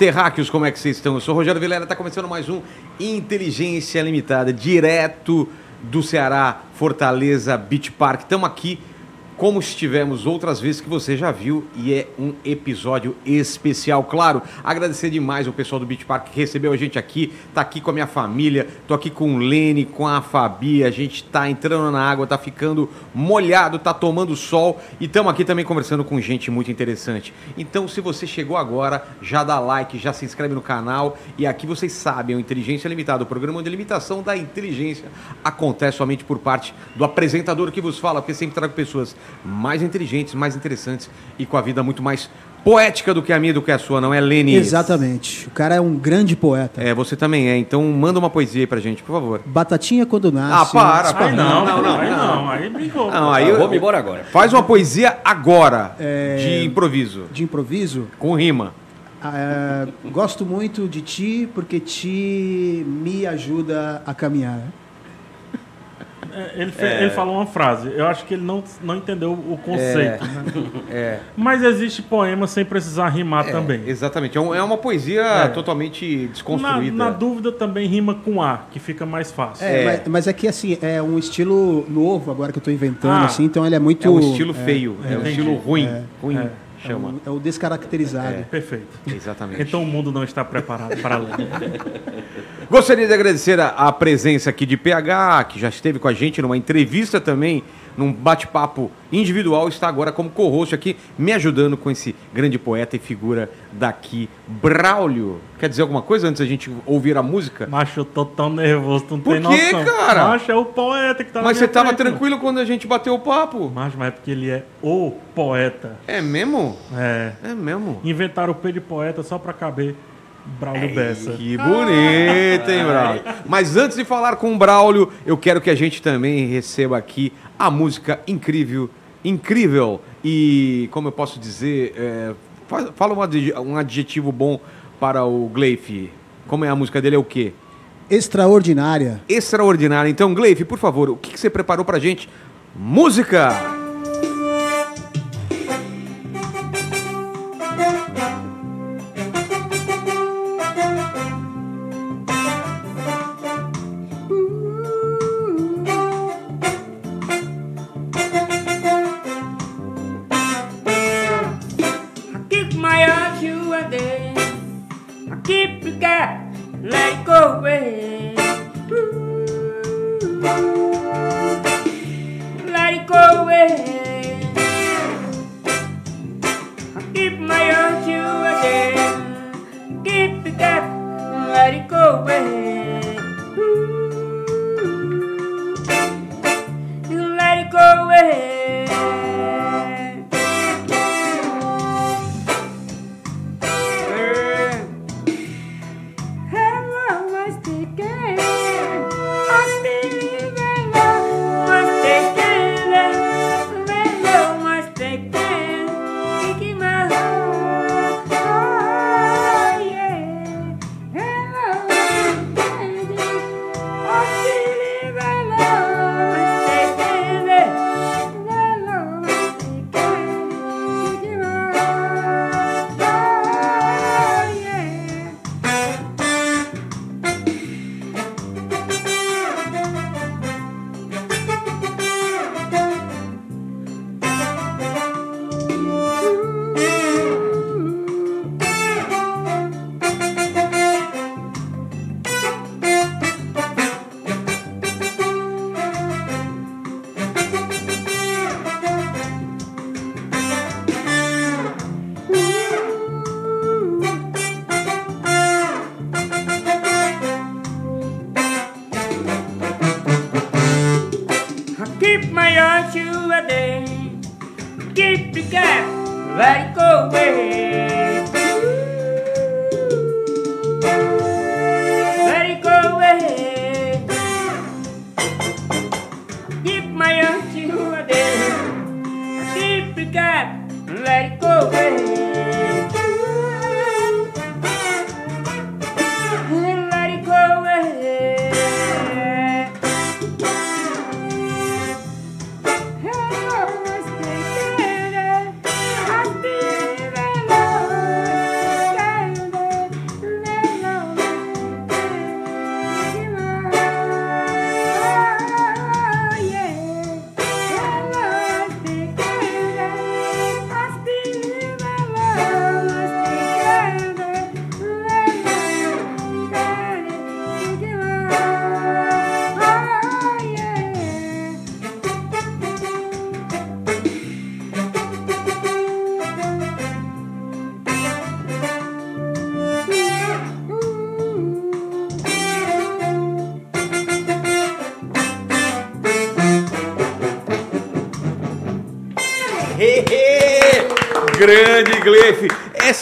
Terráqueos, como é que vocês estão? Eu sou o Rogério Vilera, está começando mais um Inteligência Limitada, direto do Ceará, Fortaleza Beach Park. Estamos aqui como estivemos outras vezes que você já viu e é um episódio especial. Claro, agradecer demais o pessoal do Beach Park que recebeu a gente aqui, tá aqui com a minha família, tô aqui com o Lene, com a Fabi, a gente tá entrando na água, tá ficando molhado, tá tomando sol e estamos aqui também conversando com gente muito interessante. Então, se você chegou agora, já dá like, já se inscreve no canal e aqui vocês sabem, o Inteligência Limitada, o programa de limitação da inteligência acontece somente por parte do apresentador que vos fala, porque sempre trago pessoas mais inteligentes, mais interessantes e com a vida muito mais poética do que a minha, do que a sua, não é, Lene? Exatamente. O cara é um grande poeta. É, você também é. Então manda uma poesia aí pra gente, por favor. Batatinha quando nasce. Ah, para, para. Aí não, não, não, aí não, aí brincou. Não, aí eu- Vamos embora agora. Faz uma poesia agora, É. de improviso, De improviso. com rima. Ah, é, gosto muito de ti porque ti me ajuda a caminhar. É, Ele, fe- ele falou uma frase, eu acho que ele não, não entendeu o conceito. né? É. Mas existe poema sem precisar rimar É, também. Exatamente. É um- é uma poesia É. totalmente Na, desconstruída. na dúvida também rima com A, que fica mais fácil. É, É. Mas, mas aqui, assim, é um estilo novo agora que eu tô inventando, Ah. assim, então ele é muito... É um estilo feio, é, um estilo ruim. É. ruim, É. É, chama. o, é o descaracterizado. Perfeito. Exatamente. Então o mundo não está preparado para ler. Gostaria de agradecer a, a presença aqui de PH, que já esteve com a gente numa entrevista também, num bate-papo individual, está agora como co-host aqui, me ajudando com esse grande poeta e figura daqui, Braulio. Quer dizer alguma coisa antes da gente ouvir a música? Macho, eu tô tão nervoso, tu não Por tem quê, noção. cara? Macho, é o poeta que tá na Mas você tava frente, mano. tranquilo quando a gente bateu o papo? Macho, mas é porque ele é o poeta. É mesmo? É. É mesmo. Inventaram o P de poeta só pra caber Braulio Bessa. Que bonito, hein, Braulio? Mas antes de falar com o Braulio, eu quero que a gente também receba aqui a música incrível, incrível e, como eu posso dizer, é, fa- fala um adje- adjetivo bom para o Gleif. Como é a música dele? É o quê? Extraordinária. Extraordinária. Então, Gleif, por favor, o que, que você preparou pra gente? Música!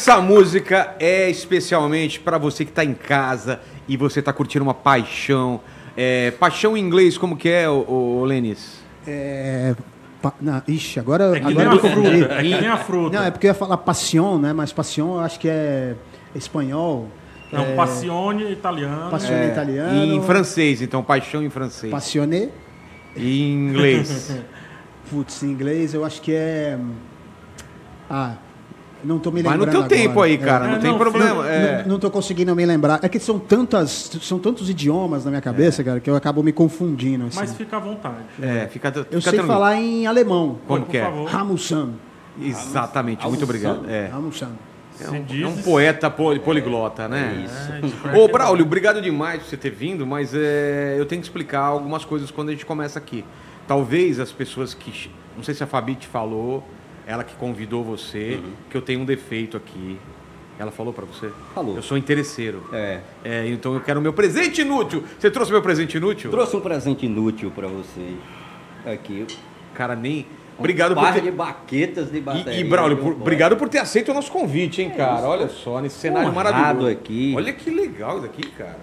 Essa música é especialmente para você que tá em casa e você tá curtindo uma paixão. É, paixão em inglês, como que é, ô, ô Lenis? É, pa- não, ixi, agora, É que nem agora a eu confundi. fruta. É que nem a fruta. Não, é porque eu ia falar passion, né? Mas passion eu acho que é espanhol. Não, é, passione italiano. Passione É, italiano. Em francês, então, paixão em francês. Passionné. E em inglês. Putz, em inglês eu acho que é. Ah, não tô me Mas lembrando. no teu tempo agora. aí, cara, É, não tem não, problema. É. Não, não tô conseguindo me lembrar. É que são tantas, são tantos idiomas na minha cabeça, cara, que eu acabo me confundindo. assim. Mas fica à vontade. É, fica, fica eu sei tranquilo. falar em alemão. Como Por que é? favor. Ramusan. Exatamente, muito obrigado. É. Ramusan. É um, diz- é um poeta poli- poliglota, né? É, isso pra Ô, Braulio, obrigado demais por você ter vindo, mas é, eu tenho que explicar algumas coisas quando a gente começa aqui. Talvez as pessoas que. Não sei se a Fabi te falou, ela que convidou você, que eu tenho um defeito aqui. Ela falou pra você? Falou. Eu sou interesseiro. É. É, então eu quero o meu presente inútil. Você trouxe meu presente inútil? Trouxe um presente inútil pra vocês. Aqui. Cara, nem. Um Obrigado por par ter. de baquetas de bateria. E, e Braulio, por- obrigado por ter aceito o nosso convite, hein, cara? Olha só, nesse cenário Honrado maravilhoso. aqui. Olha que legal isso aqui, cara.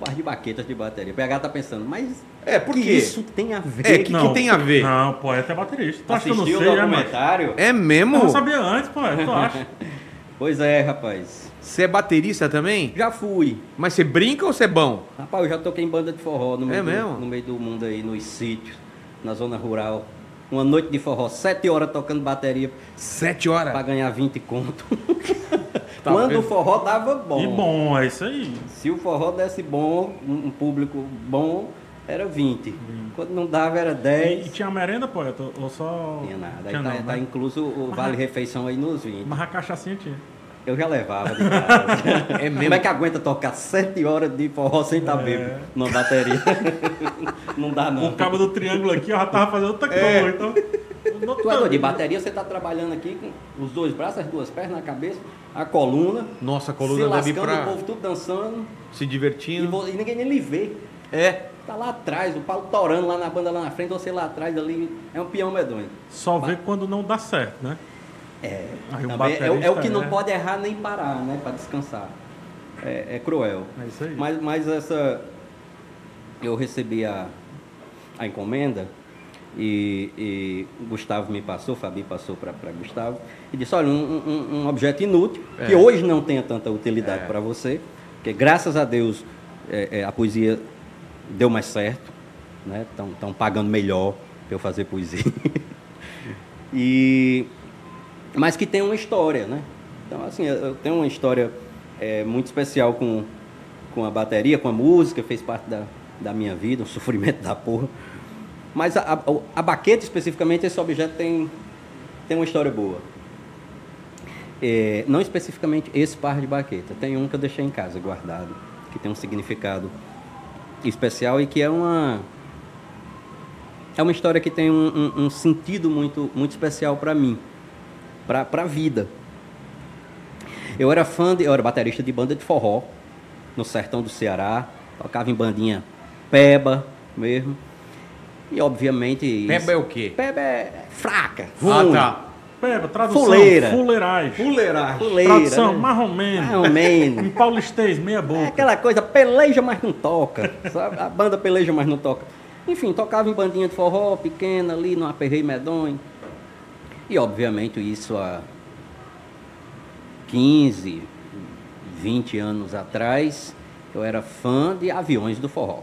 Um par de baquetas de bateria. O PH tá pensando, mas É, por que quê? isso tem a ver? É, que- que tem a ver? Não, poeta é baterista. Tu acha que eu não sei, o é, mano? documentário? É mesmo? Eu não sabia antes, poeta. Tu acha? Pois é, rapaz. Você é baterista também? Já fui. Mas você brinca ou você é bom? Rapaz, eu já toquei em banda de forró no meio, É do, mesmo? no meio do mundo aí, nos sítios, na zona rural. Uma noite de forró, sete horas tocando bateria Sete horas. pra ganhar 20 conto. Tá Quando vendo? o forró dava bom. E bom, é isso aí. Se o forró desse bom, um público bom, era 20. Quando não dava, era E, 10. e tinha merenda, poeta? Ou só. Não tinha nada. Aí Tinha tá, não, tá né? incluso o vale-refeição aí nos 20. Mas a cachaçinha tinha. Eu já levava de casa. É mesmo? Como é que aguenta tocar 7 horas de forró sem estar É. bêbado numa bateria? não dá não. O cabo do triângulo aqui, ó, já tava fazendo outra coisa. É. Então. Tu é doido, de bateria você tá trabalhando aqui com os dois braços, as duas pernas, a cabeça, a coluna. Nossa, a se coluna deve ir lascando, o pra povo tudo dançando. se E, divertindo. vo- e ninguém nem lhe vê. É. Tá lá atrás, o pau torando lá na banda lá na frente, você lá atrás ali. É um peão medonho. Só vê quando não dá certo, né? É, Aí o também é, o- é o baterista que não é- pode errar nem parar, né? Pra descansar. É, é cruel. É isso aí. Mas, mas essa. Eu recebi a, a encomenda e, e Gustavo me passou, Fabi passou para Gustavo, e disse: olha, um, um- um objeto inútil, que É. hoje não tenha tanta utilidade É. para você, porque graças a Deus é, é, a poesia deu mais certo, né? Estão pagando melhor para eu fazer poesia. e, mas que tem uma história, né? Então, assim, eu eu tenho uma história é, muito especial com, com a bateria, com a música, fez parte da, da minha vida, um sofrimento da porra. Mas a, a, a baqueta, especificamente, esse objeto tem, tem uma história boa. É, não especificamente esse par de baqueta, tem um que eu deixei em casa guardado, que tem um significado especial e que é uma é uma história que tem um, um- um sentido muito muito especial para mim, para a vida. Eu era fã de, eu era baterista de banda de forró no sertão do Ceará, tocava em bandinha peba mesmo. E obviamente Peba é o quê? Peba é fraca, Ah, ruim, tá. Pera, tradução. Fuleira. Fuleiragem. Fuleiragem. fuleira, Tradução, né? marromeno. Menos. Em paulistês, meia É boca. aquela coisa, peleja, mas não toca. Sabe? A banda peleja, mas não toca. Enfim, tocava em bandinha de forró, pequena, ali, num aperreio medonho. E, obviamente, isso há 15, 20 anos atrás, eu era fã de Aviões do Forró.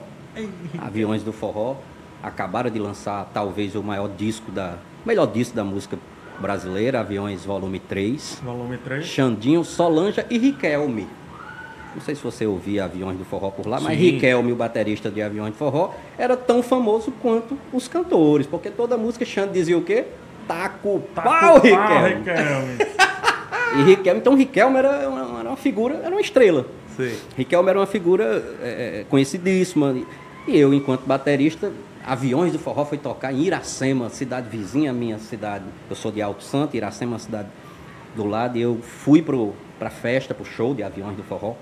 Aviões do Forró acabaram de lançar talvez o maior disco da... melhor disco da música brasileira, Aviões Volume 3. Volume 3. Xandinho, Solange e Riquelme. Não sei se você ouvia Aviões do Forró por lá, mas Sim. Riquelme, o baterista de Aviões do Forró, era tão famoso quanto os cantores, porque toda música Xande dizia o quê? Taco pau, com Riquelme. Riquelme. E Riquelme, então Riquelme era uma, era uma figura, era uma estrela. Sei. Riquelme era uma figura é, é, conhecidíssima. E eu, enquanto baterista, Aviões do Forró foi tocar em Iracema, cidade vizinha minha cidade. Eu sou de Alto Santo, Iracema é uma cidade do lado, e eu fui para a festa, para o show de Aviões do Forró.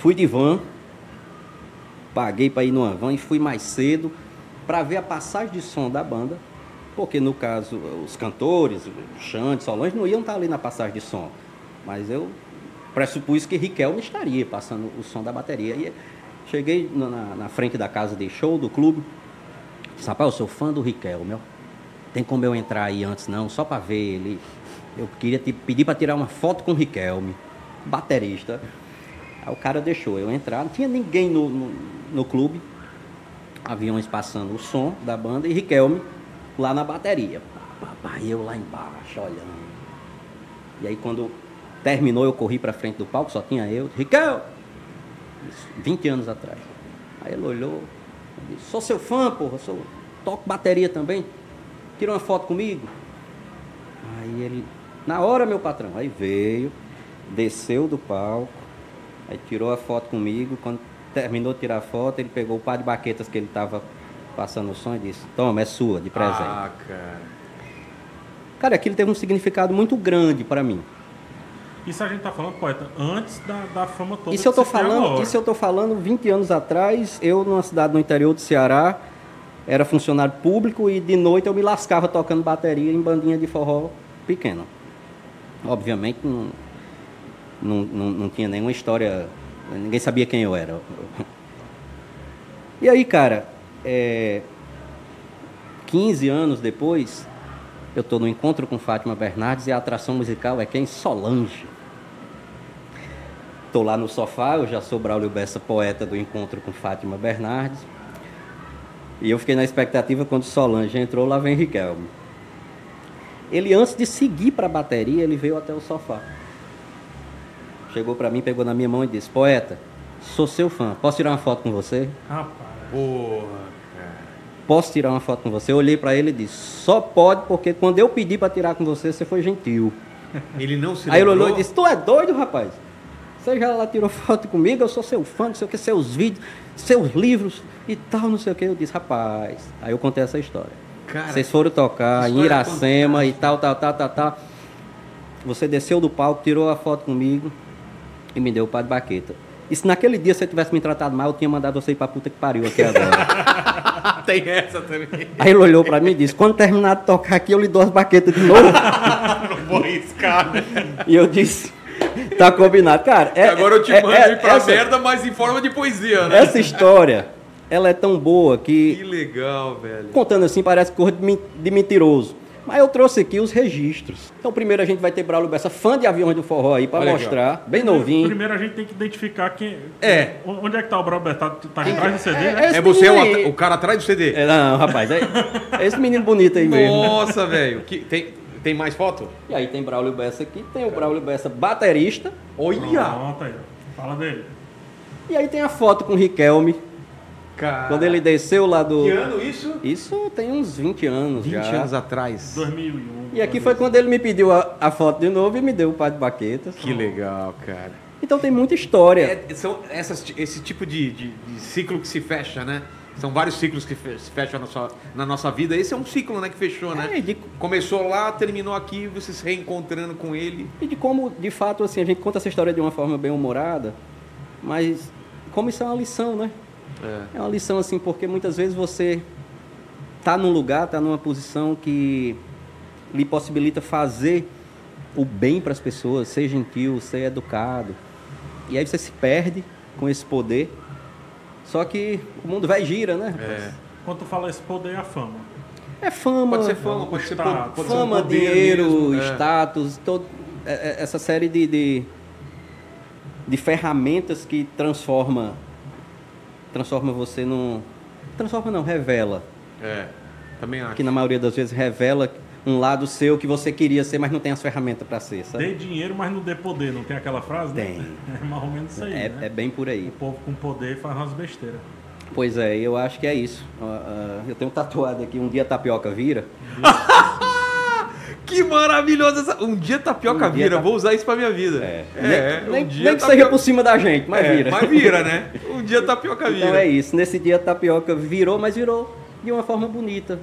Fui de van, paguei para ir numa van e fui mais cedo para ver a passagem de som da banda Porque, no caso, os cantores, o Xande, Solange, não iam estar ali na passagem de som. Mas eu pressupus que Riquelme estaria passando o som da bateria. E cheguei na, na- frente da casa de show do clube. Disse, rapaz, eu sou fã do Riquelme, ó. Tem como eu entrar aí antes, não, só para ver ele. Eu queria te pedir para tirar uma foto com o Riquelme, baterista. Aí o cara deixou eu entrar, não tinha ninguém no, no, no clube. Aviões passando o som da banda e Riquelme lá na bateria. Papai, eu lá embaixo, olhando. E aí quando terminou, eu corri para frente do palco, só tinha eu. Riquelme! Isso, 20 anos atrás. Aí ele olhou, disse, sou seu fã, porra, sou, toco bateria também. Tira uma foto comigo. Aí ele, na hora, meu patrão, aí veio, desceu do palco, aí tirou a foto comigo. Quando terminou de tirar a foto, ele pegou o par de baquetas que ele estava passando o som e disse: Toma, é sua, de presente. Ah, cara. Cara, aquilo teve um significado muito grande para mim. Isso a gente tá falando, poeta, antes da, da fama toda. Isso eu tô falando, agora. isso eu tô falando 20 anos atrás, eu numa cidade no interior do Ceará, era funcionário público e de noite eu me lascava tocando bateria em bandinha de forró pequena. Obviamente não, não, não, não tinha nenhuma história, ninguém sabia quem eu era. E aí, cara, é, 15 anos depois, eu estou no encontro com Fátima Bernardes e a atração musical é quem? Solange. Estou lá no sofá, eu já sou Braulio Bessa, poeta do encontro com Fátima Bernardes. E eu fiquei na expectativa quando Solange entrou, lá vem Riquelme. Ele, antes de seguir para a bateria, ele veio até o sofá. Chegou para mim, pegou na minha mão e disse: Poeta, sou seu fã, posso tirar uma foto com você? Rapaz, Porra, cara. Posso tirar uma foto com você? Eu olhei para ele e disse: Só pode, porque quando eu pedi para tirar com você, você foi gentil. Ele não se Aí ele olhou e disse: Tu é doido, rapaz? Você já lá tirou foto comigo, eu sou seu fã, não sei o que, seus vídeos, seus livros e tal, não sei o que. Eu disse: Rapaz. Aí eu contei essa história. Cara, Vocês foram tocar em Iracema e tal, tal, tal, tal, tal. Você desceu do palco, tirou a foto comigo e me deu o pá de baqueta. E se naquele dia você tivesse me tratado mal, eu tinha mandado você ir pra puta que pariu aqui agora. tem essa também. Aí ele olhou pra mim e disse: Quando terminar de tocar aqui, eu lhe dou as baquetas de novo. Não vou arriscar, né? e eu disse: Tá combinado. Cara, é, Agora eu te é- mando é- ir pra essa, merda, mas em forma de poesia, né? essa história, ela é tão boa Que que, legal, velho. contando assim, parece coisa de, men- de mentiroso. Mas eu trouxe aqui os registros. Então, primeiro a gente vai ter Braulio Bessa, fã de aviões do forró aí, pra Olha aqui, mostrar. Bem novinho. Primeiro a gente tem que identificar quem. É. Onde é que tá o Roberto? Tá, tá atrás do CD, É- né? esse É você, menino o, o cara atrás do CD. É, não, rapaz, é, é esse menino bonito aí mesmo. Nossa, velho. Que- Tem, tem mais foto? E aí tem Braulio Bessa aqui, tem o Braulio Bessa baterista. Olha! Pronto aí. Fala dele. E aí tem a foto com o Riquelme, Cara. quando ele desceu lá do... Que ano isso? Isso tem uns 20 anos 20 já. anos atrás. 2001. E aqui foi quando ele me pediu a, a foto de novo e me deu o par de baquetas. Que legal, cara. Então tem muita história. É, são essas, esse tipo de, de- de ciclo que se fecha, né? São vários ciclos que se fecham na, sua- na nossa vida. Esse é um ciclo, né, que fechou, né? É, de- Começou lá, terminou aqui, você se reencontrando com ele. E de como, de fato, assim, a gente conta essa história de uma forma bem humorada, mas como isso é uma lição, né? É uma lição, assim, porque muitas vezes você tá num lugar, tá numa posição que lhe possibilita fazer o bem para as pessoas, ser gentil, ser educado. E aí você se perde com esse poder. Só que o mundo vai e gira, né? rapaz? Quando tu fala esse poder é a fama. É fama. Pode ser fama, pode ser, Status. pode ser um fama, poder dinheiro, mesmo, é. status, todo, é- é- essa série de, de, de ferramentas que transforma transforma você num transforma não revela É, também acho. que na maioria das vezes revela um lado seu que você queria ser mas não tem as ferramentas para ser sabe? Dê dinheiro, mas não dê poder. Não tem aquela frase? né? Tem. É mais ou menos isso aí. é, né? é bem por aí O povo com poder faz umas besteiras. pois é eu acho que é isso Ah, ah, eu tenho tatuado aqui um dia a tapioca vira Que maravilhoso essa. Um dia tapioca Um dia vira, ta- vou usar isso pra minha vida. é, É, nem, nem- um dia nem que tapioca- seja por cima da gente mas É, vira Mas vira, né? Um dia tapioca vira. Então é isso. Nesse dia a tapioca virou, mas virou de uma forma bonita.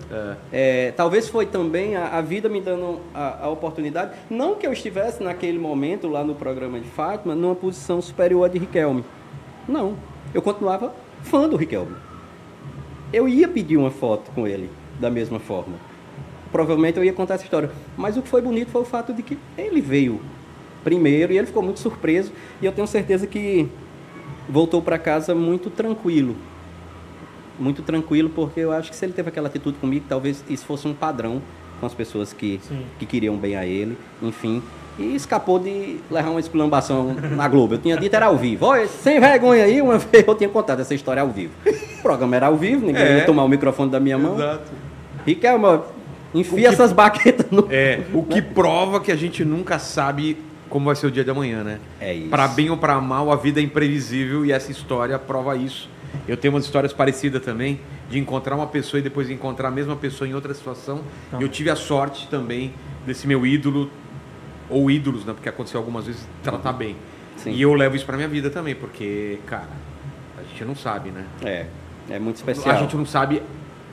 É, talvez foi também a, a vida me dando a, a oportunidade. Não que eu estivesse naquele momento lá no programa de Fátima numa posição superior à de Riquelme. Não. Eu continuava fã do Riquelme. Eu ia pedir uma foto com ele da mesma forma. provavelmente eu ia contar essa história. Mas o que foi bonito foi o fato de que ele veio primeiro e ele ficou muito surpreso. E eu tenho certeza que voltou para casa muito tranquilo. Muito tranquilo, porque eu acho que se ele teve aquela atitude comigo, talvez isso fosse um padrão com as pessoas que, Sim. que queriam bem a ele, enfim. E escapou de levar uma esculambação na Globo. Eu tinha dito era ao vivo. Olha, sem vergonha aí, uma vez eu tinha contado essa história ao vivo. O programa era ao vivo, ninguém É. ia tomar o microfone da minha mão. Exato. Riquelme, enfia que- essas baquetas no. É, o que prova que a gente nunca sabe como vai ser o dia de amanhã, né? É isso. Para bem ou para mal, a vida é imprevisível e essa história prova isso. Eu tenho umas histórias parecidas também, de encontrar uma pessoa e depois encontrar a mesma pessoa em outra situação. Tá. E eu tive a sorte também desse meu ídolo, ou ídolos, né? Porque aconteceu algumas vezes, tratar bem. Sim. E eu levo isso pra minha vida também, porque, cara, a gente não sabe, né? É, é muito especial. A gente não sabe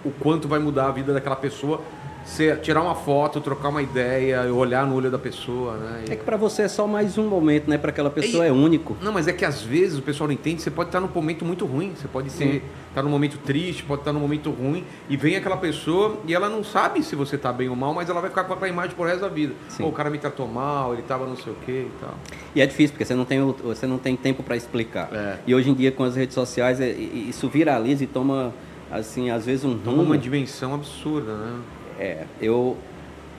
o quanto vai mudar a vida daquela pessoa. Você tirar uma foto, trocar uma ideia, olhar no olho da pessoa, né? E- É que pra você é só mais um momento, né? Pra aquela pessoa é único. Não, mas é que às vezes o pessoal não entende, você pode estar num momento muito ruim, você pode ser, estar num momento triste, pode estar num momento ruim, e vem aquela pessoa e ela não sabe se você tá bem ou mal, mas ela vai ficar com aquela imagem pro resto da vida. Sim. Pô, o cara me tratou mal, ele tava não sei o que e tal. E é difícil, porque você não tem, você não tem tempo para explicar. É. E hoje em dia, com as redes sociais, é- e- isso viraliza e toma, assim, às vezes um Toma rumo. uma dimensão absurda, né? É, eu,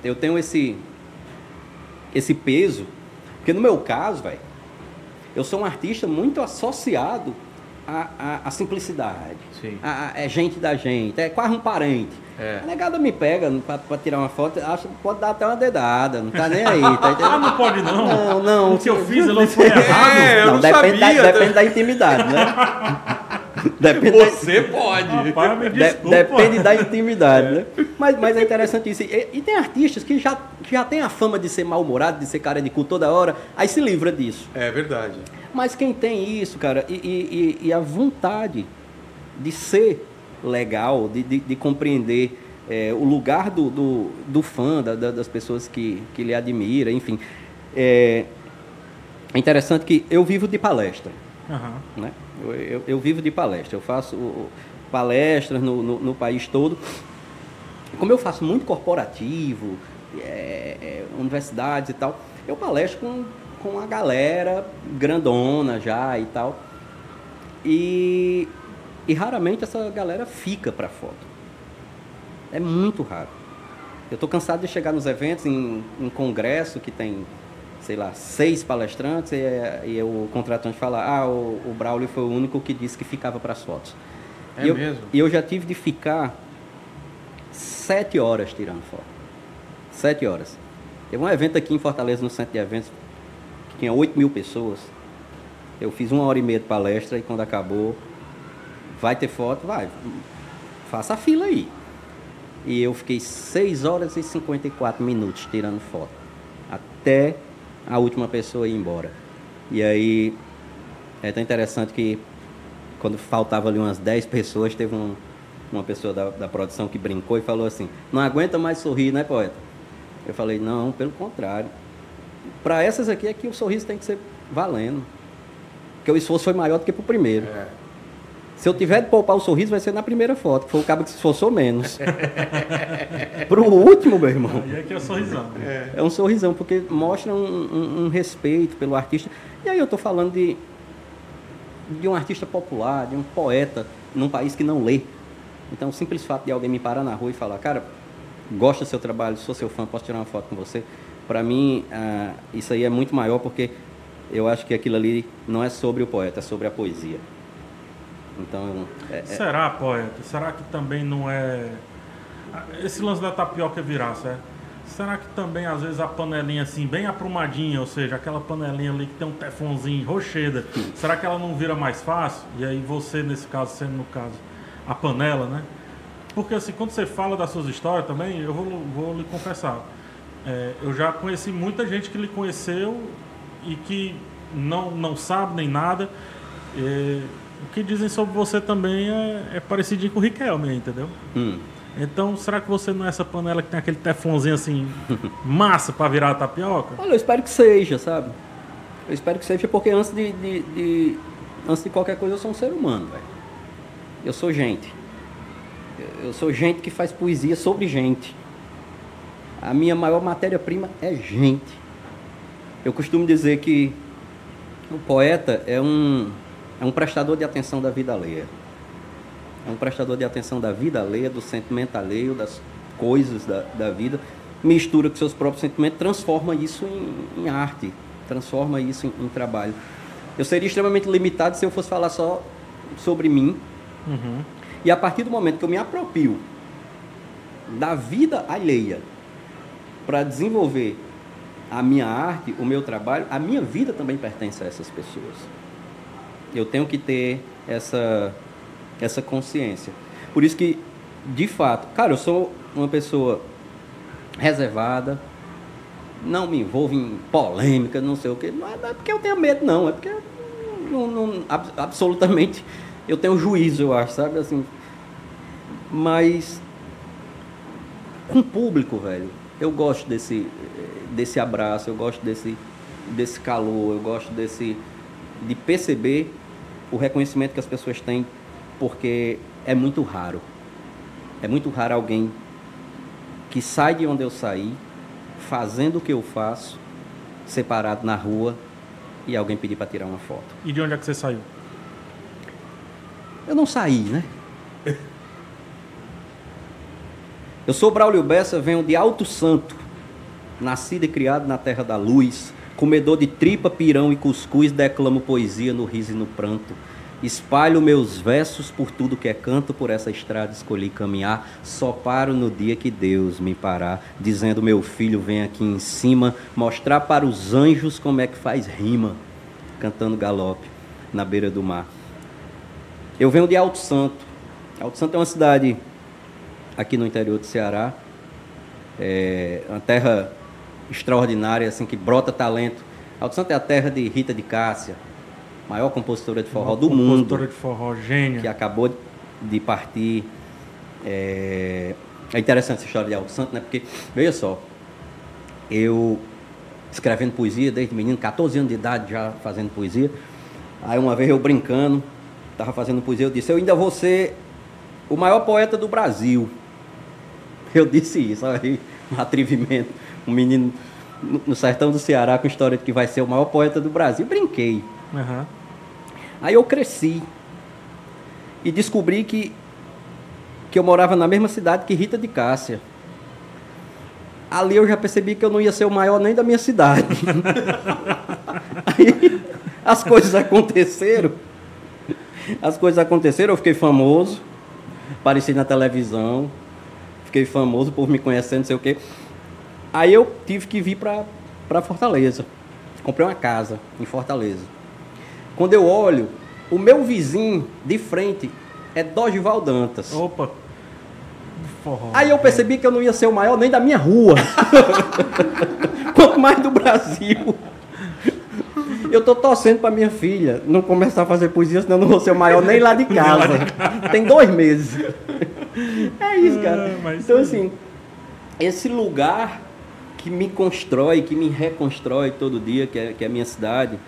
eu tenho esse, esse peso, porque no meu caso, velho, eu sou um artista muito associado à, à, à simplicidade. Sim. A- é gente da gente, é quase um parente. É. A negada me pega pra, pra tirar uma foto, acha que pode dar até uma dedada, não tá nem aí, tá? Ah, não pode não. Não, não. O que eu fiz ali foi errado. É, eu não depende, sabia, Da, depende da intimidade, né? depende da- Você pode! Rapaz, me de- depende da intimidade, né? Mas, mas é interessante isso. E, e tem artistas que já, que já tem a fama de ser mal-humorado, de ser cara de cu toda hora, aí se livra disso. É verdade. Mas quem tem isso, cara, e, e- e- e a vontade de ser legal, de, de- de compreender é, o lugar do, do, do fã, da- da- das pessoas que, que lhe admira, enfim. É, é interessante que eu vivo de palestra Aham. né? Eu, eu- vivo de palestra, eu faço palestras no, no- no país todo. Como eu faço muito corporativo, é, é, universidades e tal, eu palestro com, com a galera grandona já e tal. E, e raramente essa galera fica para foto. É muito raro. Eu estou cansado de chegar nos eventos, em, em congresso que tem, sei lá, seis palestrantes, e, e o contratante fala, ah, o, o Braulio foi o único que disse que ficava para as fotos. É e eu, mesmo? E eu já tive de ficar sete horas tirando foto. Sete horas. Teve um evento aqui em Fortaleza, no centro de eventos, que tinha 8 mil pessoas. Eu fiz uma hora e meia de palestra e quando acabou, vai ter foto? Vai. Faça a fila aí. E eu fiquei 6 horas e 54 minutos tirando foto. Até a última pessoa ir embora. E aí, é tão interessante que quando faltava ali umas 10 pessoas, teve um- uma pessoa da, da produção que brincou e falou assim: Não aguenta mais sorrir, né, poeta? Eu falei: Não, pelo contrário. Para essas aqui é que o sorriso tem que ser valendo. Porque o esforço foi maior do que pro primeiro. É. Se eu tiver de poupar o sorriso, vai ser na primeira foto, que foi o cabo que se esforçou menos. Pro último, meu irmão. Aí é que é sorrisão. É um sorrisão, porque mostra um, um- um respeito pelo artista. E aí eu estou falando de, de um artista popular, de um poeta, num país que não lê. Então, o simples fato de alguém me parar na rua e falar, cara, gosto do seu trabalho, sou seu fã, posso tirar uma foto com você? Para mim, ah, isso aí é muito maior, porque eu acho que aquilo ali não é sobre o poeta, é sobre a poesia. Então, é- é- Será, poeta? Será que também não é. Esse lance da tapioca virar, certo? Será que também, às vezes, a panelinha assim, bem aprumadinha, ou seja, aquela panelinha ali que tem um teflonzinho rocheda, será que ela não vira mais fácil? E aí você, nesse caso, sendo no caso, a panela, né? Porque assim, quando você fala das suas histórias também, eu vou, vou lhe confessar. é, eu já conheci muita gente que lhe conheceu e que não, não sabe nem nada. É, o que dizem sobre você também é, é parecidinho com o Riquelme, entendeu? hum, Então, será que você não é essa panela que tem aquele teflonzinho assim, massa pra virar a tapioca? Olha, eu espero que seja, sabe? Eu espero que seja porque antes de, de- de- antes de qualquer coisa eu sou um ser humano, velho. Eu sou gente. Eu- Eu sou gente que faz poesia sobre gente. A minha maior matéria-prima é gente. Eu costumo dizer que o poeta é um, é um prestador de atenção da vida alheia. É um prestador de atenção da vida alheia, do sentimento alheio, das coisas da, da vida. Mistura com seus próprios sentimentos, transforma isso em, em arte, transforma isso em, em trabalho. Eu seria extremamente limitado se eu fosse falar só sobre mim. E a partir do momento que eu me aproprio da vida alheia para desenvolver a minha arte, o meu trabalho, a minha vida também pertence a essas pessoas. Eu tenho que ter essa, essa consciência. Por isso que, de fato, cara, eu sou uma pessoa reservada, não me envolvo em polêmica, não sei o quê. Não é, é porque eu tenho medo, não. É porque eu não, não- ab- absolutamente eu tenho juízo, eu acho, sabe? Assim, mas com o público, velho, eu gosto desse, desse abraço, eu gosto desse, desse calor, eu gosto desse de perceber o reconhecimento que as pessoas têm, porque é muito raro. É muito raro alguém que sai de onde eu saí, fazendo o que eu faço, separado na rua, e alguém pedir para tirar uma foto. E de onde é que você saiu? Eu não saí, né? Eu sou Braulio Bessa, venho de Alto Santo, nascido e criado na terra da luz, comedor de tripa, pirão e cuscuz, declamo poesia no riso e no pranto. Espalho meus versos por tudo que é canto, por essa estrada escolhi caminhar, só paro no dia que Deus me parar, dizendo meu filho vem aqui em cima, mostrar para os anjos como é que faz rima, cantando galope na beira do mar. Eu venho de Alto Santo. Alto Santo é uma cidade aqui no interior do Ceará. É uma terra extraordinária, assim, que brota talento. Alto Santo é a terra de Rita de Cássia, maior compositora de forró do mundo Compositora de forró, gênia. que acabou de partir. É, é interessante essa história de Alto Santo, né? Porque, veja só, eu escrevendo poesia desde menino, 14 anos de idade já fazendo poesia. Aí uma vez eu brincando, estava fazendo poesia, eu disse, eu ainda vou ser o maior poeta do Brasil. Eu disse isso, aí, um atrevimento. Um menino no- sertão do Ceará com história de que vai ser o maior poeta do Brasil. Brinquei. Aham. Aí eu cresci e descobri que, que eu morava na mesma cidade que Rita de Cássia. Ali eu já percebi que eu não ia ser o maior nem da minha cidade. Aí as coisas aconteceram. As coisas aconteceram, eu fiquei famoso, apareci na televisão, fiquei famoso, povo me conhecendo, não sei o quê. Aí eu tive que vir para Fortaleza. Comprei uma casa em Fortaleza. Quando eu olho, o meu vizinho de frente é Dorival Dantas. Opa. Forró. Aí eu percebi que eu não ia ser o maior nem da minha rua. Quanto mais do Brasil. Eu tô torcendo pra minha filha não começar a fazer poesia, senão eu não vou ser o maior nem lá de casa. Tem dois meses. É isso, cara. Mas Então, sim. assim, esse lugar que me constrói, que me reconstrói todo dia, que é, que é a minha cidade,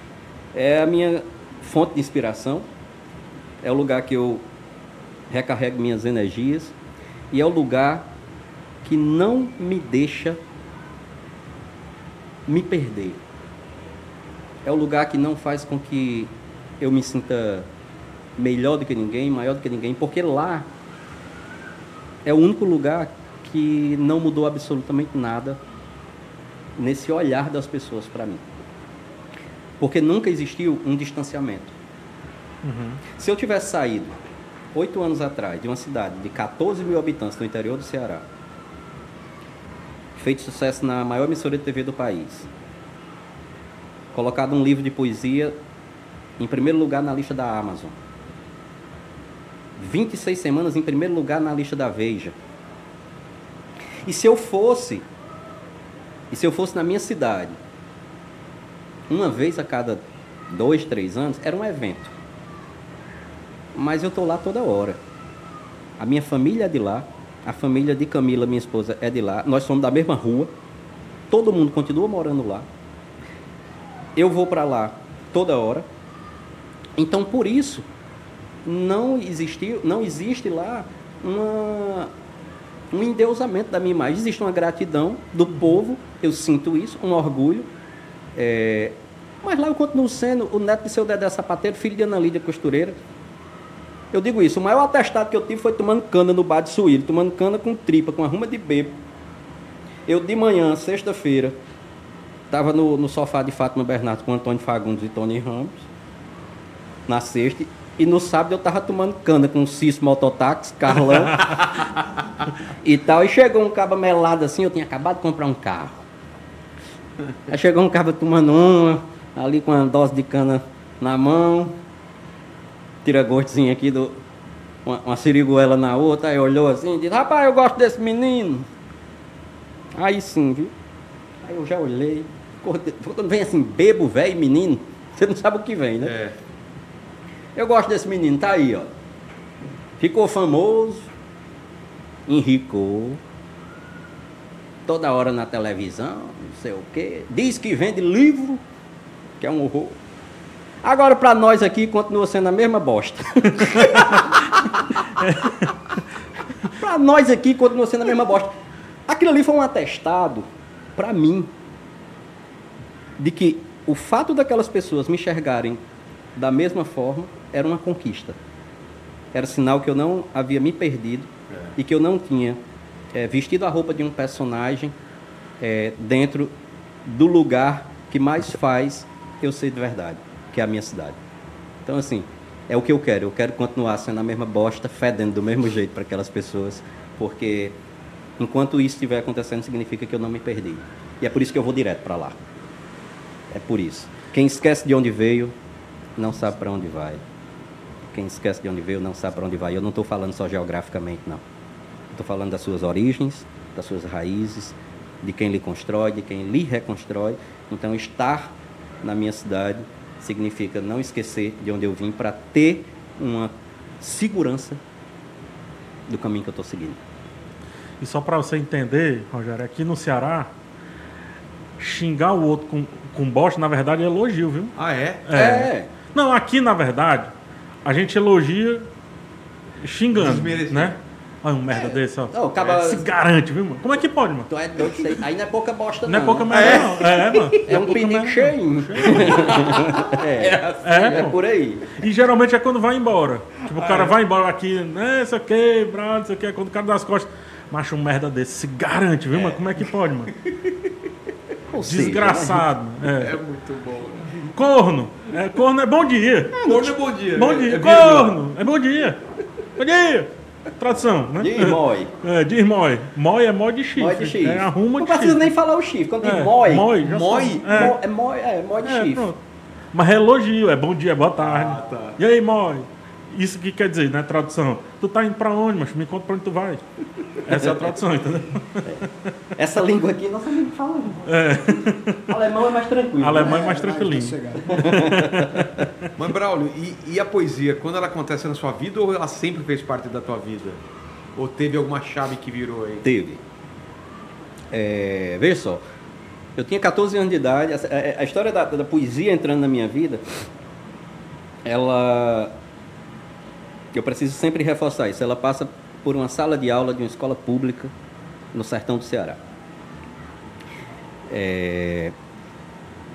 é a minha fonte de inspiração. É o lugar que eu recarrego minhas energias e é o lugar que não me deixa me perder. É o lugar que não faz com que eu me sinta melhor do que ninguém, maior do que ninguém, porque lá é o único lugar que não mudou absolutamente nada nesse olhar das pessoas para mim. Porque nunca existiu um distanciamento. Se eu tivesse saído oito anos atrás de uma cidade de 14 mil habitantes no interior do Ceará, feito sucesso na maior emissora de TV do país, colocado um livro de poesia em primeiro lugar na lista da Amazon, 26 semanas em primeiro lugar na lista da Veja. E se eu fosse, e se eu fosse na minha cidade, uma vez a cada dois, três anos, era um evento. Mas eu estou lá toda hora. A minha família é de lá, a família de Camila, minha esposa, é de lá. Nós somos da mesma rua. Todo mundo continua morando lá. Eu vou para lá toda hora. Então, por isso, não existiu, não existe lá uma, um endeusamento da minha imagem. Existe uma gratidão do povo, eu sinto isso, um orgulho. É, mas lá eu continuo sendo o neto de seu Dedé Sapateiro, filho de Ana Lídia Costureira. Eu digo isso, o maior atestado que eu tive foi tomando cana no bar de Suíro, tomando cana com tripa, com arruma de bebo. Eu de manhã, sexta-feira, estava no, no sofá de Fátima Bernardo com Antônio Fagundes e Tony Ramos, na sexta, e no sábado eu estava tomando cana com o Cício Mototáxi, Carlão e tal. E chegou um cabo melado assim, eu tinha acabado de comprar um carro. Aí chegou um cabo tomando uma, ali com uma dose de cana na mão, tira gostozinho aqui do. Uma, uma siriguela na outra, aí olhou assim e disse, rapaz, eu gosto desse menino. Aí sim, viu? Aí eu já olhei. Quando vem assim, bebo, velho, menino, você não sabe o que vem, né? É. Eu gosto desse menino, tá aí, ó. Ficou famoso, enricou, toda hora na televisão, não sei o quê. Diz que vende livro, que é um horror. Agora, pra nós aqui, continua sendo a mesma bosta. pra nós aqui, continua sendo a mesma bosta. Aquilo ali foi um atestado, pra mim, de que o fato daquelas pessoas me enxergarem da mesma forma era uma conquista. Era sinal que eu não havia me perdido e que eu não tinha eh, vestido a roupa de um personagem eh, dentro do lugar que mais faz eu ser de verdade, que é a minha cidade. Então, assim, é o que eu quero. Eu quero continuar sendo a mesma bosta, fedendo do mesmo jeito para aquelas pessoas, porque enquanto isso estiver acontecendo, significa que eu não me perdi. E é por isso que eu vou direto para lá. É por isso. Quem esquece de onde veio, não sabe para onde vai. Quem esquece de onde veio, não sabe para onde vai. Eu não estou falando só geograficamente, não. Estou falando das suas origens, das suas raízes, de quem lhe constrói, de quem lhe reconstrói. Então, estar na minha cidade significa não esquecer de onde eu vim para ter uma segurança do caminho que eu estou seguindo. E só para você entender, Rogério, aqui no Ceará, xingar o outro com, com bosta, na verdade, é elogio, viu? Ah, é? É. Não, aqui, na verdade, a gente elogia xingando, né? Olha um merda desse, ó. Não, acaba- Se garante, viu, mano? Como é que pode, mano? Tu é doido, isso aí- aí não é pouca bosta, Não é pouca né? merda, não. É, mano. É um pouca pinico cheinho. É, É, é pô. por aí. E geralmente é quando vai embora. Tipo, o cara vai embora aqui, né, isso aqui, brado, isso aqui, é quando o cara dá as costas. Macho, um merda desse, se garante, viu, mano? Como é que pode, mano? Seja, Desgraçado. É. É muito bom. Corno. É, corno é bom dia. Corno é bom dia. Bom né? dia. É vírgula. Corno. É bom dia. Bom dia. Tradução, né? Diz mói. É, diz mói. Mói é mói de chifre. Mói de chifre. É arruma Não precisa nem falar o chifre. Quando diz É, mói, mói, já Mói? sabe. é. É. é mói, é de É, chifre. pronto. Mas é elogio, é bom dia, boa tarde. Ah, tá. E aí, mói? Isso que quer dizer, né? Tradução. Tu tá indo pra onde, mas me conta pra onde tu vai. Essa é a tradução, entendeu? Essa língua aqui, nossa língua fala. Alemão é mais tranquilo. Alemão é É, mais tranquilinho. sossegado. Mas, Braulio, e, e a poesia, quando ela acontece na sua vida ou ela sempre fez parte da tua vida? Ou teve alguma chave que virou aí? Teve. É, veja só, eu tinha 14 anos de idade, essa- a, a história da, da poesia entrando na minha vida, ela. Eu preciso sempre reforçar isso. Ela passa por uma sala de aula de uma escola pública no sertão do Ceará. É,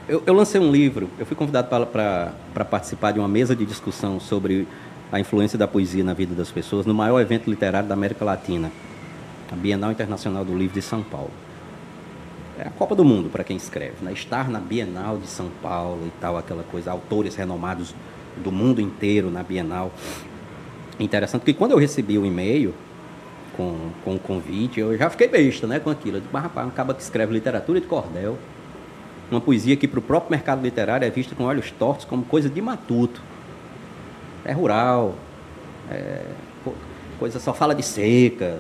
eu, eu lancei um livro, eu fui convidado para participar de uma mesa de discussão sobre a influência da poesia na vida das pessoas no maior evento literário da América Latina, a Bienal Internacional do Livro de São Paulo. É a Copa do Mundo para quem escreve, né? Estar na Bienal de São Paulo e tal, aquela coisa, autores renomados do mundo inteiro na Bienal. Interessante que quando eu recebi o e-mail com, com o convite, eu já fiquei besta, né, com aquilo. Eu disse, mas rapaz, um cara que escreve literatura de cordel, uma poesia que para o próprio mercado literário é vista com olhos tortos como coisa de matuto. É rural, é co- coisa só fala de seca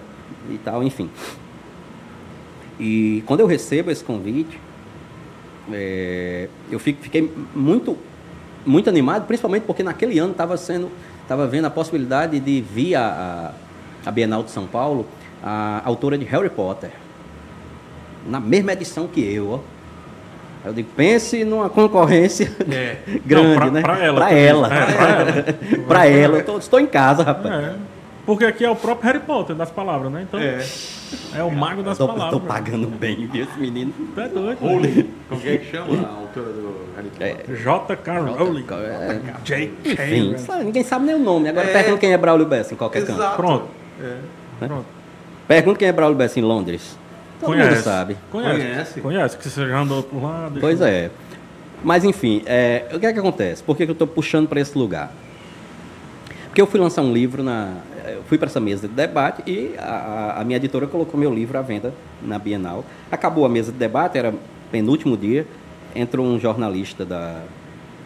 e tal, enfim. E quando eu recebo esse convite, é, eu fiquei muito, muito animado, principalmente porque naquele ano estava sendo, estava vendo a possibilidade de vir a, a, a Bienal de São Paulo a autora de Harry Potter, na mesma edição que eu, ó. Eu digo, pense numa concorrência grande, Não, pra- né? pra ela também. ela. É, pra ela. Pra ela. Eu tô- estou em casa, rapaz. É. Porque aqui é o próprio Harry Potter das palavras, né? Então é, É. o mago das Tô, palavras. tô meu. pagando bem, viu, esse menino? É doido. Rowling. Como que é que chama a autora do Harry Potter? J.K. Rowling. É, J.K. enfim, ninguém sabe nem o nome. Agora É. pergunta quem é Braulio Bessa em qualquer canto. Exato. Pronto. É. Pronto. Pergunta quem é Braulio Bessa em Londres. Todo mundo sabe. Conhece. Conhece. Conhece, que você já andou por lá. Pois eu- é. Mas enfim, é, o que é que acontece? Por que, que eu estou puxando para esse lugar? Porque eu fui lançar um livro na. Eu fui para essa mesa de debate e a, a- minha editora colocou meu livro à venda na Bienal. Acabou a mesa de debate, era penúltimo dia. Entrou um jornalista da,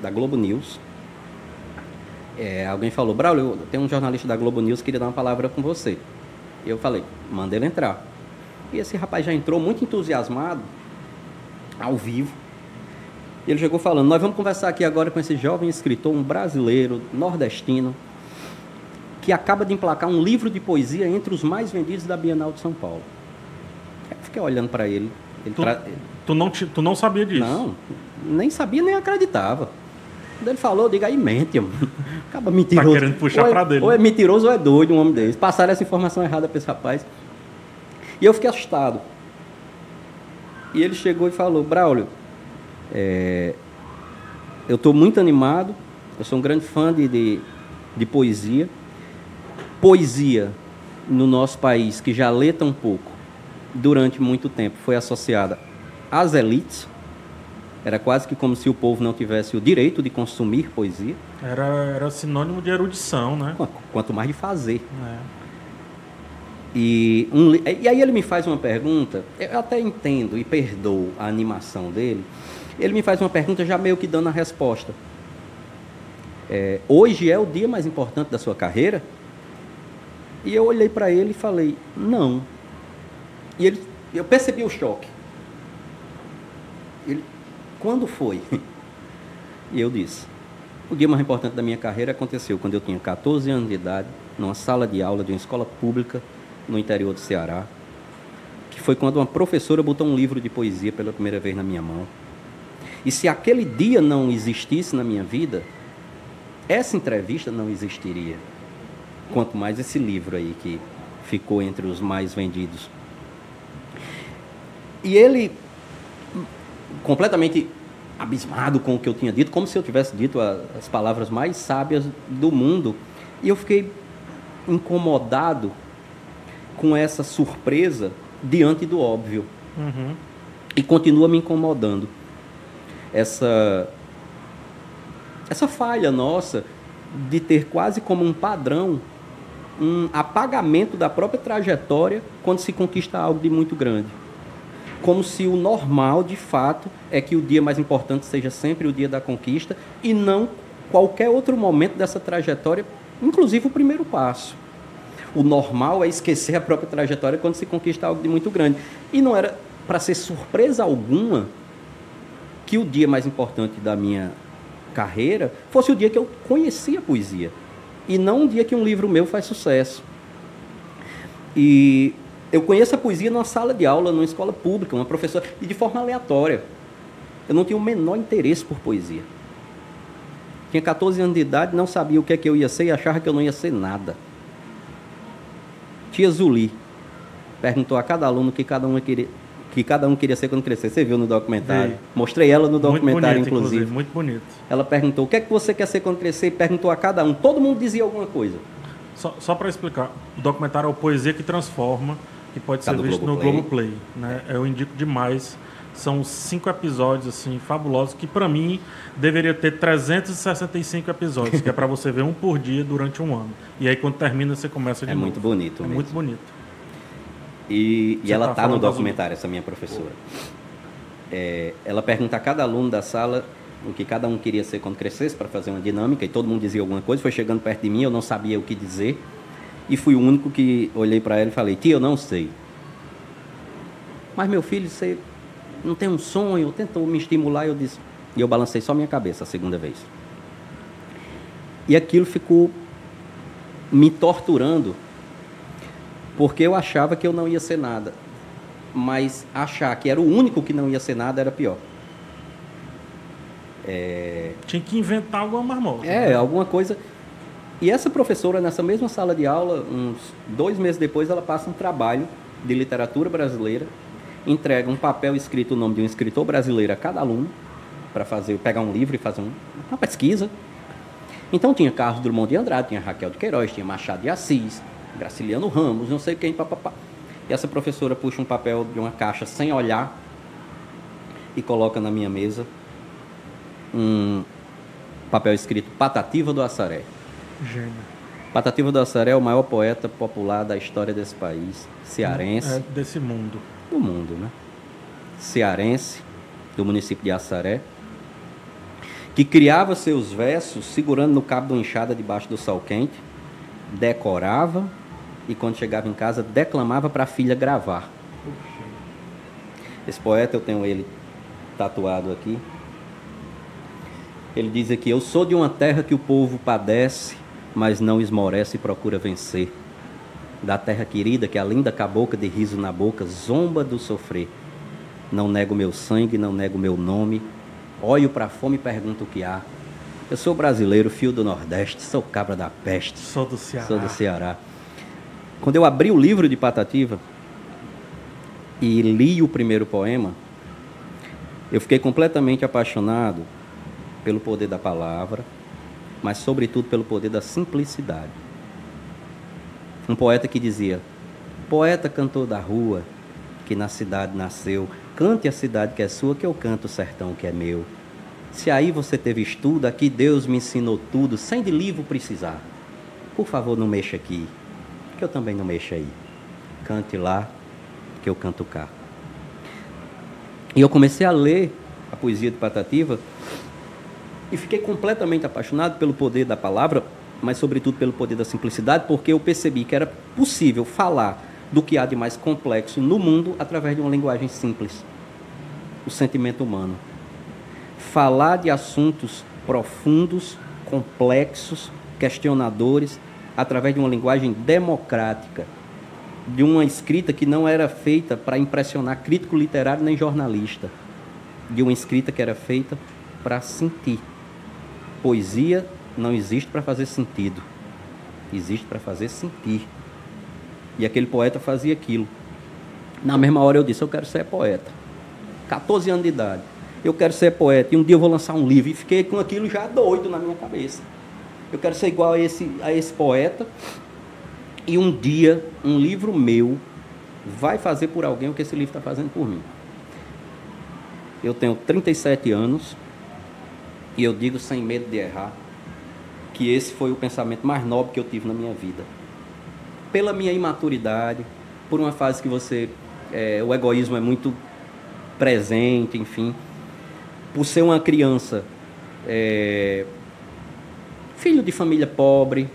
da Globo News. É, alguém falou, Braulio, tem um jornalista da Globo News que queria dar uma palavra com você. Eu falei, manda ele entrar. E esse rapaz já entrou muito entusiasmado, ao vivo. Ele chegou falando: Nós vamos conversar aqui agora com esse jovem escritor, um brasileiro, nordestino, que acaba de emplacar um livro de poesia entre os mais vendidos da Bienal de São Paulo. Eu fiquei olhando para ele. Ele Tu, tra- tu, não, te- tu não sabia disso? Não, nem sabia, nem acreditava. Quando ele falou, eu digo, aí mente, mano. Acaba mentiroso. Tá querendo puxar ou é, pra dele, Ou é mentiroso ou é doido um homem desse. Passaram essa informação errada para esse rapaz. E eu fiquei assustado. E ele chegou e falou, Braulio, é, eu estou muito animado, eu sou um grande fã de, de, de poesia. Poesia no nosso país, que já lê tão pouco, durante muito tempo, foi associada às elites. Era quase que como se o povo não tivesse o direito de consumir poesia, Era, era sinônimo de erudição, né? qu- quanto mais de fazer. É. E, um e aí ele me faz uma pergunta, eu até entendo e perdoo a animação dele. Ele me faz uma pergunta já meio que dando a resposta. É, hoje é o dia mais importante da sua carreira? E eu olhei para ele e falei, não. E ele, eu percebi o choque. Ele, quando foi? E eu disse, o dia mais importante da minha carreira aconteceu quando eu tinha 14 anos de idade, numa sala de aula de uma escola pública no interior do Ceará, que foi quando uma professora botou um livro de poesia pela primeira vez na minha mão. E se aquele dia não existisse na minha vida, essa entrevista não existiria. Quanto mais esse livro aí que ficou entre os mais vendidos. E ele, completamente abismado com o que eu tinha dito, como se eu tivesse dito as palavras mais sábias do mundo, e eu fiquei incomodado com essa surpresa diante do óbvio. Uhum. E continua me incomodando. Essa essa falha nossa de ter quase como um padrão um apagamento da própria trajetória quando se conquista algo de muito grande. Como se o normal, de fato, é que o dia mais importante seja sempre o dia da conquista e não qualquer outro momento dessa trajetória, inclusive o primeiro passo. O normal é esquecer a própria trajetória quando se conquista algo de muito grande. E não era para ser surpresa alguma que o dia mais importante da minha carreira fosse o dia que eu conhecia a poesia. E não um dia que um livro meu faz sucesso. E eu conheço a poesia numa sala de aula, numa escola pública, uma professora, e de forma aleatória. Eu não tinha o menor interesse por poesia. Tinha 14 anos de idade, não sabia o que é que eu ia ser e achava que eu não ia ser nada. Tia Zuli perguntou a cada aluno que cada um queria, que cada um queria ser quando crescer. Você viu no documentário? Vi. Mostrei ela no Muito documentário, bonito, inclusive. Muito bonito. Ela perguntou: o que é que você quer ser quando crescer? E perguntou a cada um. Todo mundo dizia alguma coisa. Só, só para explicar, o documentário é o Poesia que Transforma, que pode Tá ser visto no Globoplay. Né? Eu indico demais. São cinco episódios assim fabulosos que para mim deveria ter 365 episódios, que é para você ver um por dia durante um ano. E aí quando termina você começa de É novo. muito bonito É mesmo. muito bonito. E, e ela tá está no falando das- documentário, essa minha professora. É, ela pergunta a cada aluno da sala o que cada um queria ser quando crescesse para fazer uma dinâmica e todo mundo dizia alguma coisa. Foi chegando perto de mim, eu não sabia o que dizer e fui o único que olhei para ela e falei: "Tia, eu não sei". Mas meu filho, você não tem um sonho? Tentou me estimular, eu disse. E eu balancei só minha cabeça a segunda vez. E aquilo ficou me torturando porque eu achava que eu não ia ser nada. Mas achar que era o único que não ia ser nada era pior. Tinha que inventar alguma marmota. É, alguma coisa. E essa professora, nessa mesma sala de aula, uns dois meses depois, ela passa um trabalho de literatura brasileira, entrega um papel escrito o nome de um escritor brasileiro a cada aluno, para fazer, pegar um livro e fazer um- uma pesquisa. Então tinha Carlos Drummond de Andrade, tinha Raquel de Queiroz, tinha Machado de Assis, Graciliano Ramos, não sei quem, papapá. E essa professora puxa um papel de uma caixa sem olhar e coloca na minha mesa um papel escrito Patativa do Assaré. Gênio. Patativa do Assaré é o maior poeta popular da história desse país, cearense, É desse mundo. do mundo, né? Cearense, do município de Assaré, que criava seus versos segurando no cabo de uma enxada debaixo do sol quente, decorava e quando chegava em casa declamava para a filha gravar. Esse poeta eu tenho ele tatuado aqui. Ele diz aqui: Eu sou de uma terra que o povo padece, mas não esmorece e procura vencer. Da terra querida que a linda cabocla de riso na boca zomba do sofrer. Não nego meu sangue, não nego meu nome. Olho para a fome e pergunto o que há. Eu sou brasileiro, fio do Nordeste, sou cabra da peste. Sou do Ceará. Sou do Ceará. Quando eu abri o livro de Patativa e li o primeiro poema, eu fiquei completamente apaixonado pelo poder da palavra, mas sobretudo pelo poder da simplicidade. Um poeta que dizia: Poeta cantor da rua, que na cidade nasceu, cante a cidade que é sua, que eu canto o sertão que é meu. Se aí você teve estudo, aqui Deus me ensinou tudo, sem de livro precisar. Por favor, não mexa aqui, que eu também não mexo aí. Cante lá, que eu canto cá. E eu comecei a ler a poesia de Patativa e fiquei completamente apaixonado pelo poder da palavra, mas sobretudo pelo poder da simplicidade, porque eu percebi que era possível falar do que há de mais complexo no mundo através de uma linguagem simples. O sentimento humano. Falar de assuntos profundos, complexos, questionadores, através de uma linguagem democrática, de uma escrita que não era feita para impressionar crítico literário nem jornalista, de uma escrita que era feita para sentir. Poesia não existe para fazer sentido, existe para fazer sentir. E aquele poeta fazia aquilo. Na mesma hora eu disse: Eu quero ser poeta. 14 anos de idade. Eu quero ser poeta e um dia eu vou lançar um livro. E fiquei com aquilo já doido na minha cabeça. Eu quero ser igual a esse, a esse poeta. E um dia, um livro meu vai fazer por alguém o que esse livro está fazendo por mim. Eu tenho 37 anos e eu digo sem medo de errar que esse foi o pensamento mais nobre que eu tive na minha vida. Pela minha imaturidade, por uma fase que você. é, o egoísmo é muito presente, enfim. Por ser uma criança. é, filho de família pobre.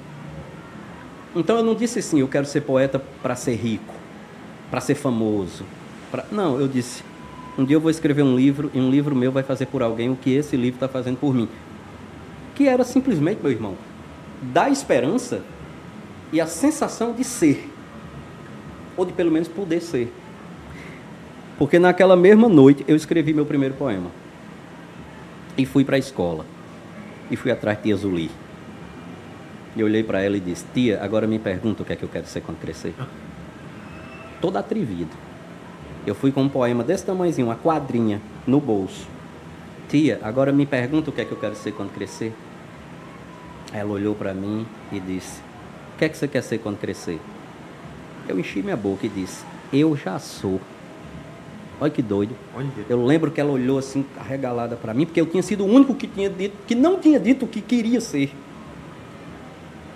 Então eu não disse assim, eu quero ser poeta para ser rico, para ser famoso. pra- Não, eu disse, um dia eu vou escrever um livro e um livro meu vai fazer por alguém o que esse livro está fazendo por mim. Que era simplesmente, meu irmão, dar esperança e a sensação de ser. Ou de pelo menos poder ser. Porque naquela mesma noite eu escrevi meu primeiro poema. E fui para a escola. E fui atrás de tia Zuli. E eu olhei para ela e disse: Tia, agora me pergunta o que é que eu quero ser quando crescer. Todo atrevido. Eu fui com um poema desse tamanhozinho, uma quadrinha, no bolso. Tia, agora me pergunta o que é que eu quero ser quando crescer. Ela olhou para mim e disse: O que é que você quer ser quando crescer? Eu enchi minha boca e disse: Eu já sou. Olha que doido. Eu lembro que ela olhou assim, arregalada para mim, porque eu tinha sido o único que tinha dito, que não tinha dito o que queria ser.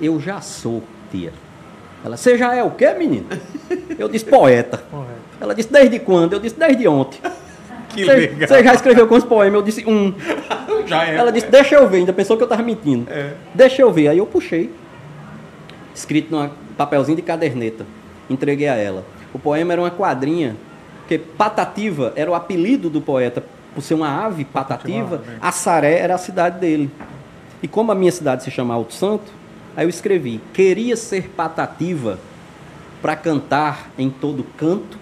Eu já sou, tia. Ela, você já é o quê, menino? Eu disse, poeta. Correto. Ela disse, desde quando? Eu disse, desde ontem. Que Você legal. você já escreveu quantos poemas? Eu disse, um. Já é. Ela disse, deixa eu ver, ainda pensou que eu estava mentindo. É. Deixa eu ver. Aí eu puxei. Escrito num papelzinho de caderneta. Entreguei a ela. O poema era uma quadrinha, porque Patativa era o apelido do poeta. Por ser uma ave patativa, Patativa, né? Assaré era a cidade dele. E como a minha cidade se chama Alto Santo, aí eu escrevi: Queria ser patativa para cantar em todo canto,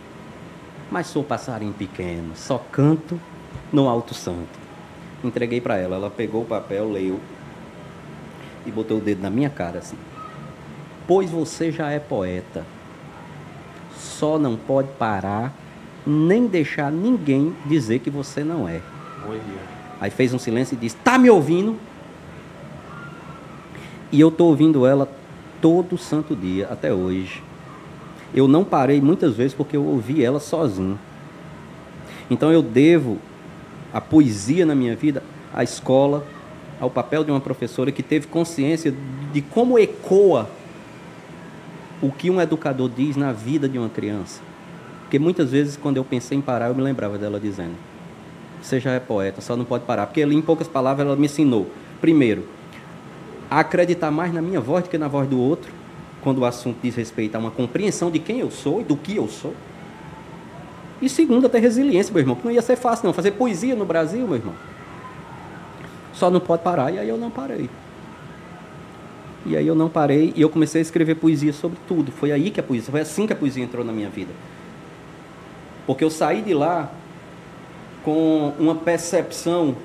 mas sou passarinho pequeno, só canto no Alto Santo. Entreguei para ela, ela pegou o papel, leu. e botou o dedo na minha cara assim. Pois você já é poeta. Só não pode parar nem deixar ninguém dizer que você não é. Aí fez um silêncio e disse: Tá me ouvindo? E eu tô ouvindo ela todo santo dia, até hoje. Eu não parei muitas vezes porque eu ouvi ela sozinho. Então eu devo a poesia na minha vida à escola, ao papel de uma professora que teve consciência de como ecoa o que um educador diz na vida de uma criança. Porque muitas vezes, quando eu pensei em parar, eu me lembrava dela dizendo: Você já é poeta, só não pode parar. Porque ali, em poucas palavras, ela me ensinou, primeiro, a acreditar mais na minha voz do que na voz do outro, quando o assunto diz respeito a uma compreensão de quem eu sou e do que eu sou. E segundo, a ter resiliência, meu irmão, que não ia ser fácil, não. Fazer poesia no Brasil, meu irmão. Só não pode parar, e aí eu não parei. E aí eu não parei e eu comecei a escrever poesia sobre tudo. Foi aí que a poesia, foi assim que a poesia entrou na minha vida. Porque eu saí de lá com uma percepção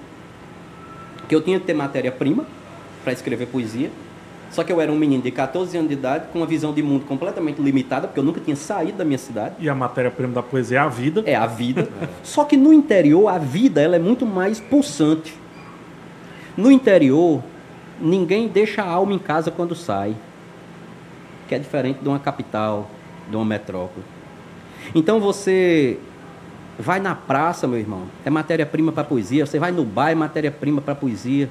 que eu tinha que ter matéria-prima para escrever poesia. Só que eu era um menino de 14 anos de idade com uma visão de mundo completamente limitada, porque eu nunca tinha saído da minha cidade. E a matéria-prima da poesia é a vida. É a vida. Só que no interior, a vida ela é muito mais pulsante. No interior, ninguém deixa a alma em casa quando sai. Que é diferente de uma capital, de uma metrópole. Então você vai na praça, meu irmão, é matéria-prima para poesia. Você vai no bar, é matéria-prima para poesia.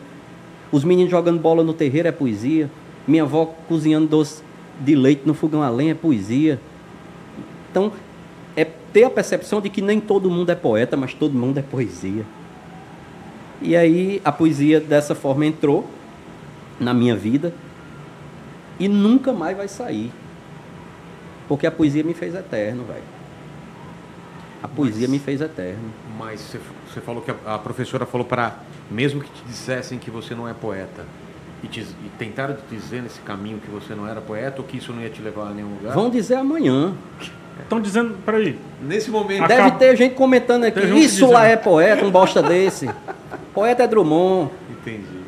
Os meninos jogando bola no terreiro é poesia. Minha avó cozinhando doce de leite no fogão a lenha é poesia. Então, é ter a percepção de que nem todo mundo é poeta, mas todo mundo é poesia. E aí a poesia dessa forma entrou na minha vida e nunca mais vai sair. Porque a poesia me fez eterno, velho. A poesia me fez eterno. Mas você, você falou que a, a professora falou para, mesmo que te dissessem que você não é poeta, e, te, e tentaram te dizer nesse caminho que você não era poeta ou que isso não ia te levar a nenhum lugar? Vão dizer amanhã. Estão dizendo, peraí, Nesse momento. Deve Acab- ter gente comentando aqui, gente isso lá é poeta, um bosta desse. Poeta é Drummond. Entendi.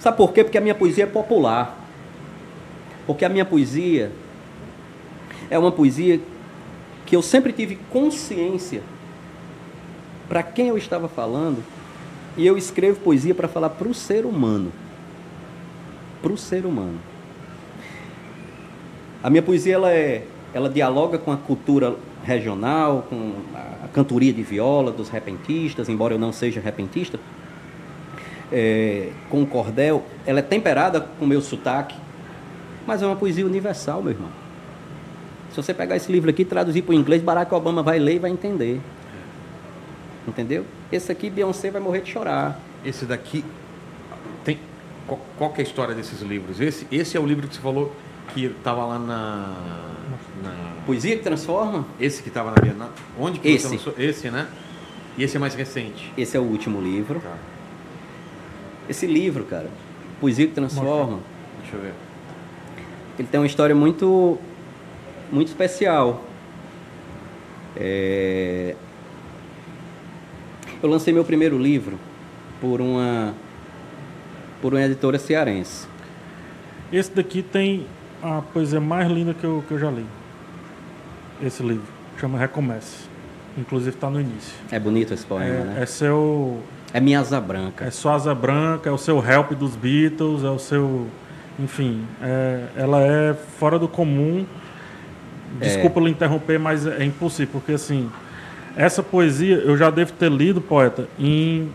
Sabe por quê? Porque a minha poesia é popular. Porque a minha poesia é uma poesia que eu sempre tive consciência para quem eu estava falando, e eu escrevo poesia para falar para o ser humano. Para o ser humano. A minha poesia ela é, ela dialoga com a cultura regional, com a cantoria de viola dos repentistas, embora eu não seja repentista, é, com o cordel, ela é temperada com o meu sotaque, mas é uma poesia universal, meu irmão. Se você pegar esse livro aqui e traduzir para o inglês, Barack Obama vai ler e vai entender. Entendeu? Esse aqui, Beyoncé vai morrer de chorar. Esse daqui tem. Qual, qual que é a história desses livros? Esse, esse é o livro que você falou que estava lá na. na- Poesia que transforma? esse que estava na Bienal. Onde que Esse. você lançou? Esse, né? E esse é mais recente. Esse é o último livro. Tá. Esse livro, cara, Poesia que Transforma, Deixa eu ver. ele tem uma história muito, muito especial. É, Eu lancei meu primeiro livro por uma, por uma editora cearense. esse daqui tem a poesia mais linda que eu, que eu já li. Esse livro. Chama Recomece. Inclusive está no início. É bonito esse poema, É, né? é seu. É minha asa branca. É sua asa branca, é o seu help dos Beatles, é o seu. Enfim, é- ela é fora do comum. Desculpa lhe interromper, mas é impossível, porque assim, essa poesia eu já devo ter lido, poeta, em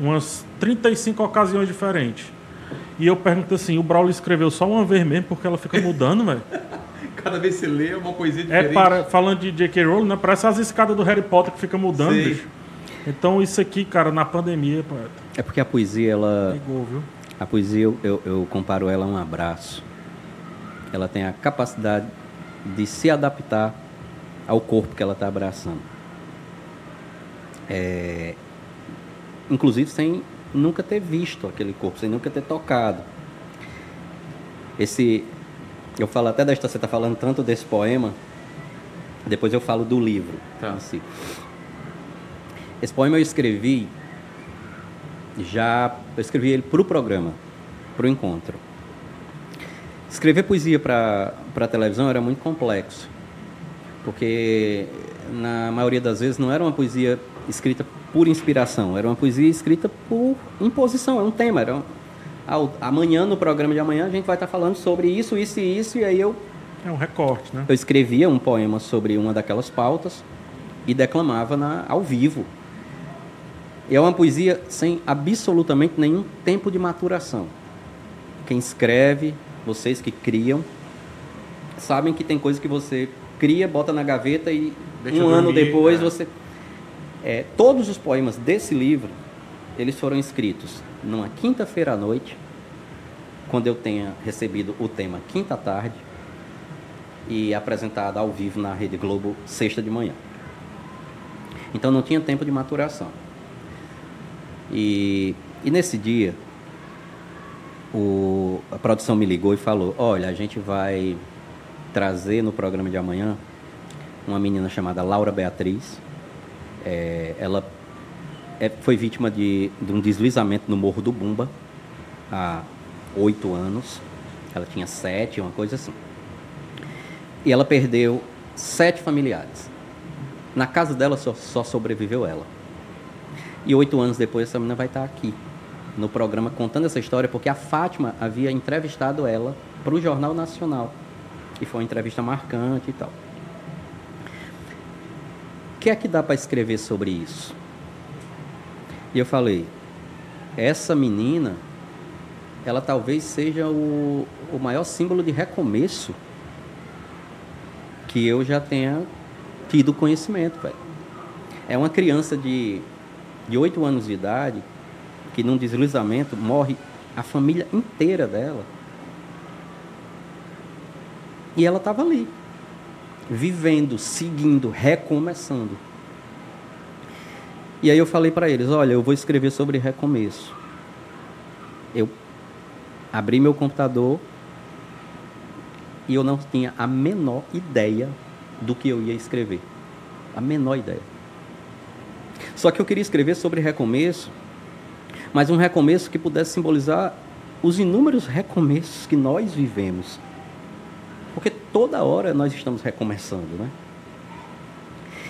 umas 35 ocasiões diferentes. E eu pergunto assim, o Braulio escreveu só uma vez mesmo, porque ela fica mudando, velho. Cada vez que você lê é uma poesia É diferente. para, falando de J.K. Rowling, né? Parece as escadas do Harry Potter que fica mudando, Sei. bicho. Então isso aqui, cara, na pandemia, poeta, É porque a poesia, ela, pegou, viu? a poesia eu, eu, eu comparo ela a um abraço. Ela tem a capacidade de se adaptar ao corpo que ela está abraçando. É, inclusive sem nunca ter visto aquele corpo, sem nunca ter tocado. Esse, eu falo até desta, você está falando tanto desse poema, depois eu falo do livro. Tá. si. Esse poema eu escrevi já, eu escrevi ele para o programa, para o encontro. Escrever poesia para a televisão era muito complexo, porque na maioria das vezes não era uma poesia escrita por inspiração, era uma poesia escrita por imposição, é um tema. Era um, amanhã, no programa de amanhã, a gente vai estar falando sobre isso, isso e isso, e aí eu É um recorte, né? eu escrevia um poema sobre uma daquelas pautas e declamava na, ao vivo. E é uma poesia sem absolutamente nenhum tempo de maturação. Quem escreve, vocês que criam, sabem que tem coisa que você cria, bota na gaveta e Deixa um ano dormir, depois é. você. É, todos os poemas desse livro, eles foram escritos numa quinta-feira à noite, quando eu tenha recebido o tema quinta tarde, e apresentada ao vivo na Rede Globo sexta de manhã. Então não tinha tempo de maturação. E, e nesse dia, o- a produção me ligou e falou: Olha, a gente vai trazer no programa de amanhã uma menina chamada Laura Beatriz. É, ela é- foi vítima de, de um deslizamento no Morro do Bumba há oito anos. Ela tinha sete, uma coisa assim. E ela perdeu sete familiares. Na casa dela só, só sobreviveu ela. E oito anos depois essa menina vai estar aqui no programa contando essa história porque a Fátima havia entrevistado ela para o Jornal Nacional. E foi uma entrevista marcante e tal. Que é que dá para escrever sobre isso? E eu falei, essa menina, ela talvez seja o, o maior símbolo de recomeço que eu já tenha tido conhecimento. É uma criança de, de 8 anos de idade que num deslizamento morre a família inteira dela. E ela estava ali, vivendo, seguindo, recomeçando. E aí eu falei para eles, olha, eu vou escrever sobre recomeço. Eu abri meu computador e eu não tinha a menor ideia do que eu ia escrever. A menor ideia. Só que eu queria escrever sobre recomeço, mas um recomeço que pudesse simbolizar os inúmeros recomeços que nós vivemos. Porque toda hora nós estamos recomeçando, né?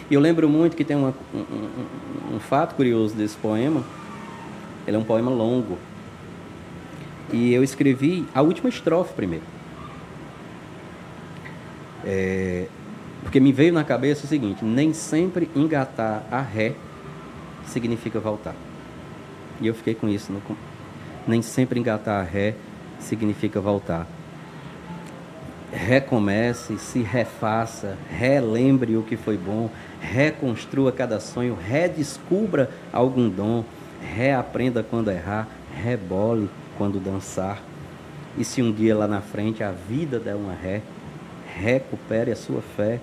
E eu lembro muito que tem uma- um, um- fato curioso desse poema. Ele é um poema longo. E eu escrevi a última estrofe primeiro. É, porque me veio na cabeça o seguinte: nem sempre engatar a ré significa voltar. E eu fiquei com isso. No, nem sempre engatar a ré significa voltar. Recomece, se refaça, relembre o que foi bom, reconstrua cada sonho, redescubra algum dom, reaprenda quando errar, rebole quando dançar. E se um dia lá na frente a vida der uma ré, recupere a sua fé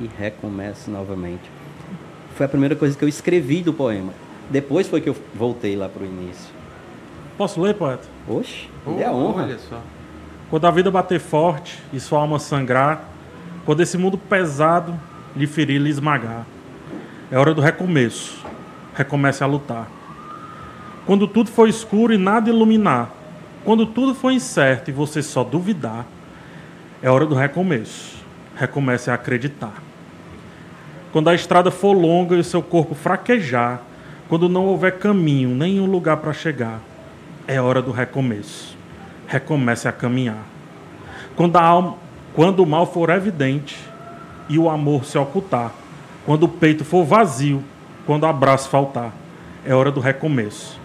e recomece novamente. Foi a primeira coisa que eu escrevi do poema. Depois foi que eu voltei lá para o início. Posso ler, poeta? Oxe, me dê a honra. Olha só. Quando a vida bater forte e sua alma sangrar, quando esse mundo pesado lhe ferir e lhe esmagar, é hora do recomeço. Recomece a lutar. Quando tudo for escuro e nada iluminar, quando tudo for incerto e você só duvidar, é hora do recomeço. Recomece a acreditar. Quando a estrada for longa e o seu corpo fraquejar, quando não houver caminho, nenhum lugar para chegar, é hora do recomeço. Recomece a caminhar. Quando, a alma, quando o mal for evidente e o amor se ocultar, quando o peito for vazio, quando o abraço faltar, é hora do recomeço.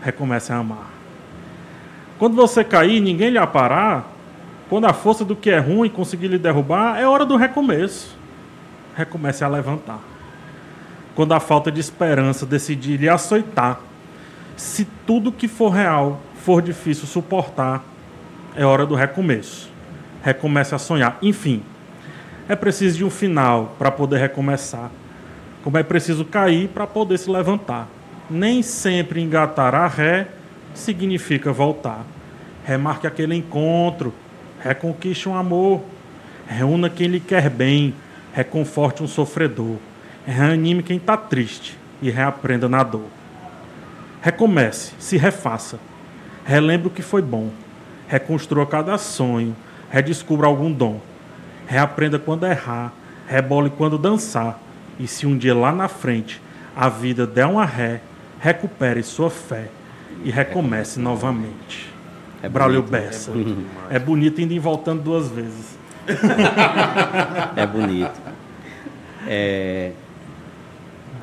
Recomece a amar. Quando você cair ninguém lhe aparar, quando a força do que é ruim conseguir lhe derrubar, é hora do recomeço. Recomece a levantar. Quando a falta de esperança decidir lhe açoitar, se tudo que for real for difícil suportar, é hora do recomeço. Recomece a sonhar. Enfim, é preciso de um final para poder recomeçar. Como é preciso cair para poder se levantar. Nem sempre engatar a ré significa voltar. Remarque aquele encontro, reconquiste um amor, reúna quem lhe quer bem, reconforte um sofredor, reanime quem está triste e reaprenda na dor. Recomece, se refaça, relembre o que foi bom, reconstrua cada sonho, redescubra algum dom. Reaprenda quando errar, rebole quando dançar. E se um dia lá na frente a vida der uma ré, recupere sua fé e recomece novamente. É Braulio bonito. Bessa. É bonito indo e voltando duas vezes. É bonito. É,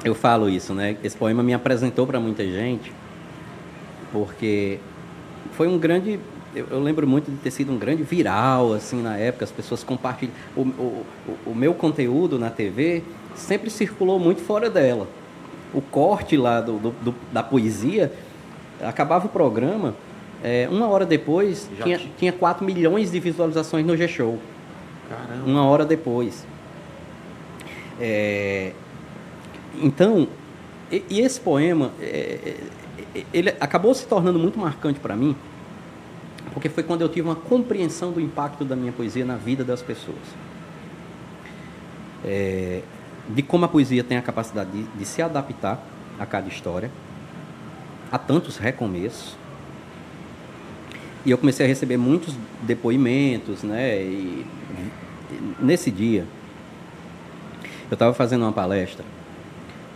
eu falo isso, né? Esse poema me apresentou para muita gente, porque foi um grande. Eu, eu lembro muito de ter sido um grande viral, assim, na época, as pessoas compartilham. O, o, o- meu conteúdo na TV sempre circulou muito fora dela. O corte lá do, do- do- da poesia, acabava o programa, é, uma hora depois, Já tinha, tinha. tinha 4 milhões de visualizações no G-Show Caramba. uma hora depois. É, então, e, e esse poema, é, ele acabou se tornando muito marcante para mim, porque foi quando eu tive uma compreensão do impacto da minha poesia na vida das pessoas. É, de como a poesia tem a capacidade de, de se adaptar a cada história, a tantos recomeços. E eu comecei a receber muitos depoimentos, né? E, nesse dia, eu estava fazendo uma palestra.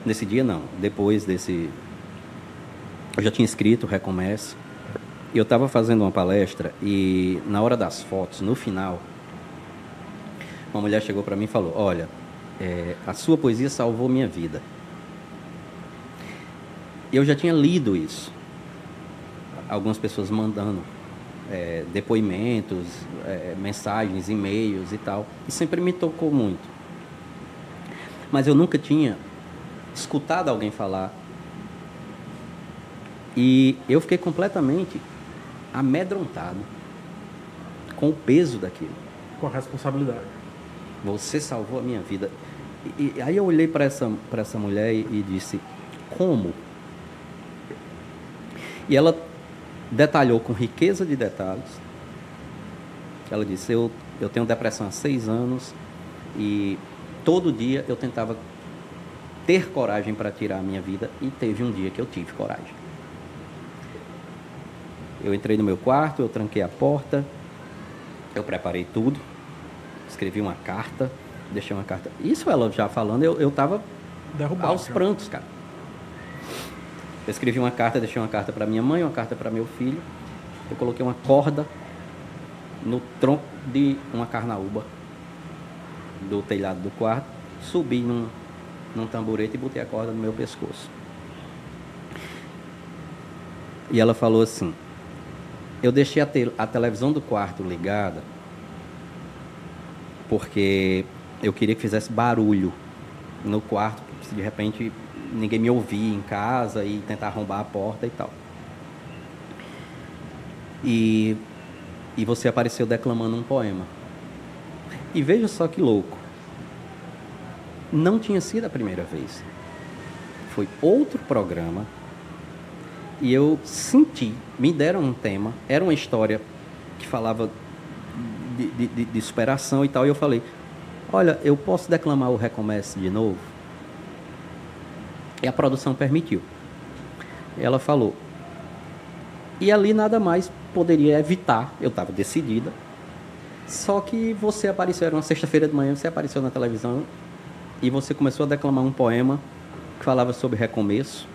Nesse dia, não. Depois desse. Eu já tinha escrito Recomeço. E eu estava fazendo uma palestra e, na hora das fotos, no final, uma mulher chegou para mim e falou: Olha, é, a sua poesia salvou minha vida. Eu já tinha lido isso. Algumas pessoas mandando é, depoimentos, é, mensagens, e-mails e tal. E sempre me tocou muito. Mas eu nunca tinha escutado alguém falar. E eu fiquei completamente amedrontado com o peso daquilo. Com a responsabilidade. Você salvou a minha vida. E, e aí eu olhei para essa, essa mulher e, e disse: Como? E ela detalhou com riqueza de detalhes. Ela disse: Eu, eu tenho depressão há seis anos e todo dia eu tentava ter coragem para tirar a minha vida e teve um dia que eu tive coragem. Eu entrei no meu quarto, eu tranquei a porta, eu preparei tudo, escrevi uma carta, deixei uma carta. Isso ela já falando, eu, eu tava Derrubado. aos prantos, cara. Eu escrevi uma carta, deixei uma carta para minha mãe, uma carta para meu filho. Eu coloquei uma corda no tronco de uma carnaúba do telhado do quarto, subi num, num tamborete e botei a corda no meu pescoço. E ela falou assim: Eu deixei a, te- a televisão do quarto ligada porque eu queria que fizesse barulho no quarto, se de repente ninguém me ouvia em casa e tentar arrombar a porta e tal. E, e você apareceu declamando um poema. E veja só que louco. Não tinha sido a primeira vez. Foi outro programa e eu senti, me deram um tema, era uma história que falava de, de- de- superação e tal, e eu falei, olha, eu posso declamar o Recomece de novo? E a produção permitiu. Ela falou. E ali nada mais poderia evitar, eu estava decidida. Só que você apareceu, era uma sexta-feira de manhã, você apareceu na televisão e você começou a declamar um poema que falava sobre recomeço.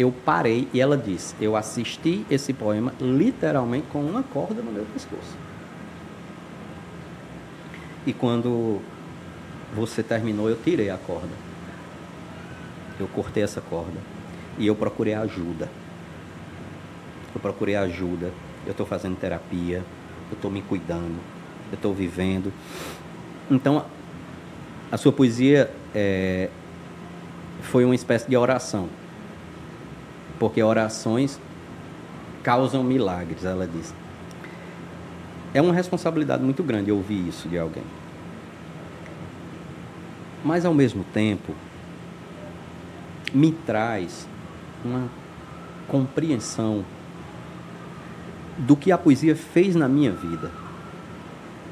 Eu parei e ela disse: Eu assisti esse poema literalmente com uma corda no meu pescoço. E quando você terminou, eu tirei a corda. Eu cortei essa corda e eu procurei ajuda. Eu procurei ajuda. Eu estou fazendo terapia. Eu estou me cuidando. Eu estou vivendo. Então, a sua poesia é, foi uma espécie de oração. Porque orações causam milagres, ela disse. É uma responsabilidade muito grande ouvir isso de alguém. Mas, ao mesmo tempo, me traz uma compreensão do que a poesia fez na minha vida.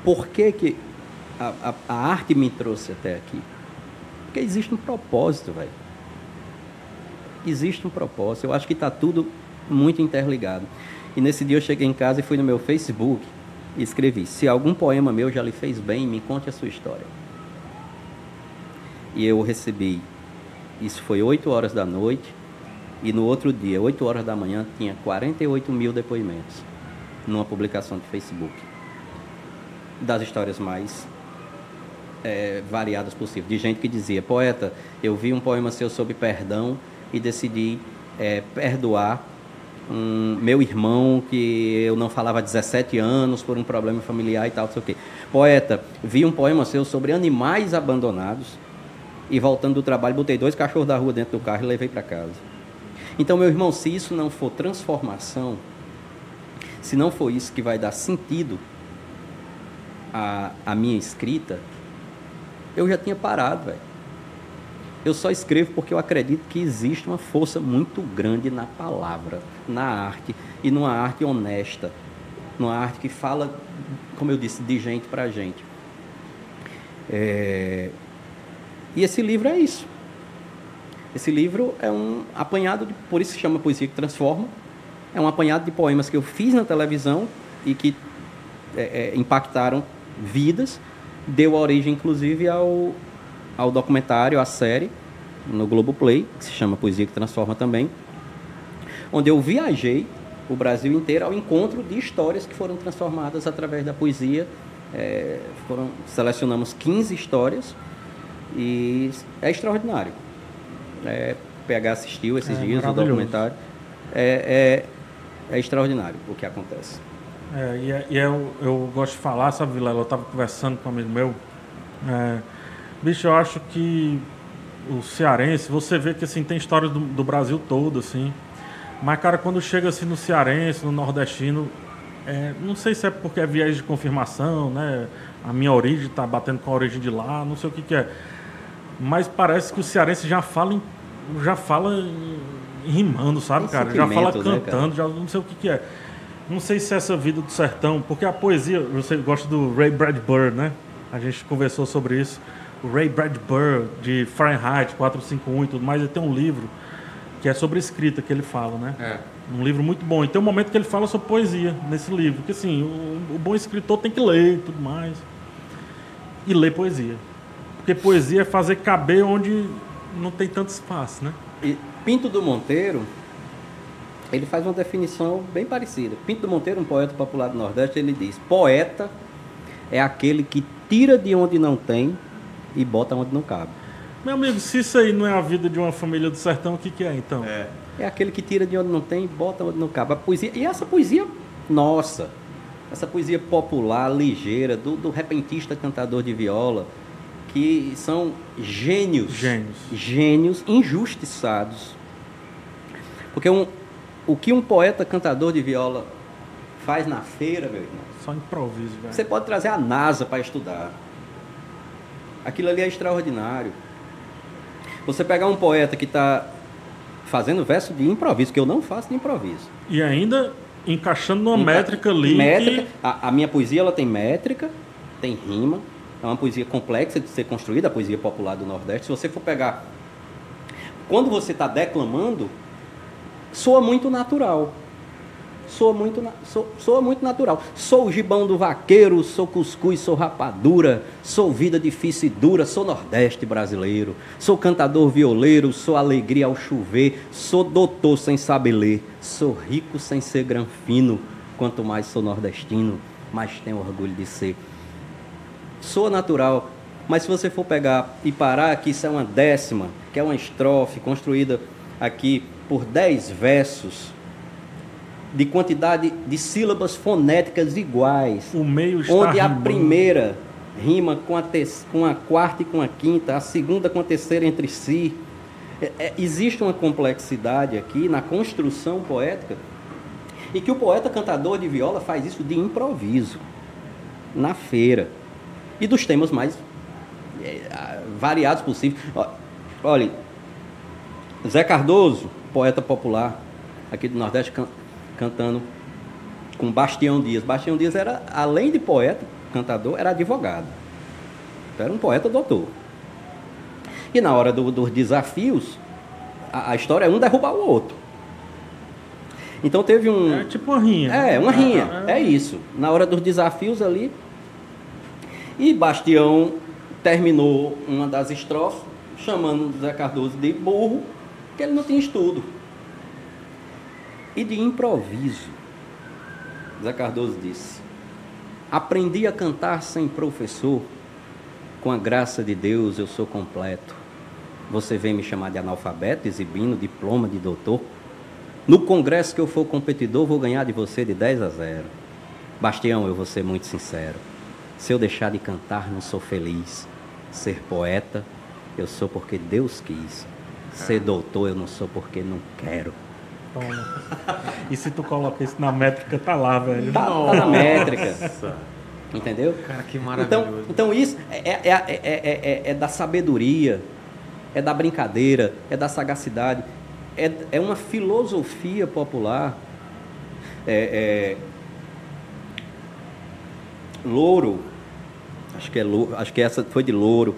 Por que, que a, a, a arte me trouxe até aqui? Porque existe um propósito, velho. Existe um propósito. Eu acho que está tudo muito interligado. E nesse dia eu cheguei em casa e fui no meu Facebook e escrevi: Se algum poema meu já lhe fez bem, me conte a sua história. E eu recebi, isso foi 8 horas da noite, e no outro dia, 8 horas da manhã, tinha 48 mil depoimentos numa publicação de Facebook. Das histórias mais é, variadas possíveis. De gente que dizia: Poeta, eu vi um poema seu sobre perdão e decidi é, perdoar um, meu irmão que eu não falava há 17 anos por um problema familiar e tal, não sei o quê. Poeta, vi um poema seu sobre animais abandonados e voltando do trabalho, botei dois cachorros da rua dentro do carro e levei para casa. Então, meu irmão, se isso não for transformação, se não for isso que vai dar sentido à, à minha escrita, eu já tinha parado, velho. Eu só escrevo porque eu acredito que existe uma força muito grande na palavra, na arte, e numa arte honesta, numa arte que fala, como eu disse, de gente para gente. É... E esse livro é isso. Esse livro é um apanhado, de, por isso se chama Poesia que Transforma. É um apanhado de poemas que eu fiz na televisão e que é, é, impactaram vidas. Deu origem, inclusive, ao, ao documentário, à série, no Globoplay, que se chama Poesia que Transforma também, onde eu viajei o Brasil inteiro ao encontro de histórias que foram transformadas através da poesia. É, foram, selecionamos 15 histórias e é extraordinário. É, PH assistiu esses É, dias o documentário. É, é, é extraordinário o que acontece. É, e é, e é eu, eu gosto de falar, sabe, Vilela? Eu estava conversando com um amigo meu. É, bicho, eu acho que o cearense, você vê que assim, tem histórias do, do Brasil todo, assim. Mas, cara, quando chega assim no cearense, no nordestino, é, não sei se é porque é viés de confirmação, né? A minha origem está batendo com a origem de lá, não sei o que, que é. Mas parece que o cearense já fala, em- já fala em- rimando, sabe, Tem cara? Já fala né, cantando, já não sei o que, que é. Não sei se é essa vida do sertão, porque a poesia, você gosta do Ray Bradbury, né? A gente conversou sobre isso. O Ray Bradbury, de Fahrenheit 451 e tudo mais, ele tem um livro que é sobre escrita que ele fala, né? É. Um livro muito bom. E tem um momento que ele fala sobre poesia nesse livro. Que assim, o, o bom escritor tem que ler e tudo mais. E ler poesia. Porque poesia é fazer caber onde não tem tanto espaço, né? E Pinto do Monteiro, ele faz uma definição bem parecida. Pinto do Monteiro, um poeta popular do Nordeste, ele diz: poeta é aquele que tira de onde não tem e bota onde não cabe. Meu amigo, se isso aí não é a vida de uma família do sertão, o que, que é então? É aquele que tira de onde não tem e bota onde não cabe. A poesia, e essa poesia nossa, essa poesia popular, ligeira, do, do repentista cantador de viola, que são gênios. Gênios. Gênios injustiçados. Porque um, o que um poeta cantador de viola faz na feira, meu irmão, Só improviso, velho. você pode trazer a NASA para estudar. Aquilo ali é extraordinário. Você pegar um poeta que está fazendo verso de improviso, que eu não faço de improviso. E ainda encaixando numa Enca- métrica ali. Métrica. que- A, a minha poesia ela tem métrica, tem rima. É uma poesia complexa de ser construída, a poesia popular do Nordeste. Se você for pegar. Quando você está declamando, soa muito natural. Soa muito, na- so- soa muito natural. Sou o gibão do vaqueiro, sou cuscuz, sou rapadura, sou vida difícil e dura, sou nordeste brasileiro, sou cantador violeiro, sou alegria ao chover, sou doutor sem saber ler, sou rico sem ser granfino, quanto mais sou nordestino, mais tenho orgulho de ser. Soa natural, mas se você for pegar e parar aqui, isso é uma décima, que é uma estrofe construída aqui por dez versos, de quantidade de sílabas fonéticas iguais, O meio está onde a primeira rima com a, te- com a quarta e com a quinta, a segunda com a terceira entre si. É- é- existe uma complexidade aqui na construção poética e que o poeta cantador de viola faz isso de improviso, na feira, e dos temas mais é, variados possíveis. Olha, Zé Cardoso, poeta popular aqui do Nordeste, cantando com Bastião Dias. Bastião Dias era, além de poeta, cantador, era advogado. Então, era um poeta doutor. E na hora do- dos desafios, a, a história é um derrubar o outro. Então teve um. É tipo uma rinha. É, uma rinha. É isso. Na hora dos desafios ali. E Bastião terminou uma das estrofes chamando Zé Cardoso de burro, porque ele não tinha estudo. E de improviso, Zé Cardoso disse: Aprendi a cantar sem professor, com a graça de Deus eu sou completo. Você vem me chamar de analfabeto, exibindo diploma de doutor? No congresso que eu for competidor, vou ganhar de você de 10 a 0. Bastião, eu vou ser muito sincero. Se eu deixar de cantar, não sou feliz. Ser poeta, eu sou porque Deus quis. Ser doutor, eu não sou porque não quero. Toma. E se tu coloca isso na métrica, tá lá, velho. Tá, tá na métrica. Entendeu? Cara, que Então, maravilhoso. então isso é, é, é, é, é- é da sabedoria, é da brincadeira, é da sagacidade, é, é uma filosofia popular. É, é, Louro, acho que, é, acho que essa foi de Louro,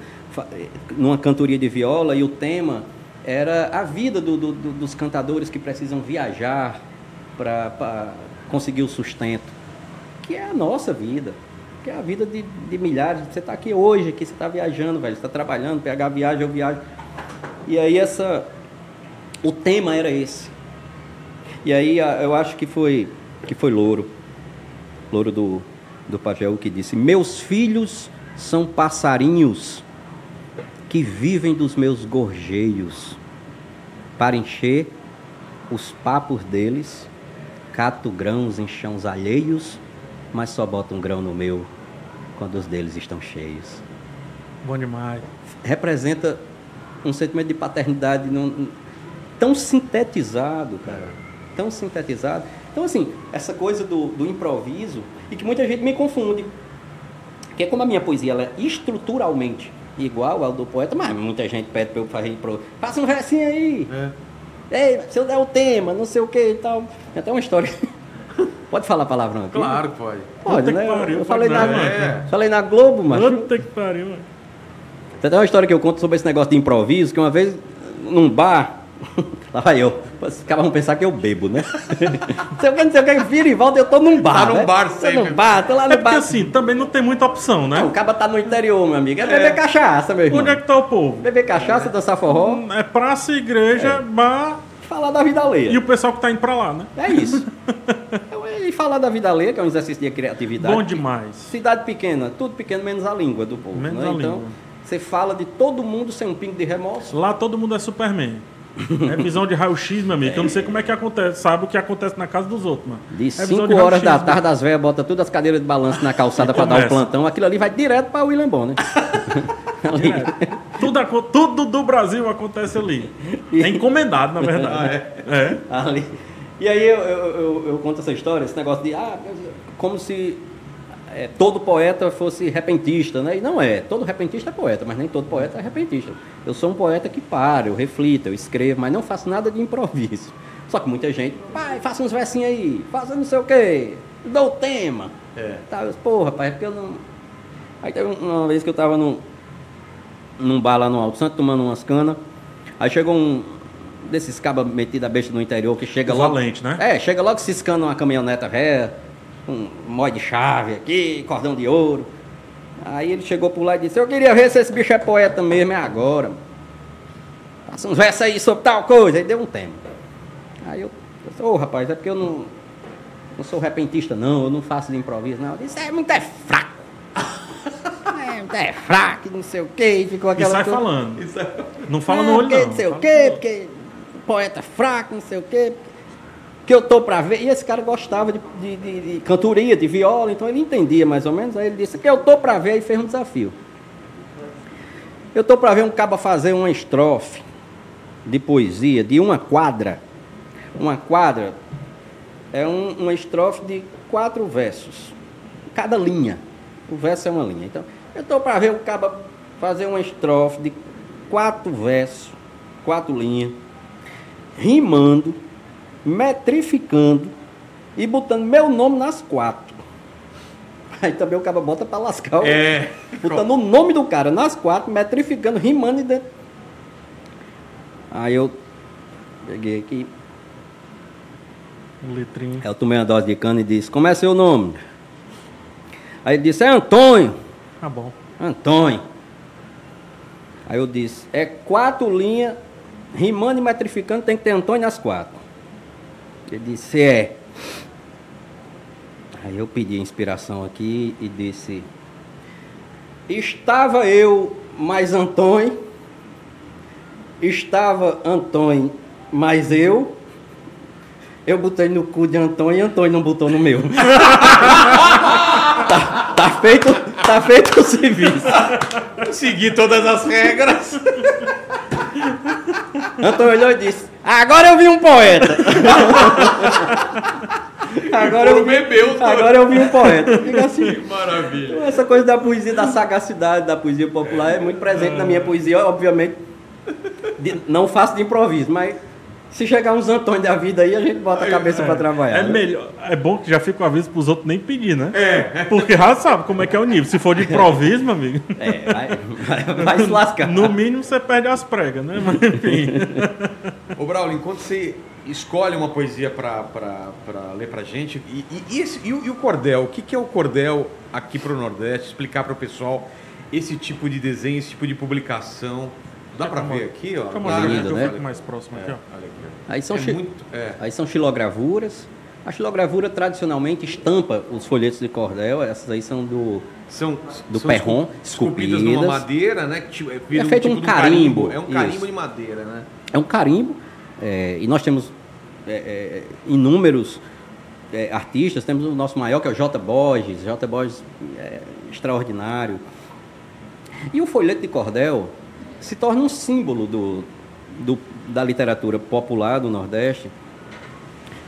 é, numa cantoria de viola, e o tema era a vida do- do- do- dos cantadores que precisam viajar para conseguir o sustento que é a nossa vida, que é a vida de, de milhares. Você está aqui hoje, aqui você está viajando, velho, você está trabalhando, PH viaja, eu viajo. E aí essa, o tema era esse. E aí eu acho que foi, que foi Louro, Louro do, do Pajeú, que disse, meus filhos são passarinhos que vivem dos meus gorjeios, para encher os papos deles, cato grãos em chãos alheios, mas só boto um grão no meu quando os deles estão cheios. Bom demais. Representa um sentimento de paternidade num- tão sintetizado, cara. Tão sintetizado. Então, assim, essa coisa do, do improviso, e que muita gente me confunde. Que é como a minha poesia ela é estruturalmente igual ao do poeta, mas muita gente pede para eu fazer pro... Faça um versinho aí. É. Ei, se eu der o tema, não sei o que e tal. Tem até uma história. Pode falar palavrão aqui? Claro que pode. Pode, Puta que né? pariu, eu falei na, é. falei na Globo, mas. Puta que pariu, mano. Tem até uma história que eu conto sobre esse negócio de improviso, que uma vez, num bar, lá vai eu, os caras vão pensar que eu bebo, né? não sei o que, não sei o que, vira e volta, eu tô num bar. Tá num né? bar Tô sempre. num bar, tô lá É no porque bar. assim, também não tem muita opção, né? Não, o cara tá no interior, meu amigo. É beber cachaça, meu irmão. Onde é que tá o povo? Beber cachaça, dançar forró, É praça, igreja, bar falar da vida alheia. e o pessoal que tá indo pra lá, né? É isso. e falar da vida alheia, que é um exercício de criatividade. Bom demais. Cidade pequena, tudo pequeno, menos a língua do povo. Menos né? a então, língua. você fala de todo mundo sem um pingo de remorso. Lá todo mundo é Superman. É visão de raio-x, meu amigo. que Eu não sei como é que acontece. Sabe o que acontece na casa dos outros, mano. De É 5 visão horas da tarde, as velhas botam todas as cadeiras de balanço na calçada para dar o plantão. Aquilo ali vai direto para William Bonner. Tudo, tudo do Brasil acontece ali. É encomendado, na verdade. é. ali. E aí eu, eu, eu- eu conto essa história, esse negócio de ah, como se é, todo poeta fosse repentista, né? E não é. Todo repentista é poeta, mas nem todo poeta é repentista. Eu sou um poeta que para, eu reflito, eu escrevo, mas não faço nada de improviso. Só que muita gente, pai, faça uns versinhos aí, faça não sei o quê, dou o tema. É. Tá, eu, Pô, rapaz, é porque eu não. Aí teve uma vez que eu tava num, num bar lá no Alto Santo tomando umas canas. Aí chegou um desses cabas metidos a besta no interior que chega Os logo. né? É, chega logo ciscando uma caminhoneta velha, um mó de chave aqui, cordão de ouro. Aí ele chegou por lá e disse, eu queria ver se esse bicho é poeta mesmo, é agora. mano. Faça uns versos aí sobre tal coisa. Aí deu um tema. Aí eu, eu disse, ô rapaz, é porque eu não, não sou repentista não, eu não faço de improviso não. Eu disse, é muito é fraco. é, muito é fraco, não sei o quê. E ficou E aquela sai coisa. falando. Não fala Ah, no olho, porque não. não sei o quê, olho. porque poeta fraco, não sei o quê. Que eu tô pra ver. E esse cara gostava de, de, de- de cantoria, de viola, então ele entendia mais ou menos. Aí ele disse que eu tô pra ver e fez um desafio. Eu tô pra ver um caba fazer uma estrofe de poesia de uma quadra. Uma quadra é um- uma estrofe de quatro versos. Cada linha. O verso é uma linha. Então, eu estou para ver o caba fazer uma estrofe de quatro versos, quatro linhas, rimando, metrificando e botando meu nome nas quatro. Aí também o caba bota para lascar. É. Botando o nome do cara nas quatro, metrificando, rimando e dentro. Aí eu peguei aqui. Um litrinho. Aí eu tomei uma dose de cana e disse, como é seu nome? Aí ele disse, é Antônio. Tá bom. Antônio. Aí eu disse, é quatro linhas, rimando e metrificando, tem que ter Antônio nas quatro. Ele disse, é. Aí eu pedi inspiração aqui e disse, estava eu mais Antônio, estava Antônio mais eu, eu botei no cu de Antônio e Antônio não botou no meu. tá, tá feito, tá feito o serviço. Seguir todas as regras. Antônio olhou e disse: Agora eu vi um poeta. agora, eu vi, bebeu, agora eu vi um poeta. Fica assim. Que maravilha. Essa coisa da poesia, da sagacidade da poesia popular é muito presente na minha poesia, obviamente. de- não faço de improviso, mas se chegar uns Antônio da vida aí, a gente bota a cabeça pra trabalhar. É né? melhor. É bom que já fica o aviso pros outros nem pedir, né? É. Porque já sabe como é que é o nível. Se for de improviso, meu amigo. É, vai, vai- vai se lascar. No mínimo você perde as pregas, né? Mas enfim. Ô, Braulio, enquanto você escolhe uma poesia pra ler pra gente, e, e, e esse- e o, e o cordel? O que, que é o cordel aqui pro Nordeste? Explicar pro pessoal esse tipo de desenho, esse tipo de publicação. Dá pra ver aqui, ó? Lindo, eu né? mais próximo aqui, É, ó. Aí são, É chi- muito- é. aí são xilogravuras. A xilogravura tradicionalmente estampa os folhetos de cordel, essas aí são do. São, Do são perron, esculpidas numa esculpidas. madeira, né? Que tipo, vira É feito um de carimbo, É um carimbo isso. de madeira, né? É um carimbo, é, e nós temos é, é, inúmeros é, artistas. Temos o nosso maior, que é o J. Borges. J. Borges é extraordinário. E o folheto de cordel se torna um símbolo do, do- da literatura popular do Nordeste.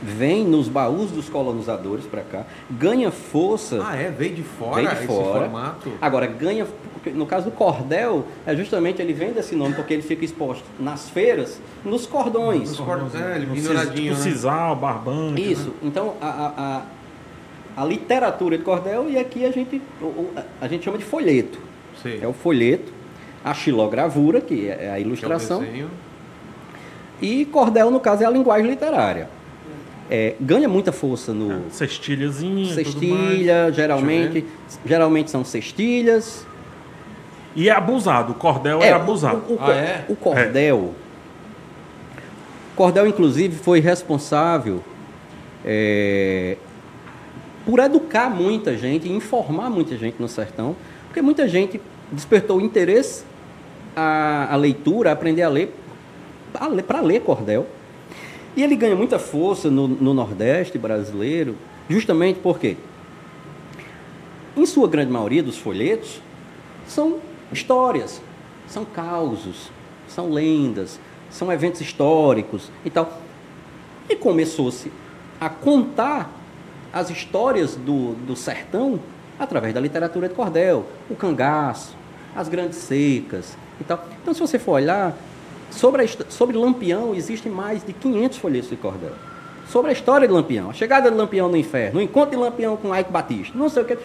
Vem nos baús dos colonizadores para cá, ganha força. Ah, é? Veio de fora Vem de esse fora. formato? Agora, ganha. No caso do cordel, é justamente ele vem desse nome porque ele fica exposto nas feiras, nos cordões. Os cordos, é, ele No penduradinho, cis- né? Tipo sisal, barbante. né? Isso. Então, a, a, a, a literatura de cordel, e aqui a gente, a gente chama de folheto. Sei. É o folheto, a xilogravura, que é a Que é o ilustração, desenho. e cordel, no caso, é a linguagem literária. É, ganha muita força no, Cestilhazinha, tudo mais. Cestilha, geralmente, geralmente são cestilhas. E é abusado, o cordel é, o- abusado. O, o, Ah, é? o cordel. Cordel, inclusive, foi responsável é, por educar muita gente, informar muita gente no sertão, porque muita gente despertou interesse à, à leitura, a aprender a ler, para ler cordel. E ele ganha muita força no, no Nordeste brasileiro, justamente porque, em sua grande maioria dos folhetos, são histórias, são causos, são lendas, são eventos históricos e tal. E começou-se a contar as histórias do, do sertão através da literatura de cordel, o cangaço, as grandes secas e tal. Então, se você for olhar, sobre, a, sobre Lampião existem mais de 500 folhetos de cordel. Sobre a história de Lampião, a chegada de Lampião no inferno, o encontro de Lampião com Ike Batista, não sei o que.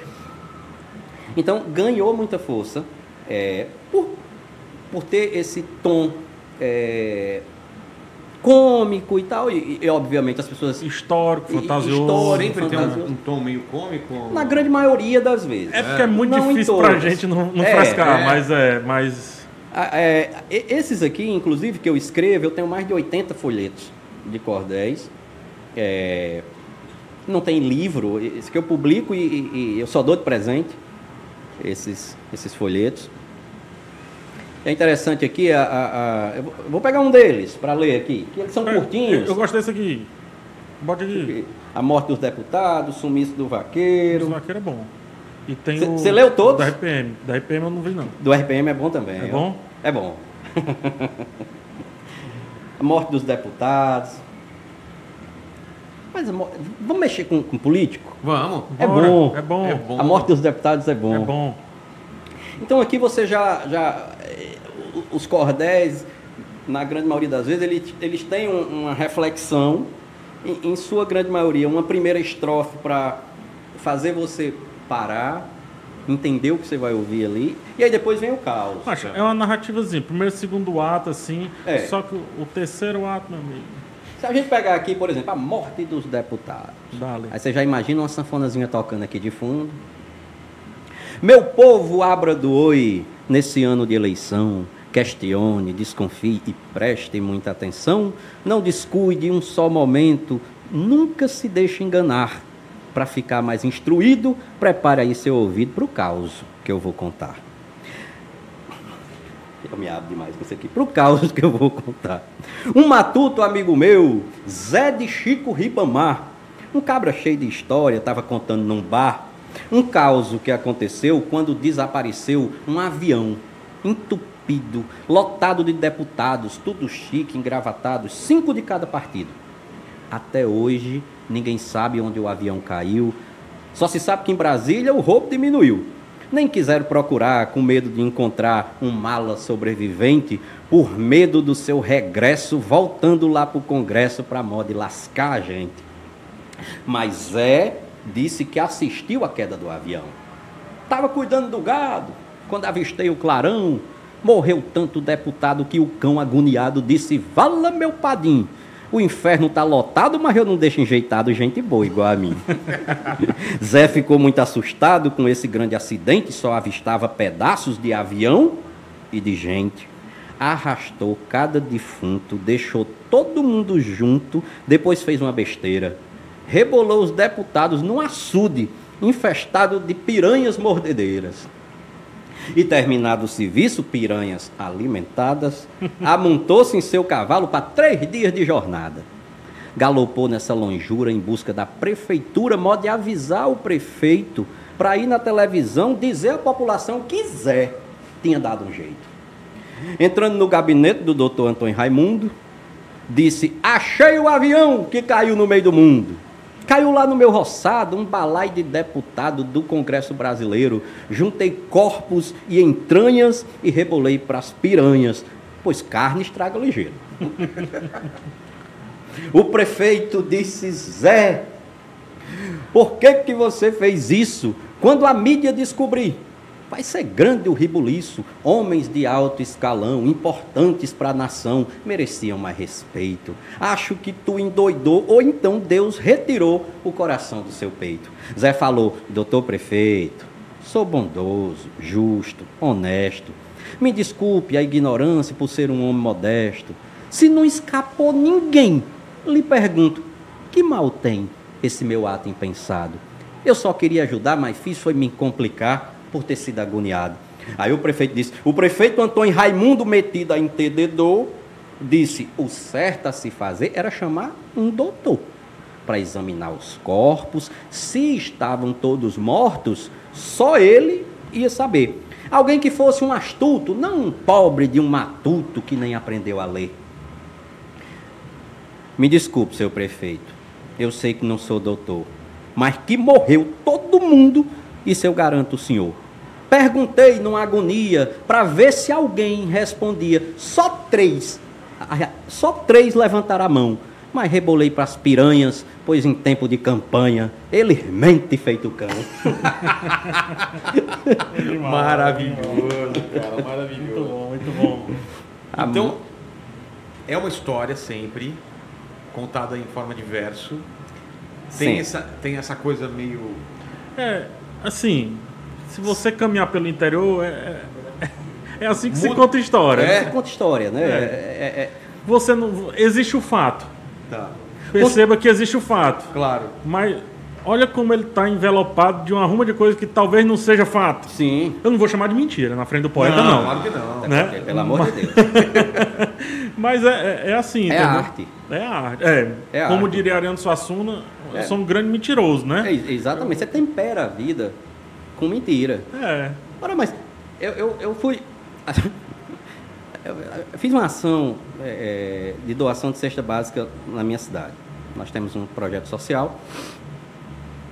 Então, ganhou muita força é, por, por ter esse tom é, cômico e tal. E, e, obviamente, as pessoas, Histórico, fantasioso. histórico, Sempre tem um, fantasioso. um tom meio cômico. na grande maioria das vezes. É porque é muito Não difícil pra todas. gente não, não É, frescar, é. mas é, mas é, esses aqui, inclusive, que eu escrevo, eu tenho mais de 80 folhetos de cordéis. É, não tem livro, esse que eu publico e, e- e eu só dou de presente esses, esses folhetos. É interessante aqui, a, a- a- eu vou- eu pegar um deles para ler aqui, que eles são É, curtinhos. Eu gosto desse aqui. Bote aqui. A morte dos deputados, o sumiço do vaqueiro. vaqueiro é bom. E tem Cê- o. cê leu todos? Da RPM. Da RPM eu não vi, não. Do RPM é bom também. É ó. bom? É bom. a morte dos deputados. Mas mo- vamos mexer com, com político? Vamos. É bom. É bom. É bom. A morte dos deputados é bom. É bom. Então aqui você já. já eh, os cordéis, na grande maioria das vezes, eles, eles têm um- uma reflexão, em, em sua grande maioria, uma primeira estrofe para fazer você parar, entender o que você vai ouvir ali, e aí depois vem o caos. É uma narrativazinha. Primeiro e segundo ato, assim. É. Só que o, o terceiro ato, meu amigo. Se a gente pegar aqui, por exemplo, a morte dos deputados. Dale. Aí você já imagina uma sanfonazinha tocando aqui de fundo. Meu povo, abra do oi nesse ano de eleição. Questione, desconfie e preste muita atenção. Não descuide um só momento. Nunca se deixe enganar. Para ficar mais instruído, prepare aí seu ouvido para o caos que eu vou contar. Eu me abro demais com isso aqui. Para o caos que eu vou contar. Um matuto amigo meu, Zé de Chico Ribamar, um cabra cheio de história, estava contando num bar um caos que aconteceu quando desapareceu um avião entupido, lotado de deputados, tudo chique, engravatados, cinco de cada partido. Até hoje, ninguém sabe onde o avião caiu. Só se sabe que em Brasília o roubo diminuiu. Nem quiseram procurar com medo de encontrar um mala sobrevivente, por medo do seu regresso, voltando lá para o Congresso para modo de lascar a gente. Mas Zé disse que assistiu à queda do avião. Estava cuidando do gado, quando avistei o clarão. Morreu tanto deputado que o cão agoniado disse: Vala meu padim. O inferno tá lotado, mas eu não deixo enjeitado gente boa igual a mim. Zé ficou muito assustado com esse grande acidente, só avistava pedaços de avião e de gente. Arrastou cada defunto, deixou todo mundo junto, depois fez uma besteira. Rebolou os deputados num açude infestado de piranhas mordedeiras. E terminado o serviço, piranhas alimentadas, amontou-se em seu cavalo para três dias de jornada. Galopou nessa lonjura em busca da prefeitura, modo de avisar o prefeito para ir na televisão dizer à população que Zé tinha dado um jeito. Entrando no gabinete do doutor Antônio Raimundo, disse: Achei o avião que caiu no meio do mundo. Caiu lá no meu roçado um balai de deputado do Congresso Brasileiro. Juntei corpos e entranhas e rebolei para as piranhas, pois carne estraga ligeiro. o prefeito disse: Zé, por que, que você fez isso? Quando a mídia descobrir, vai ser grande o ribuliço. Homens de alto escalão, importantes para a nação, mereciam mais respeito. Acho que tu endoidou, ou então Deus retirou o coração do seu peito. Zé falou: Doutor prefeito, sou bondoso, justo, honesto. Me desculpe a ignorância por ser um homem modesto. Se não escapou ninguém, lhe pergunto: que mal tem esse meu ato impensado? Eu só queria ajudar, mas fiz foi me complicar por ter sido agoniado. Aí o prefeito disse: o prefeito Antônio Raimundo, metido a entendedor, disse: o certo a se fazer era chamar um doutor para examinar os corpos. Se estavam todos mortos, só ele ia saber. Alguém que fosse um astuto, não um pobre de um matuto que nem aprendeu a ler. Me desculpe, seu prefeito. Eu sei que não sou doutor, mas que morreu todo mundo, isso eu garanto o senhor. Perguntei numa agonia para ver se alguém respondia. Só três, só três levantaram a mão. Mas rebolei para as piranhas, pois em tempo de campanha, ele mente feito cão. Maravilhoso, cara, Muito maravilhoso. bom, muito bom. Então, é uma história sempre contada em forma de verso. Tem, Sim. essa, tem essa coisa meio. É, assim, se você caminhar pelo interior, é, é, é assim que se Muda- conta história. É. Você conta história, né? É. É- é- Você não. Existe o fato. Tá. Perceba que existe o fato. Claro. Mas olha como ele está envelopado de uma ruma de coisa que talvez não seja fato. sim. Eu não vou chamar de mentira na frente do poeta, não. Claro que não. Né? Pelo amor de Deus. Mas é, é- é assim, É entendeu? arte. É arte. É, É como arte. diria Ariano Suassuna, eu É. sou um grande mentiroso, É, né? exatamente. Você tempera a vida com mentira. É. Ora, mas eu, eu, eu fui. Eu, fiz uma ação é, é, de doação de cesta básica na minha cidade. Nós temos um projeto social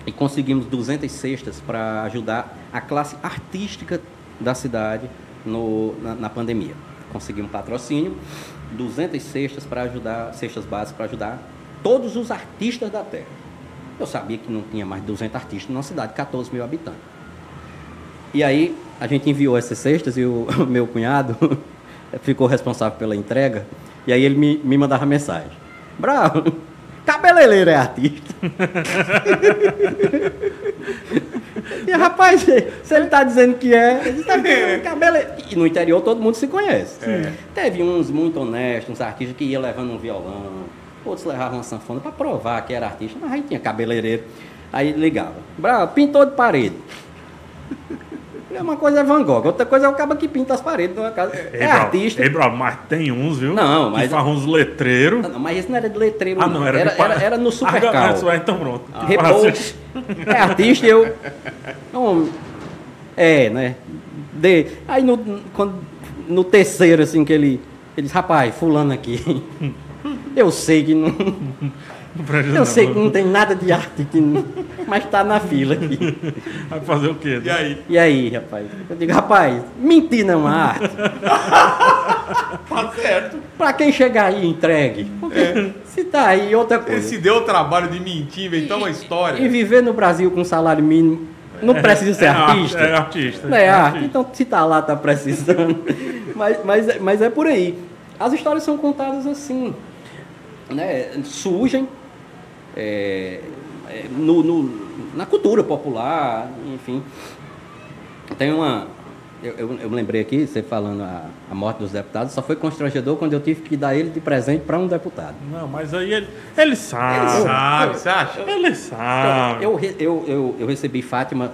e conseguimos 200 cestas para ajudar a classe artística da cidade no, na, na pandemia. Conseguimos patrocínio, 200 cestas para ajudar, cestas básicas para ajudar todos os artistas da terra. Eu sabia que não tinha mais de 200 artistas numa cidade de 14 mil habitantes. E aí a gente enviou essas cestas e o meu cunhado ficou responsável pela entrega. E aí ele me, me mandava mensagem. Bravo. Cabeleireiro é artista. E rapaz, se ele tá dizendo que é, ele tá dizendo cabele... E no interior todo mundo se conhece. Teve uns muito honestos, uns artistas que iam levando um violão, outros levavam uma sanfona para provar que era artista, mas aí tinha cabeleireiro. Aí ligava. Bravo, pintor de parede. É Uma coisa é Van Gogh, outra coisa é o cara que pinta as paredes de uma casa. É bravo, artista. Ei, bravo, mas tem uns, viu? Não, mas- Que uns letreiros. Ah, não, mas esse não era de letreiro, Ah, não, era era, de pa- era, era no Ah, Supercal. é, então pronto. Repouso. É artista, eu. Não, é, né? De, aí no, quando, no terceiro, assim, que ele. Ele disse, rapaz, fulano aqui. Eu sei que não. Eu sei que não tem nada de arte aqui, mas tá na fila aqui. Vai fazer o quê? E aí? E aí, rapaz? Eu digo, rapaz, mentir não é uma arte. Tá certo. Pra quem chegar aí, entregue. Porque se tá aí, outra coisa. Ele se deu o trabalho de mentir, inventar uma história. E viver no Brasil com salário mínimo não precisa ser é arte, artista. é artista. Não é arte, então se tá lá, tá precisando. mas, mas, é- mas é por aí. As histórias são contadas assim, né? Surgem é, é, no, no- na cultura popular, enfim. Tem uma. Eu, eu, eu me lembrei aqui, você falando a, a morte dos deputados, só foi constrangedor quando eu tive que dar ele de presente para um deputado. Não, mas aí ele, ele sabe. Sabe, você acha? Ele sabe. Eu, eu, eu, eu recebi Fátima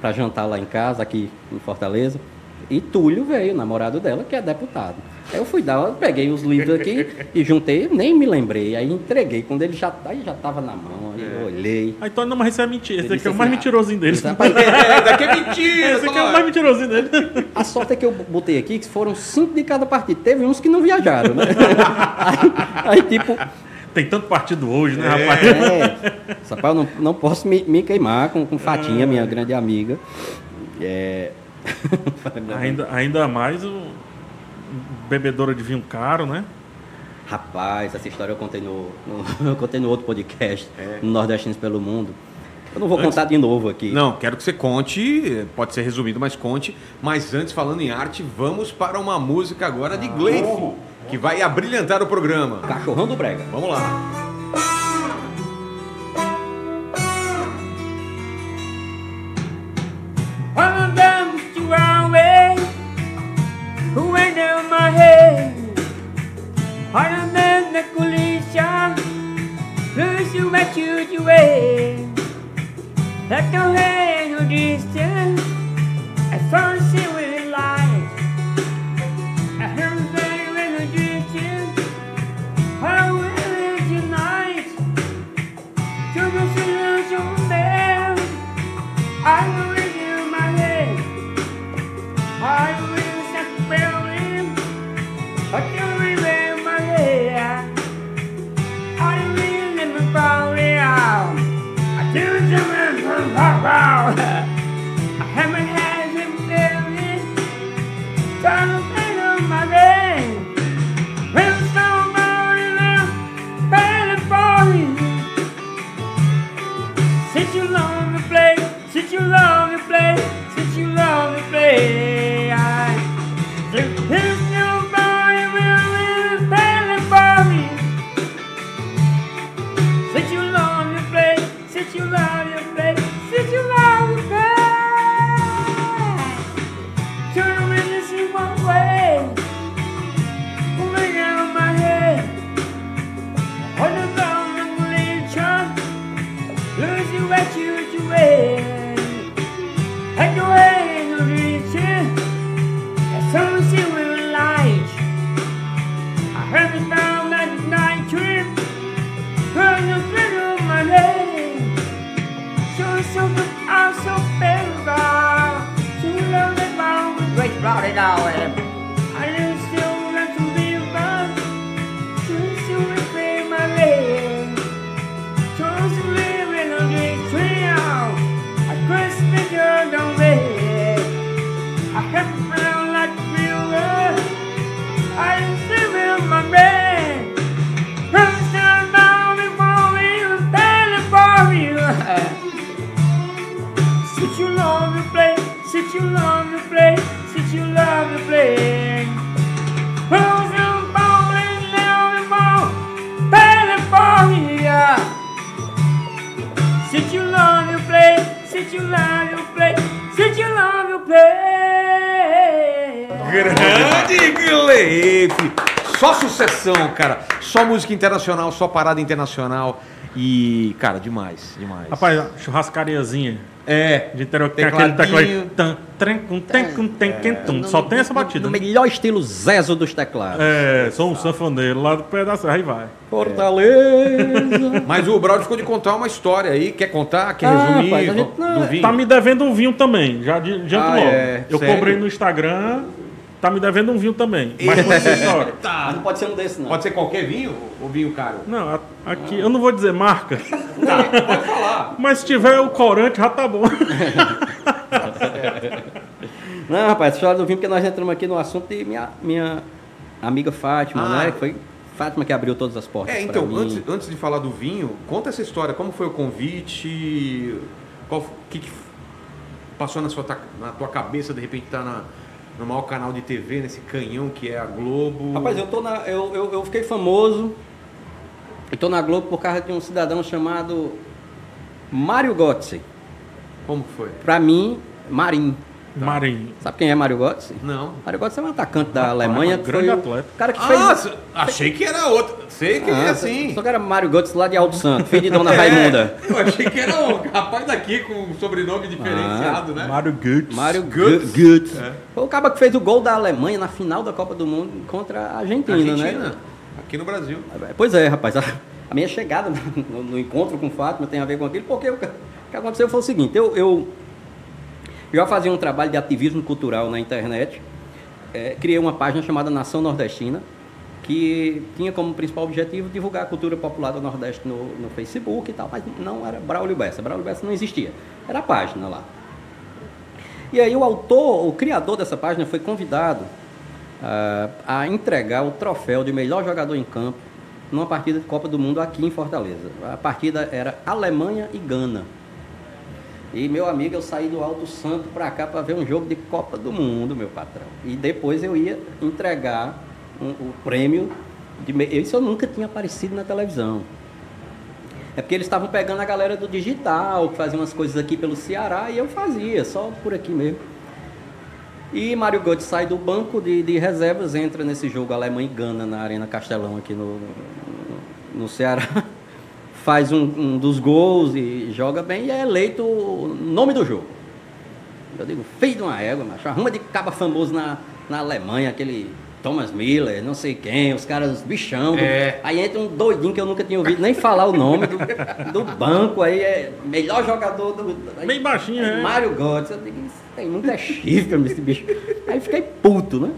para jantar lá em casa, aqui em Fortaleza, e Túlio veio, namorado dela, que é deputado. Aí eu fui dar, eu peguei os livros aqui e juntei, nem me lembrei. Aí entreguei. Quando ele já, aí já tava na mão, aí eu olhei. Ah, então não, mas isso é mentira. Esse aqui é o mais assim, mentirosinho dele. Esse É, daqui é mentira. Esse aqui é o mais mentirosinho dele. A sorte é que eu botei aqui, que foram cinco de cada partido. Teve uns que não viajaram, né? aí, aí, tipo, Tem tanto partido hoje, né, rapaz? É, rapaz, eu não, não posso me, me queimar com, com Fatinha, minha grande amiga. É... Ainda, ainda mais o bebedora de vinho caro, né? Rapaz, essa história eu contei no, no- eu contei no outro podcast, no Nordestinos pelo Mundo. Eu não vou contar de novo aqui. Não, quero que você conte, pode ser resumido, mas conte. Mas antes, falando em arte, vamos para uma música agora de Gleif, que vai abrilhantar o programa. Cachorrão do Brega. Vamos lá. i am in the collision, Plus you met you to way Let the way no distance. I first see love música internacional, só parada internacional. E, cara, demais, demais. Rapaz, churrascariazinha é. de interior que tem aquele teclado. Tan, trem, cum, tem, cum, tem, quem, tum. Só tem essa batida. No né? melhor estilo Zezo dos teclados. É, sou um sanfoneiro lá do pé da serra, aí vai. Fortaleza. Mas o Braulio ficou de contar uma história aí. Quer contar? Quer Ah, resumir? rapaz, a gente- do não, vinho? Tá me devendo um vinho também, já adi- adianto Ah, logo. é? Eu Sério? cobrei no Instagram, tá me devendo um vinho também. Mas conta essa história. Mas não pode ser um desses, não. Pode ser qualquer vinho ou vinho caro? Não, a- aqui eu não vou dizer marca, Pode falar. mas se tiver o corante já tá bom. Não, rapaz, essa história do vinho, porque nós entramos aqui no assunto de minha, minha amiga Fátima, Ah. né? Que foi Fátima que abriu todas as portas É, pra então, mim. antes, antes de falar do vinho, conta essa história. Como foi o convite? Qual, o que, que passou na, sua, ta- na tua cabeça, de repente, tá na, no maior canal de TV, nesse canhão que é a Globo? Rapaz, eu, tô na, eu, eu, eu fiquei famoso e tô na Globo por causa de um cidadão chamado Mário Götze. Como foi? Pra mim, Marim. Marinho. Sabe quem é Mário Götze? Não. Mário Götze é um atacante da Rapaz, Alemanha. um grande foi o atleta. cara que fez... Ah, achei que era outro. Sei que é Ah, assim. Só que era Mário Götze lá de Alto Santo, filho de Dona É, Raimunda. Eu achei que era um rapaz daqui com um sobrenome diferenciado, né? Mário Goetz. Mário Götze. Götze. É. Foi o cara que fez o gol da Alemanha na final da Copa do Mundo contra a Argentina, Argentina. né? Aqui no Brasil. Pois é, rapaz. A, a minha chegada no, no encontro com Fátima tem a ver com aquilo, porque o que, o que aconteceu foi o seguinte, eu, eu já fazia um trabalho de ativismo cultural na internet, eh, criei uma página chamada Nação Nordestina, que tinha como principal objetivo divulgar a cultura popular do Nordeste no, no Facebook e tal, mas não era Braulio Bessa. Braulio Bessa não existia, era a página lá. E aí o autor, o criador dessa página foi convidado ah, a entregar o troféu de melhor jogador em campo numa partida de Copa do Mundo aqui em Fortaleza. A partida era Alemanha e Gana. E meu amigo, eu saí do Alto Santo para cá para ver um jogo de Copa do Mundo, meu patrão. E depois eu ia entregar um- o prêmio. De, isso eu nunca tinha aparecido na televisão. É porque eles estavam pegando a galera do digital, que fazia umas coisas aqui pelo Ceará, e eu fazia, só por aqui mesmo. E Mário Götze sai do banco de, de reservas, entra nesse jogo Alemanha e Gana na Arena Castelão aqui no, no, no Ceará. Faz um, um dos gols e joga bem e é eleito o nome do jogo. Eu digo, filho de uma égua, macho. Arruma de caba famoso na, na Alemanha, aquele Thomas Miller, não sei quem, os caras, os bichão. É. Aí entra um doidinho que eu nunca tinha ouvido nem falar o nome do, do banco, aí é melhor jogador do. aí- Bem baixinho, é. Mário Götze, eu digo, isso tem muito é chifre esse bicho. Aí fiquei puto, né?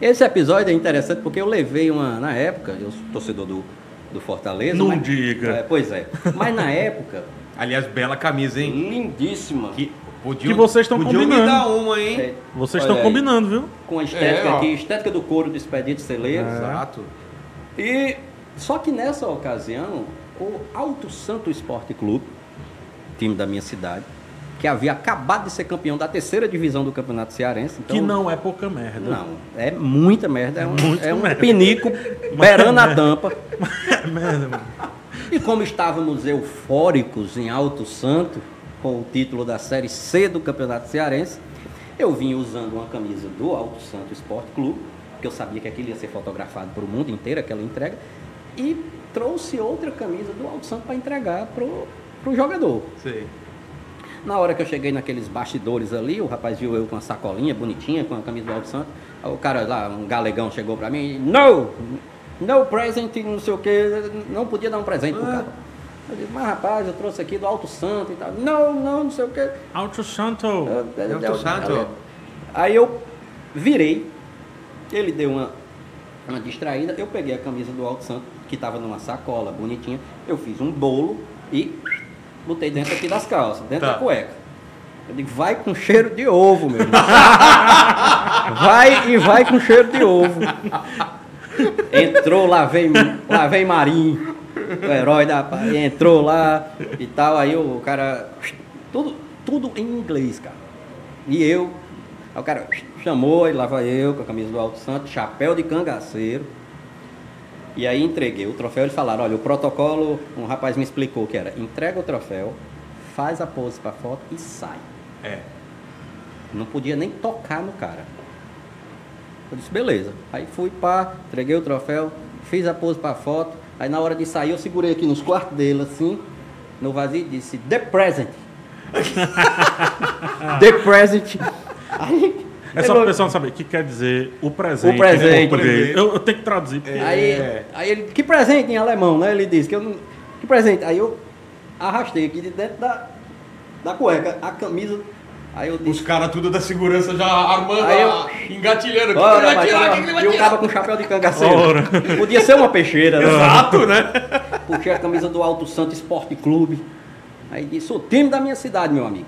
Esse episódio é interessante porque eu levei uma, na época, eu sou torcedor do, do Fortaleza. Não mas- diga. É, pois é. Mas na época, Aliás, bela camisa, hein? lindíssima. Que, podiam, Que vocês estão podiam me combinando. dar uma, hein? É, Vocês estão combinando, viu? Com a estética É, aqui, estética do couro do Expedito Celeiro. Exato. E só que nessa ocasião, o Alto Santo Esporte Clube, time da minha cidade, que havia acabado de ser campeão da terceira divisão do Campeonato Cearense. Então, Que não é pouca merda. Não, é muita merda, é um, Muito é um merda. pinico beirando a tampa. É merda, mano. E como estávamos eufóricos em Alto Santo, com o título da Série C do Campeonato Cearense, eu vim usando uma camisa do Alto Santo Esporte Clube, porque eu sabia que aquilo ia ser fotografado para o mundo inteiro, aquela entrega, e trouxe outra camisa do Alto Santo para entregar para o jogador. Sei. Na hora que eu cheguei naqueles bastidores ali, o rapaz viu eu com a sacolinha bonitinha, com a camisa do Alto Santo. O cara lá, um galegão, chegou pra mim, no, no present, não sei o que, não podia dar um presente pro cara. Eu disse, mas rapaz, eu trouxe aqui do Alto Santo e tal. Não, não, não sei o que. Alto Santo. Alto Santo. Aí eu virei, ele deu uma, uma distraída, eu peguei a camisa do Alto Santo, que estava numa sacola bonitinha, eu fiz um bolo e botei dentro aqui das calças, dentro Tá. da cueca. Eu digo, vai com cheiro de ovo, meu irmão. vai e vai com cheiro de ovo. Entrou, lá vem, lá vem Marinho, o herói da. Entrou lá e tal, aí o cara. Tudo, tudo em inglês, cara. E eu, aí o cara chamou, e lá vai eu com a camisa do Alto Santo, chapéu de cangaceiro. E aí entreguei o troféu, eles falaram, olha, o protocolo, um rapaz me explicou que era, entrega o troféu, faz a pose pra foto e sai. É. Não podia nem tocar no cara. Eu disse, beleza. Aí fui pá, entreguei o troféu, fiz a pose pra foto. Aí na hora de sair eu segurei aqui nos quartos dele, assim, no vazio e disse, The Present. The Present. Aí, É só ele- pro pessoal saber o que quer dizer o presente. O presente. em português. Eu, eu tenho que traduzir. Porque Aí, aí ele, que presente em alemão, né? Ele disse que eu não. Que presente? Aí eu arrastei aqui de dentro da, da cueca a camisa. Aí eu Os disse. caras tudo da segurança já armando, Aí eu- a- engatilhando. O que Ora, que ele vai tirar? O eu- que vai e o cara com chapéu de cangaceiro. Ora. Podia ser uma peixeira, né? Exato, né? Puxei a camisa do Alto Santo Esporte Clube. Aí disse, o time da minha cidade, meu amigo.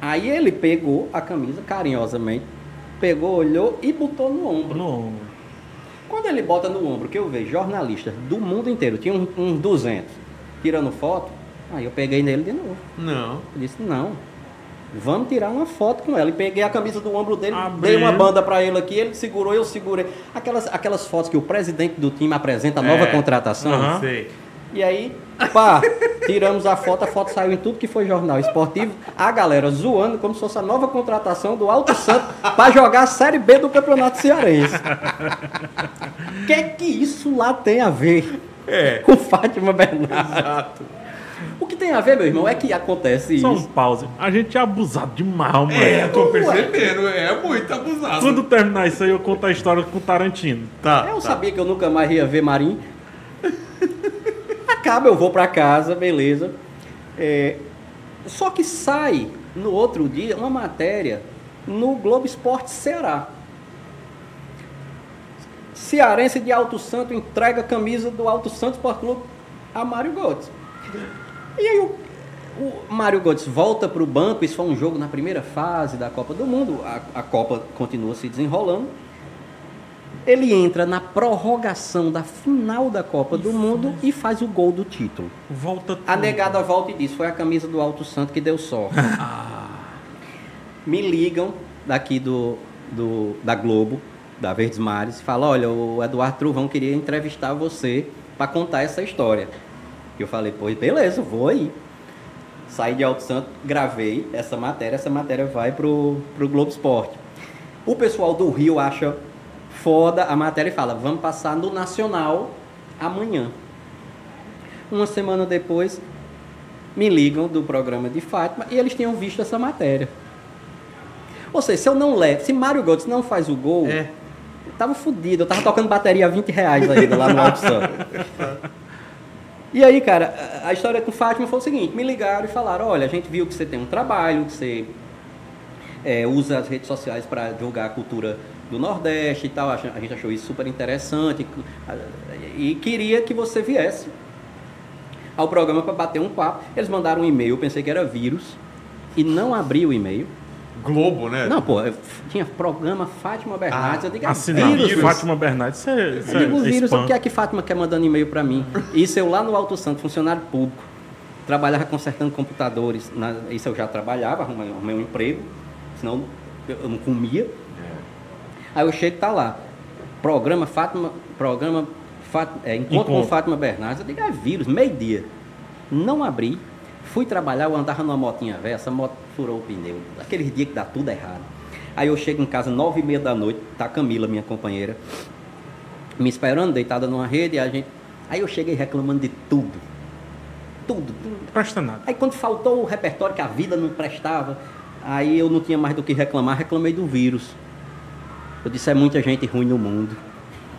Aí ele pegou a camisa carinhosamente, pegou, olhou e botou no ombro. No ombro. Quando ele bota no ombro, que eu vejo jornalistas do mundo inteiro, tinha uns uns 200, tirando foto, aí eu peguei nele de novo. Não. Eu disse, não, vamos tirar uma foto com ela. E peguei a camisa do ombro dele, Abriu. dei uma banda pra ele aqui, ele segurou, eu segurei. Aquelas, aquelas fotos que o presidente do time apresenta a nova É. contratação. Aham. Sei. E aí, pá, tiramos a foto, a foto saiu em tudo que foi jornal esportivo. A galera zoando como se fosse a nova contratação do Alto Santo para jogar a Série B do Campeonato Cearense. O que é que isso lá tem a ver É. com Fátima Bernardes? Exato. O que tem a ver, meu irmão, é que acontece Só um isso. pause. A gente é abusado demais, mano. É, eu tô percebendo, é muito abusado. Quando terminar isso aí, eu conto a história com o Tarantino. Tá. Eu tá. sabia que eu nunca mais ia ver Marim. Acaba, eu vou pra casa, beleza. É, só que sai no outro dia uma matéria no Globo Esporte Ceará. Cearense de Alto Santo entrega a camisa do Alto Santo Sport Clube a Mário Götze. E aí o, o Mário Götze volta para o banco, isso foi um jogo na primeira fase da Copa do Mundo, a, a Copa continua se desenrolando. Ele entra na prorrogação da final da Copa do Mundo e faz o gol do título. Volta tudo. A negada volta e diz: foi a camisa do Alto Santo que deu sorte. Me ligam daqui do, do- da Globo, da Verdes Mares, e falam: olha, o Eduardo Truvão queria entrevistar você para contar essa história. E eu falei: pois beleza, vou aí. Saí de Alto Santo, gravei essa matéria, essa matéria vai pro, pro Globo Esporte. O pessoal do Rio acha foda a matéria e fala: vamos passar no Nacional amanhã. Uma semana depois, me ligam do programa de Fátima e eles tinham visto essa matéria. Ou seja, se eu não levo, se Mário Götze não faz o gol, É. eu tava fudido, eu tava tocando bateria a 20 reais ainda lá no Alto. E aí, cara, a a história com Fátima foi o seguinte: me ligaram e falaram: olha, a gente viu que você tem um trabalho, que você é, usa as redes sociais para divulgar a cultura do Nordeste e tal. A gente achou isso super interessante e queria que você viesse ao programa para bater um papo. Eles mandaram um e-mail, eu pensei que era vírus e não abri o e-mail. Globo, né? Não, pô, tinha programa Fátima Bernardes, eu digo, é Assinado. vírus. Fátima Bernardes. É, isso Eu digo é vírus, spam. o que é que Fátima quer mandando e-mail para mim? Isso eu lá no Alto Santo, funcionário público, trabalhava consertando computadores, na- isso eu já trabalhava, arrumei, arrumei um emprego, senão eu não comia. Aí eu chego e tá lá, programa Fátima, programa Fát- é, Encontro, com Encontro. Fátima Bernardes, eu digo, é vírus, meio-dia. Não abri, fui trabalhar, eu andava numa motinha velha, essa moto furou o pneu, aqueles dias que dá tudo errado. Aí eu chego em casa, nove e meia da noite, tá a Camila, minha companheira, me esperando, deitada numa rede, a gente... Aí eu cheguei reclamando de tudo. Tudo, tudo. Presta nada. Aí quando faltou o repertório que a vida não prestava, aí eu não tinha mais do que reclamar, reclamei do vírus. Eu disse, é muita gente ruim no mundo.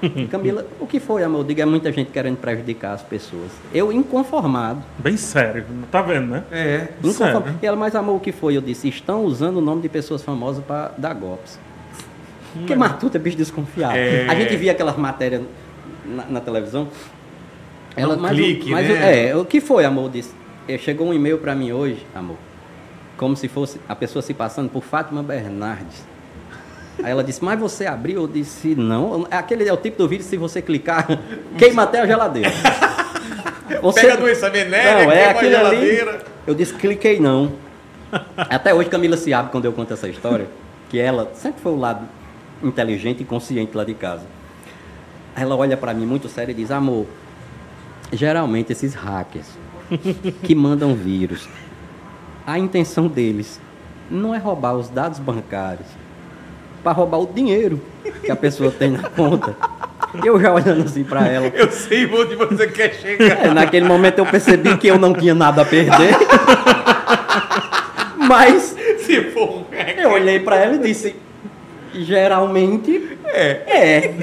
Camila, o que foi, amor? Eu digo, é muita gente querendo prejudicar as pessoas. Eu inconformado. Bem sério. Tá vendo, né? É. inconformado. Sério? E ela, mas amor, o que foi? Eu disse, estão usando o nome de pessoas famosas para dar golpes. Porque Matuta é bicho desconfiado. É. A gente via aquelas matérias na, na televisão. Ela, um mas o- clique, mas né? é, o que foi, amor? Disse, eh, chegou um e-mail para mim hoje, amor. Como se fosse a pessoa se passando por Fátima Bernardes. Aí ela disse, mas você abriu? Eu disse, não. Aquele é o tipo do vírus, se você clicar, queima até a geladeira. Você- Pega a doença venérea, não, é queima a aquele ali. geladeira. Eu disse, cliquei não. Até hoje Camila se abre quando eu conto essa história, que ela sempre foi o lado inteligente e consciente lá de casa. Ela olha pra mim muito séria e diz: Amor, geralmente esses hackers que mandam vírus, a intenção deles não é roubar os dados bancários, para roubar o dinheiro que a pessoa tem na conta. Eu já olhando assim pra ela. Eu sei onde você quer chegar. É, naquele momento eu percebi que eu não tinha nada a perder. Mas Se for um eu olhei pra ela e disse: geralmente é. É.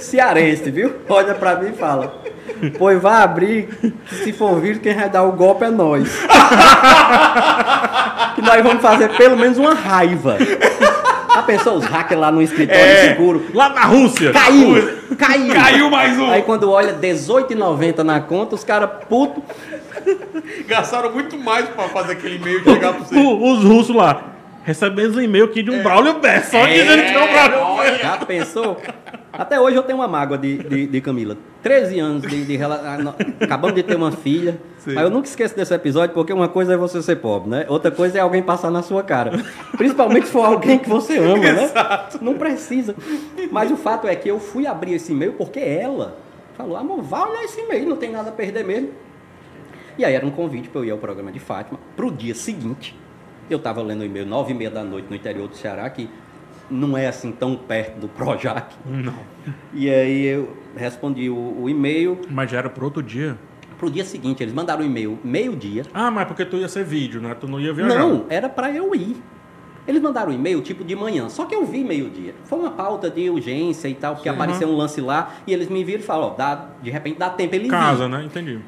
Cearense, viu? Olha pra mim e fala: pois vai abrir, que se for vírus, quem vai dar o golpe é nós. que nós vamos fazer pelo menos uma raiva. Já pensou os hackers lá no escritório É. seguro? Lá na Rússia. Caiu! Caiu! Caiu mais um. Aí quando olha R$18,90 na conta, os caras puto. Gastaram muito mais pra fazer aquele e-mail chegar pra você. O- os russos lá. Recebemos um e-mail aqui de um Braulio Bess. Só dizendo que é um Braulio Bess. Já pensou? Até hoje eu tenho uma mágoa de, de, de Camila. 13 anos de, de ah, Acabamos de ter uma filha. Mas eu nunca esqueço desse episódio, porque uma coisa é você ser pobre, né? Outra coisa é alguém passar na sua cara. Principalmente se for alguém que você ama, né? Não precisa. Mas o fato é que eu fui abrir esse e-mail porque ela falou, amor, vá olhar esse e-mail, não tem nada a perder mesmo. E aí era um convite para eu ir ao programa de Fátima. Para o dia seguinte, eu estava lendo o e-mail nove e meia da noite no interior do Ceará, que não é assim tão perto do Projac. Não. E aí eu respondi o, o e-mail. Mas já era pro outro dia. Para o dia seguinte, eles mandaram o e-mail meio-dia. Ah, mas porque tu ia ser vídeo, né? Tu não ia viajar. Não, era para eu ir. Eles mandaram o e-mail tipo de manhã, só que eu vi meio-dia. Foi uma pauta de urgência e tal, porque apareceu um lance lá e eles me viram e falaram, ó, dá, de repente dá tempo ele vir. Casa, né? Entendi.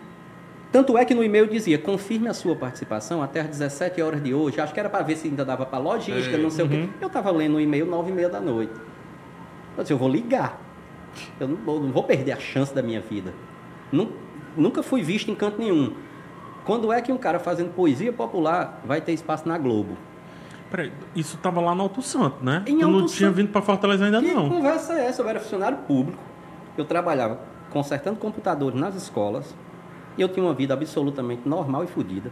Tanto é que no e-mail dizia, confirme a sua participação até às 17 horas de hoje. Acho que era para ver se ainda dava para logística, não sei o quê. Eu estava lendo o e-mail 9 e meia da noite. Eu disse, eu vou ligar. Eu não vou, não vou perder a chance da minha vida. Nu- nunca fui visto em canto nenhum. Quando é que um cara fazendo poesia popular vai ter espaço na Globo? Peraí, isso tava lá no Alto Santo, né? Em tu não Alto tinha Santo. vindo pra Fortaleza ainda Que não. conversa é essa? Eu era funcionário público. Eu trabalhava consertando computadores nas escolas. Eu tinha uma vida absolutamente normal e fodida.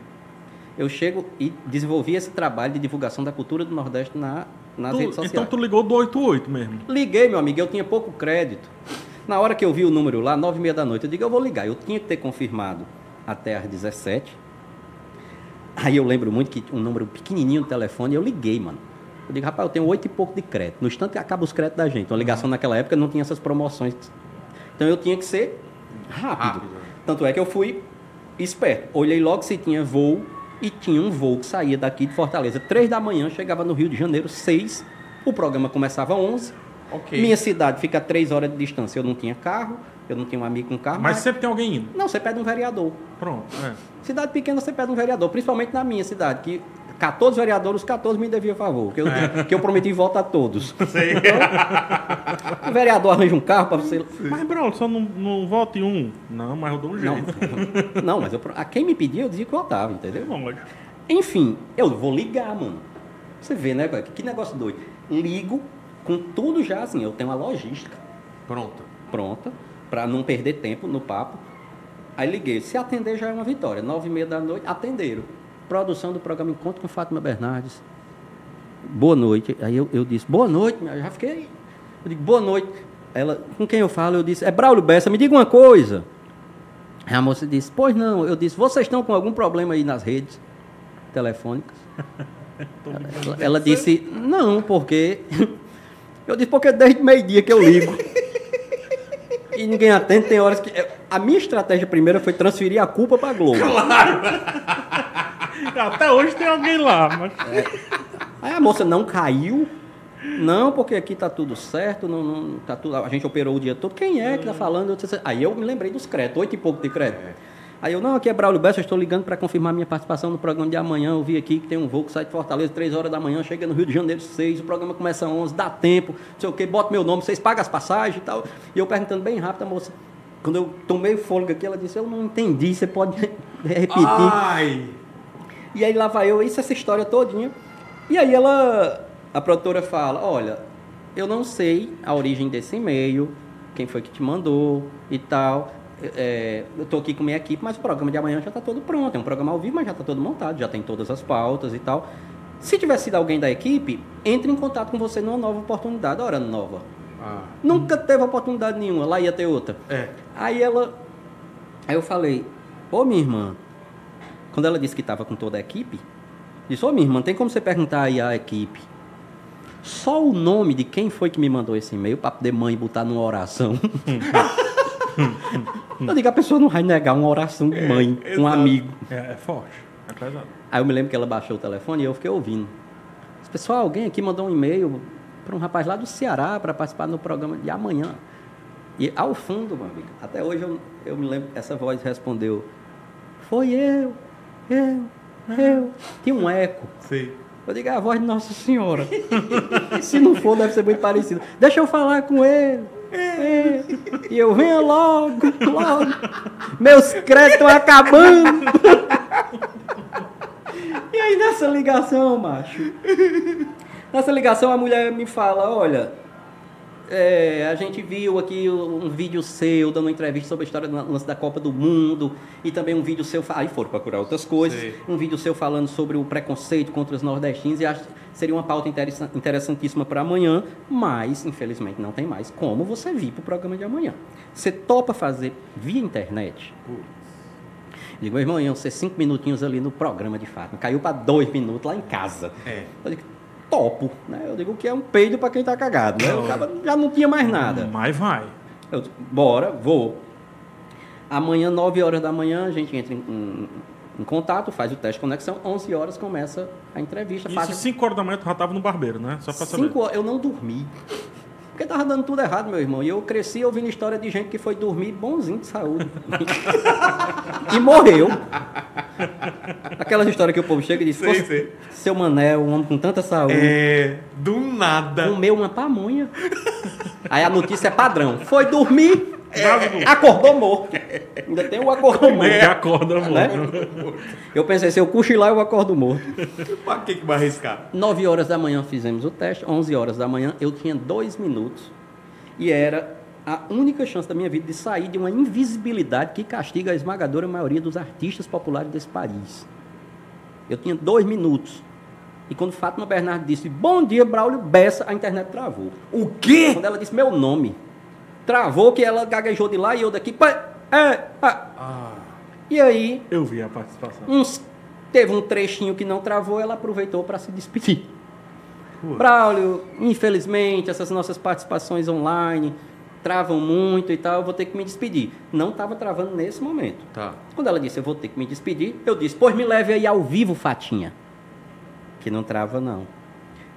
Eu chego e desenvolvi esse trabalho de divulgação da cultura do Nordeste na, nas Tu- redes sociais. então tu ligou do 88 mesmo. Liguei, meu amigo, eu tinha pouco crédito. Na hora que eu vi o número lá, nove e meia da noite, eu digo, eu vou ligar. Eu tinha que ter confirmado até às 17. Aí eu lembro muito que um número pequenininho no telefone, eu liguei, mano. Eu digo, rapaz, eu tenho oito e pouco de crédito. No instante acaba os créditos da gente. Uma ligação naquela época não tinha essas promoções. Então eu tinha que ser rápido. Rápido. Tanto é que eu fui esperto. Olhei logo se tinha voo e tinha um voo que saía daqui de Fortaleza. Três da manhã, chegava no Rio de Janeiro, seis. O programa começava às 11. Ok. Minha cidade fica a três horas de distância. Eu não tinha carro, eu não tinha um amigo com carro. Mas sempre tem alguém indo. Não, você pede um vereador. Pronto, é. Cidade pequena, você pede um vereador. Principalmente na minha cidade, que 14 vereadores, os 14 me deviam favor. Que eu, que eu prometi voto a todos. Então, o vereador arranja um carro para você... Mas, Braulio, só não, não vote um. Não, mas eu dou um Não, jeito. não mas eu, a quem me pedia, eu dizia que votava, entendeu? Lógico. Enfim, eu vou ligar, mano. Você vê, né, velho? Que negócio doido. Ligo com tudo já, assim, eu tenho uma logística Pronto. pronta, para não perder tempo no papo. Aí liguei, se atender já é uma vitória. Nove e meia da noite, atenderam. Produção do programa Encontro com Fátima Bernardes. Boa noite. Aí eu, eu disse, boa noite, eu já fiquei. Eu digo, boa noite. Ela, com quem eu falo? Eu disse, é Braulio Bessa, me diga uma coisa. Aí a moça disse, pois não. Eu disse, vocês estão com algum problema aí nas redes telefônicas? Ela, ela disse, não, porque. Eu disse, porque desde meio-dia que eu ligo. E ninguém atende, tem horas que. A minha estratégia primeira foi transferir a culpa para Globo. Até hoje tem alguém lá, mas. Aí a moça não caiu. Não, porque aqui tá tudo certo, não, não, tá tudo, a gente operou o dia todo. Quem é que tá falando? Eu disse, aí eu me lembrei dos créditos, oito e pouco de crédito. Aí eu, não, aqui é Braulio Bessa, eu estou ligando para confirmar minha participação no programa de amanhã. Eu vi aqui que tem um voo que sai de Fortaleza, três horas da manhã, chega no Rio de Janeiro, seis, o programa começa às 11, dá tempo, não sei o quê, bota meu nome, vocês pagam as passagens e tal. E eu perguntando bem rápido, a moça, quando eu tomei o fôlego aqui, ela disse, eu não entendi, você pode repetir. Ai! E aí lá vai eu, isso essa história todinha. E aí ela, a produtora fala, olha, eu não sei a origem desse e-mail, quem foi que te mandou e tal. É, eu tô aqui com minha equipe, mas o programa de amanhã já está todo pronto. É um programa ao vivo, mas já está todo montado, já tem todas as pautas e tal. Se tiver sido alguém da equipe, entre em contato com você numa nova oportunidade. Ora, nova. Ah, Nunca teve oportunidade nenhuma, lá ia ter outra. é. Aí ela. Aí eu falei, ô minha irmã, quando ela disse que estava com toda a equipe, disse, ô minha irmã, tem como você perguntar aí à equipe? Só o nome de quem foi que me mandou esse e-mail para poder mãe botar numa oração. eu digo, a pessoa não vai negar uma oração de mãe, um exato. amigo. É, é forte. É pesado. Aí eu me lembro que ela baixou o telefone e eu fiquei ouvindo. Disse, Pessoal, alguém aqui mandou um e-mail para um rapaz lá do Ceará para participar no programa de amanhã. E ao fundo, meu amigo, até hoje eu, eu me lembro, essa voz respondeu: Foi eu, eu, eu. Tinha um eco. Sei. Eu digo, é a voz de Nossa Senhora. Se não for, deve ser muito parecido. Deixa eu falar com ele. É. E eu venha logo, logo. Meus créditos estão acabando. E aí nessa ligação, macho. Nessa ligação a mulher me fala, olha, é, a gente viu aqui um vídeo seu dando uma entrevista sobre a história do lance da Copa do Mundo e também um vídeo seu, aí foram procurar outras coisas, Sei. um vídeo seu falando sobre o preconceito contra os nordestinos e acho que seria uma pauta interessa- interessantíssima para amanhã, mas infelizmente não tem mais como você vir para o programa de amanhã. Você topa fazer via internet? Digo, meu irmão, iam ser cinco minutinhos ali no programa de fato. Caiu para dois minutos lá em casa. É. Eu digo, topo. Né? Eu digo que é um peido para quem tá cagado. Né? O cara já não tinha mais nada. Mas vai. Eu digo, bora, vou. Amanhã, 9 horas da manhã, a gente entra em, em- em contato, faz o teste de conexão. 11 horas começa a entrevista. Isso Faz 5 horas da manhã tu já tava no barbeiro, né? Só pra saber. cinco horas. Eu não dormi. Porque tava dando tudo errado, meu irmão. E eu cresci ouvindo história de gente que foi dormir bonzinho de saúde. e morreu. Aquelas histórias que o povo chega e diz, Sei, "Poxa, sei. seu Mané, um homem com tanta saúde, É. Do nada. comeu uma pamonha. Aí a notícia é padrão. Foi dormir, É. acordou morto. Ainda tem o acordou Que morto. acorda, amor. Né? Eu pensei, se eu cochilar, eu acordo morto. Pra que que vai arriscar? 9 horas da manhã fizemos o teste, 11 horas da manhã eu tinha dois minutos e era a única chance da minha vida de sair de uma invisibilidade que castiga a esmagadora maioria dos artistas populares desse país. Eu tinha dois minutos. E quando Fátima Bernardo disse, bom dia, Braulio Bessa, a internet travou. O quê? Quando ela disse meu nome, travou que ela gaguejou de lá e eu daqui. pá, É, ah. Ah. E aí, Eu vi a participação. uns, teve um trechinho que não travou, ela aproveitou para se despedir. Braulio, infelizmente, essas nossas participações online travam muito e tal, eu vou ter que me despedir. Não estava travando nesse momento. Tá. Quando ela disse, eu vou ter que me despedir, eu disse, pois me leve aí ao vivo, Fatinha. Que não trava, não.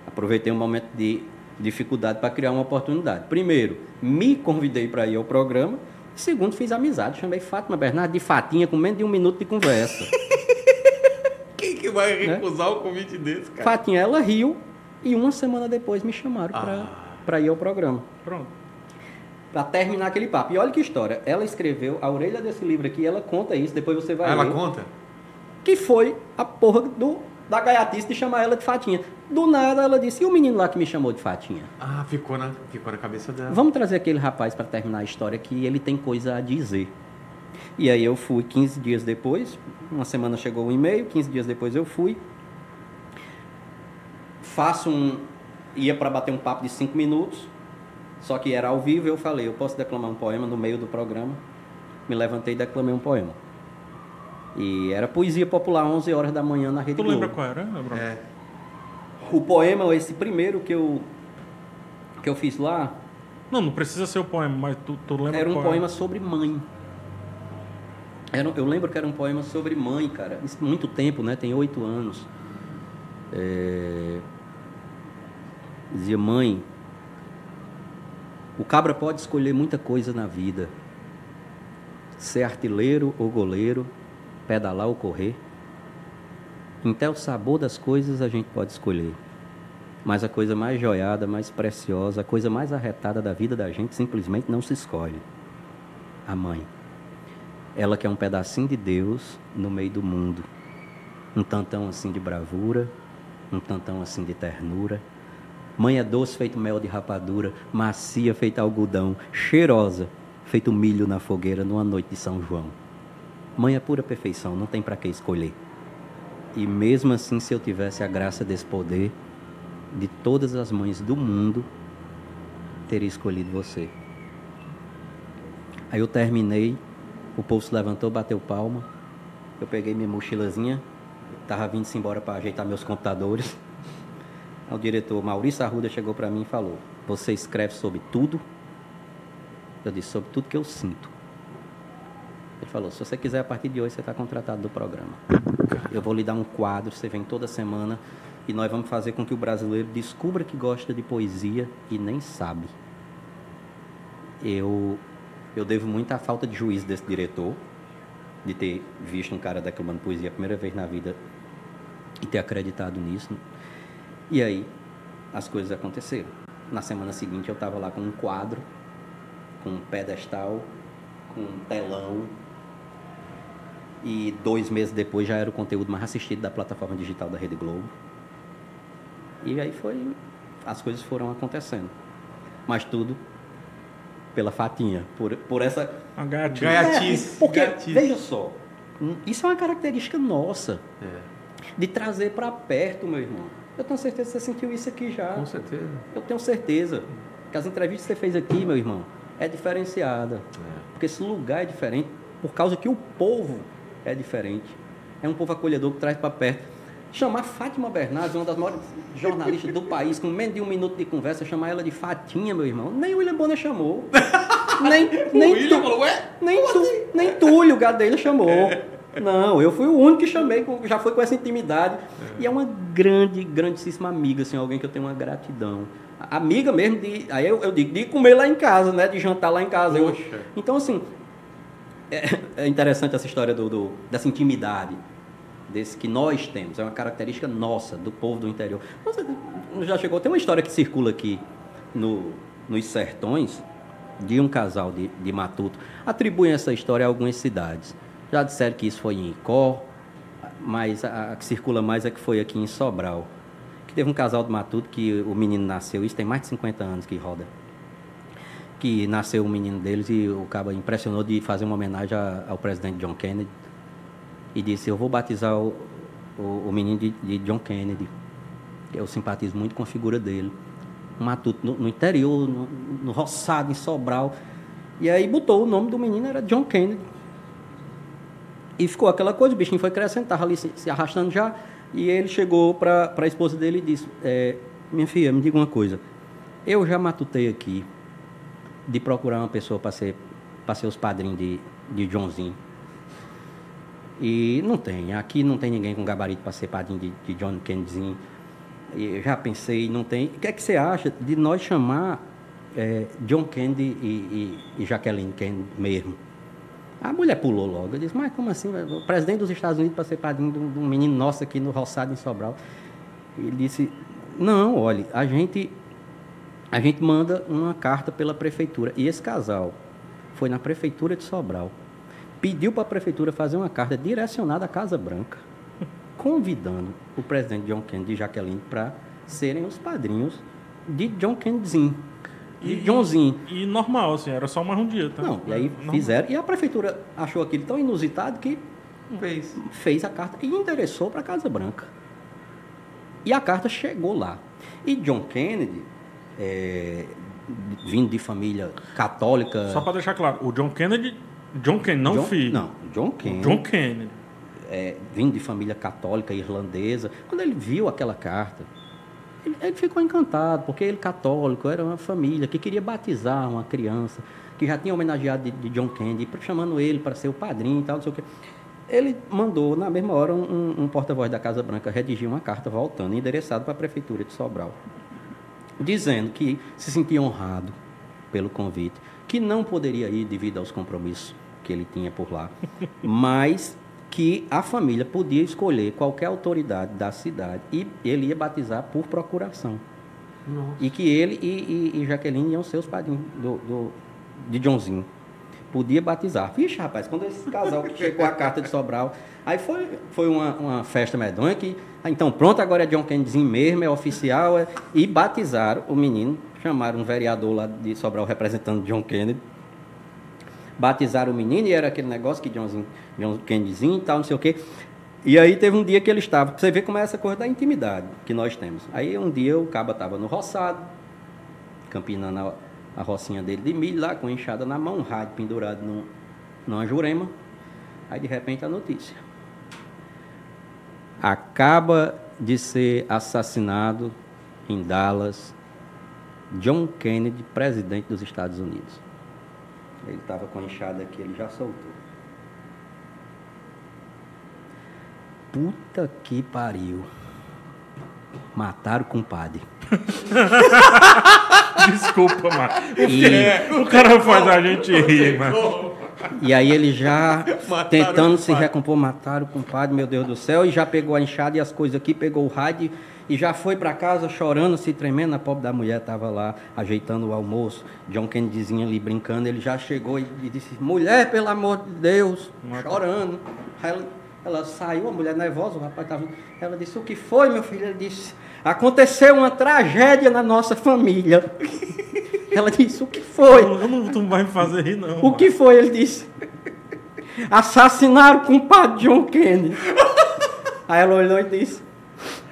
Aproveitei um momento de dificuldade para criar uma oportunidade. Primeiro, me convidei para ir ao programa. Segundo, fiz amizade. Chamei Fátima Bernardo de Fatinha com menos de um minuto de conversa. Quem que vai Né? recusar o convite desse, cara? Fatinha, ela riu e uma semana depois me chamaram Ah. para ir ao programa. Pronto. Para terminar aquele papo. E olha que história. Ela escreveu a orelha desse livro aqui, ela conta isso, depois você vai Ah, ela ler. conta? que foi a porra do, da gaiatice de chamar ela de Fatinha. Do nada ela disse, e o menino lá que me chamou de Fatinha? Ah, ficou na, ficou na cabeça dela. Vamos trazer aquele rapaz para terminar a história que ele tem coisa a dizer. E aí eu fui 15 dias depois, uma semana chegou um e-mail, 15 dias depois eu fui. Faço um. ia para bater um papo de 5 minutos, só que era ao vivo, eu falei, eu posso declamar um poema no meio do programa. Me levantei e declamei um poema. E era poesia popular, 11 horas da manhã na Rede Tu Globo. lembra qual era? É. O poema, esse primeiro que eu que eu fiz lá, Não, não precisa ser o poema, mas tu, tu lembra era um qual poema sobre mãe. Era, eu lembro que era um poema sobre mãe, cara. Isso muito tempo, né? Tem oito anos. É, Dizia, mãe, o cabra pode escolher muita coisa na vida. Ser artilheiro ou goleiro, pedalar ou correr. Até o sabor das coisas a gente pode escolher. Mas a coisa mais joiada, mais preciosa, a coisa mais arretada da vida da gente simplesmente não se escolhe. A mãe. Ela que é um pedacinho de Deus no meio do mundo. Um tantão assim de bravura, um tantão assim de ternura. Mãe é doce feito mel de rapadura, macia feita algodão, cheirosa feito milho na fogueira numa noite de São João. Mãe é pura perfeição, não tem para que escolher. E mesmo assim, se eu tivesse a graça desse poder, de todas as mães do mundo, teria escolhido você. Aí eu terminei, o povo se levantou, bateu palma. Eu peguei minha mochilazinha, tava vindo-se embora para ajeitar meus computadores. Aí o diretor Maurício Arruda chegou para mim e falou: Você escreve sobre tudo? Eu disse: Sobre tudo que eu sinto. Falou: Se você quiser, a partir de hoje, você está contratado do programa. Eu vou lhe dar um quadro, você vem toda semana e nós vamos fazer com que o brasileiro descubra que gosta de poesia e nem sabe. Eu, eu devo muito à falta de juízo desse diretor, de ter visto um cara declamando poesia a primeira vez na vida e ter acreditado nisso. E aí, as coisas aconteceram. Na semana seguinte, eu estava lá com um quadro, com um pedestal, com um telão. E dois meses depois já era o conteúdo mais assistido da plataforma digital da Rede Globo. E aí foi. As coisas foram acontecendo. Mas tudo pela fatinha, por, por essa. Uma gatinha. Gaiatice. É, porque, gaiatice. veja só, hum, isso é uma característica nossa. É, De trazer para perto, meu irmão. Eu tenho certeza que você sentiu isso aqui já. com certeza. Eu tenho certeza que as entrevistas que você fez aqui, meu irmão, é diferenciada. É. Porque esse lugar é diferente por causa que o povo é diferente. É um povo acolhedor que traz para perto. Chamar Fátima Bernardes, uma das maiores jornalistas do país, com menos de um minuto de conversa, chamar ela de Fatinha, meu irmão. Nem o William Bonner chamou. nem, nem, William tu- falou, ué? nem, tu, nem Túlio Gadelha chamou. Não, eu fui o único que chamei, já foi com essa intimidade. E é uma grande, grandíssima amiga, assim, alguém que eu tenho uma gratidão. Amiga mesmo de. Aí eu, eu digo, de comer lá em casa, né? De jantar lá em casa. Eu- então, assim, é, é interessante essa história do, do- dessa intimidade. Desse que nós temos, é uma característica nossa, do povo do interior. Você já chegou, tem uma história que circula aqui no, nos sertões, de um casal de, de matuto. Atribuem essa história a algumas cidades. Já disseram que isso foi em Icó, mas a, a que circula mais é que foi aqui em Sobral. Que teve um casal de matuto que o menino nasceu, isso tem mais de 50 anos que roda que nasceu um menino deles e o cara impressionou de fazer uma homenagem ao presidente John Kennedy e disse, eu vou batizar o, o, o menino de, de John Kennedy, eu simpatizo muito com a figura dele. Um matuto no, no interior, no, no roçado, em Sobral. E aí botou o nome do menino, era John Kennedy. E ficou aquela coisa, o bichinho foi crescendo, estava ali se, se arrastando já. E ele chegou para a esposa dele e disse, é, minha filha, me diga uma coisa. Eu já matutei aqui de procurar uma pessoa para ser, para ser os padrinhos de, de Johnzinho. E não tem. Aqui não tem ninguém com gabarito para ser padrinho de, de John Kennedyzinho. Eu já pensei, não tem. O que é que você acha de nós chamar é, John Kennedy e, e, e Jacqueline Kennedy mesmo? A mulher pulou logo. Eu disse, mas como assim? O presidente dos Estados Unidos para ser padrinho de um, de um menino nosso aqui no Roçado, em Sobral. Ele disse, não, olha, a gente a gente manda uma carta pela prefeitura. E esse casal foi na prefeitura de Sobral. Pediu para a prefeitura fazer uma carta direcionada à Casa Branca, convidando o presidente John Kennedy e Jaqueline para serem os padrinhos de John Kennedyzinho. De Johnzinho. E normal, assim, era só mais um dia, tá? Não, e aí Normal. fizeram. E a prefeitura achou aquilo tão inusitado que Fez. fez a carta e endereçou para a Casa Branca. E a carta chegou lá. E John Kennedy, é, vindo de família católica. Só para deixar claro, o John Kennedy. John Kennedy, não John, filho. Não, John Kennedy, John Kennedy. é, vindo de família católica irlandesa. Quando ele viu aquela carta, ele, ele ficou encantado, porque ele católico, era uma família que queria batizar uma criança, que já tinha homenageado de, de John Kennedy, chamando ele para ser o padrinho e tal, não sei o quê. Ele mandou, na mesma hora, um, um porta-voz da Casa Branca redigir uma carta voltando, endereçado para a Prefeitura de Sobral, dizendo que se sentia honrado pelo convite, que não poderia ir devido aos compromissos que ele tinha por lá, mas que a família podia escolher qualquer autoridade da cidade e ele ia batizar por procuração. E que ele e, e, e Jaqueline iam ser os padrinhos do, do- de Johnzinho. Podia batizar. Vixe, rapaz, quando esse casal chegou a carta de Sobral, aí foi, foi uma, uma festa medonha que. então, pronto, agora é John Kennedyzinho mesmo, é oficial. é- e batizaram o menino, chamaram um vereador lá de Sobral representando John Kennedy. Batizaram o menino e era aquele negócio que Johnzinho, John Kennedyzinho e tal, não sei o quê. E aí teve um dia que ele estava, você ver como é essa coisa da intimidade que nós temos. Aí um dia o caba estava no roçado, campinando a, a rocinha dele de milho lá, com a enxada na mão, um rádio pendurado no, numa jurema. Aí de repente a notícia. Acaba de ser assassinado em Dallas John Kennedy, presidente dos Estados Unidos. Ele estava com a enxada aqui, ele já soltou. Puta que pariu. Mataram o compadre. Desculpa, mano. E, O cara faz a gente rir, mano. e aí ele já Mataram tentando se recompor, mataram o compadre, meu Deus do céu, e já pegou a enxada e as coisas aqui, pegou o rádio e já foi para casa chorando, se tremendo. A pobre da mulher estava lá ajeitando o almoço. John Kennedyzinho ali brincando, ele já chegou e, e disse: Mulher, pelo amor de Deus, Mata. chorando. Aí ela, ela saiu, a mulher nervosa, o rapaz estava. Ela disse: O que foi, meu filho? Ele disse: Aconteceu uma tragédia na nossa família. Ela disse: O que foi? Eu não, tu não vai me fazer rir, não. O que foi? Ele disse. Assassinaram o compadre John Kennedy. Aí ela olhou e disse.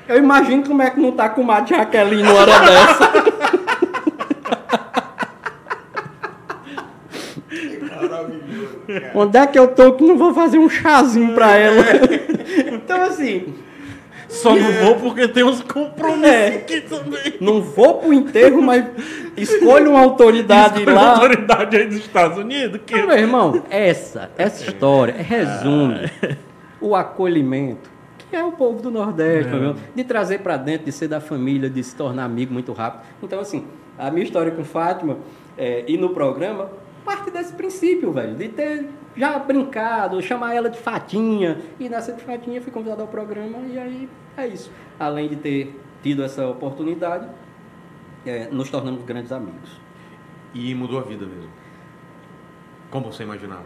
Eu imagino como é que não tá com a Jaqueline numa hora dessa. Onde é que eu tô que não vou fazer um chazinho pra ela? Então assim, Só não vou porque tem uns compromissos É. aqui também. não vou pro enterro, mas escolho uma autoridade Tem lá. autoridade aí dos Estados Unidos que... Meu irmão, essa, essa história resume o acolhimento, que é o povo do Nordeste, meu irmão, de trazer para dentro, de ser da família, de se tornar amigo muito rápido. Então, assim, a minha história com Fátima é, e no programa parte desse princípio, velho, de ter já brincado, chamar ela de Fatinha, e nessa de Fatinha fui convidado ao programa, e aí é isso. Além de ter tido essa oportunidade, é, nos tornamos grandes amigos. E mudou a vida mesmo. Como você imaginava?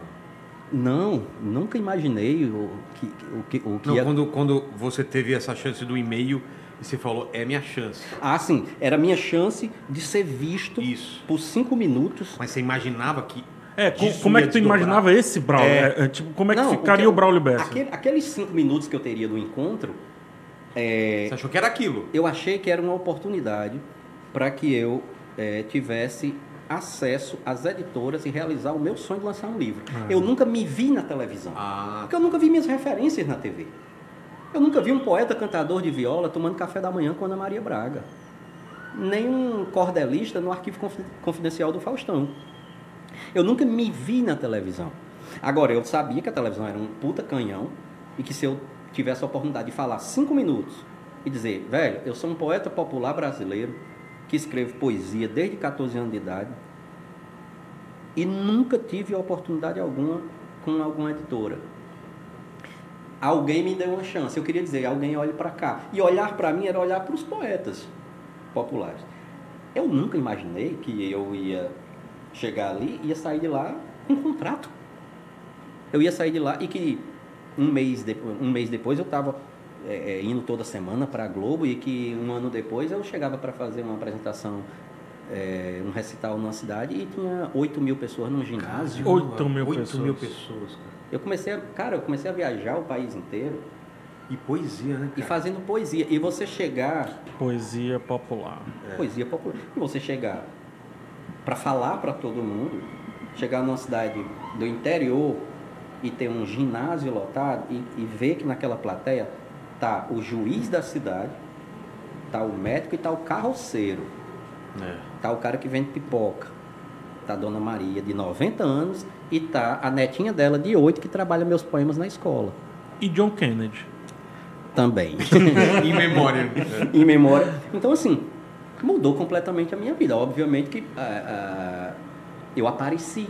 Não, nunca imaginei o que, o que, o que Não, ia- quando, quando você teve essa chance do e-mail e você falou, é minha chance. Ah, sim, era minha chance de ser visto Isso. por cinco minutos. Mas você imaginava que. É, como é que tu desdobrar? imaginava esse Braulio? É. É, é, tipo, como é que Não, ficaria que- o Braulio Bessa? Aquele- aqueles cinco minutos que eu teria do encontro, é, Você achou que era aquilo? eu achei que era uma oportunidade para que eu é, tivesse acesso às editoras e realizar o meu sonho de lançar um livro. Eu nunca me vi na televisão. Ah, Porque eu nunca vi minhas referências na TV. Eu nunca vi um poeta cantador de viola tomando café da manhã com Ana Maria Braga. Nem um cordelista no arquivo confi- confidencial do Faustão. Eu nunca me vi na televisão. Agora, eu sabia que a televisão era um puta canhão e que se eu tivesse a oportunidade de falar cinco minutos e dizer, velho, eu sou um poeta popular brasileiro que escrevo poesia desde 14 anos de idade e nunca tive oportunidade alguma com alguma editora. Alguém me deu uma chance. Eu queria dizer, alguém olhe para cá. E olhar para mim era olhar para os poetas populares. Eu nunca imaginei que eu ia chegar ali e ia sair de lá com um contrato. Eu ia sair de lá e que um mês, de, um mês depois eu estava indo toda semana para a Globo e que um ano depois eu chegava para fazer uma apresentação, é, um recital numa cidade e tinha 8 mil pessoas num ginásio. Oito mil Oito pessoas. mil pessoas, cara. Eu comecei a, cara, eu comecei a viajar o país inteiro E poesia, né? e cara? fazendo poesia. E você chegar, Poesia popular. poesia popular, e você chegar para falar para todo mundo, chegar numa cidade do interior e ter um ginásio lotado e, e ver que naquela plateia tá o juiz da cidade, tá o médico e tá o carroceiro, É. tá o cara que vende pipoca, tá a Dona Maria de 90 anos e tá a netinha dela de 8 que trabalha meus poemas na escola. E John Kennedy. Também. Em memória. em memória. Então, assim, mudou completamente a minha vida. Obviamente que ah, ah, eu apareci.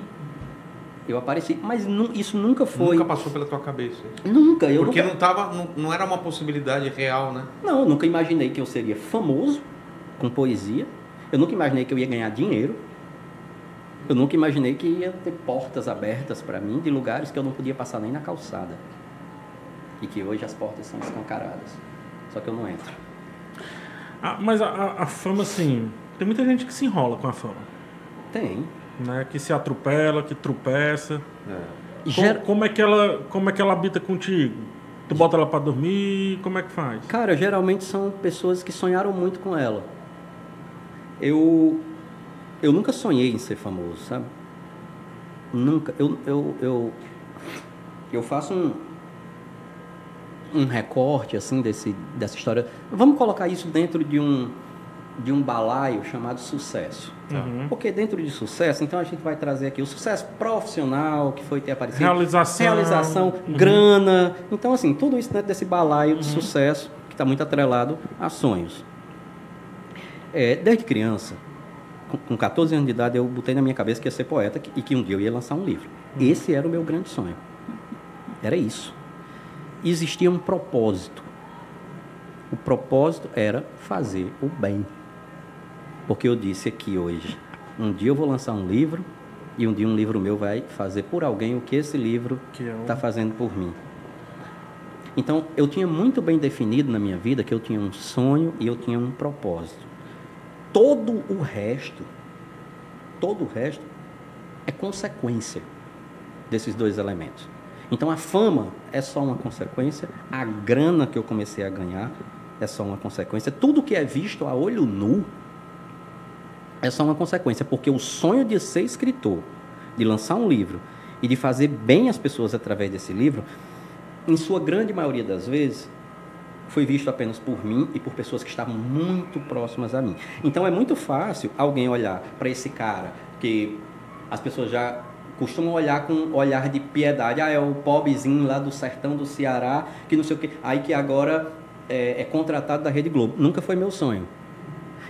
Eu apareci, mas nu- isso nunca foi. Nunca passou pela tua cabeça. Nunca, eu Porque nunca, não, tava, não, não era uma possibilidade real, né? não, eu nunca imaginei que eu seria famoso com poesia. Eu nunca imaginei que eu ia ganhar dinheiro. Eu nunca imaginei que ia ter portas abertas para mim de lugares que eu não podia passar nem na calçada. E que hoje as portas são escancaradas. Só que eu não entro. Ah, mas a, a- a fama, assim. Tem muita gente que se enrola com a fama. Tem. Né? Que se atropela, que tropeça. É. Como, Ger- como é que ela, como é que ela habita contigo? Tu bota ela pra dormir? Como é que faz? Cara, geralmente são pessoas que sonharam muito com ela. Eu eu nunca sonhei em ser famoso, sabe? Nunca. Eu, eu, eu, eu faço um, um recorte assim desse, dessa história. Vamos colocar isso dentro de um, de um balaio chamado sucesso. Uhum. Porque dentro de sucesso, então a gente vai trazer aqui o sucesso profissional que foi ter aparecido. Realização. Realização, Uhum. grana. Então, assim, tudo isso dentro desse balaio de sucesso que está muito atrelado a sonhos. É, desde criança, com, com 14 anos de idade, eu botei na minha cabeça que ia ser poeta e que um dia eu ia lançar um livro. Esse era o meu grande sonho. Era isso. Existia um propósito. O propósito era fazer o bem. Porque eu disse aqui hoje, um dia eu vou lançar um livro e um dia um livro meu vai fazer por alguém o que esse livro Que é está fazendo por mim. Então, eu tinha muito bem definido na minha vida que eu tinha um sonho e eu tinha um propósito. Todo o resto, todo o resto é consequência desses dois elementos. Então, a fama é só uma consequência, a grana que eu comecei a ganhar é só uma consequência. Tudo que é visto a olho nu é só uma consequência, porque o sonho de ser escritor, de lançar um livro e de fazer bem as pessoas através desse livro, em sua grande maioria das vezes, foi visto apenas por mim e por pessoas que estavam muito próximas a mim. Então é muito fácil alguém olhar para esse cara que as pessoas já costumam olhar com um olhar de piedade. Ah, é o pobrezinho lá do sertão do Ceará, que não sei o quê. Aí que agora é, é contratado da Rede Globo. Nunca foi meu sonho.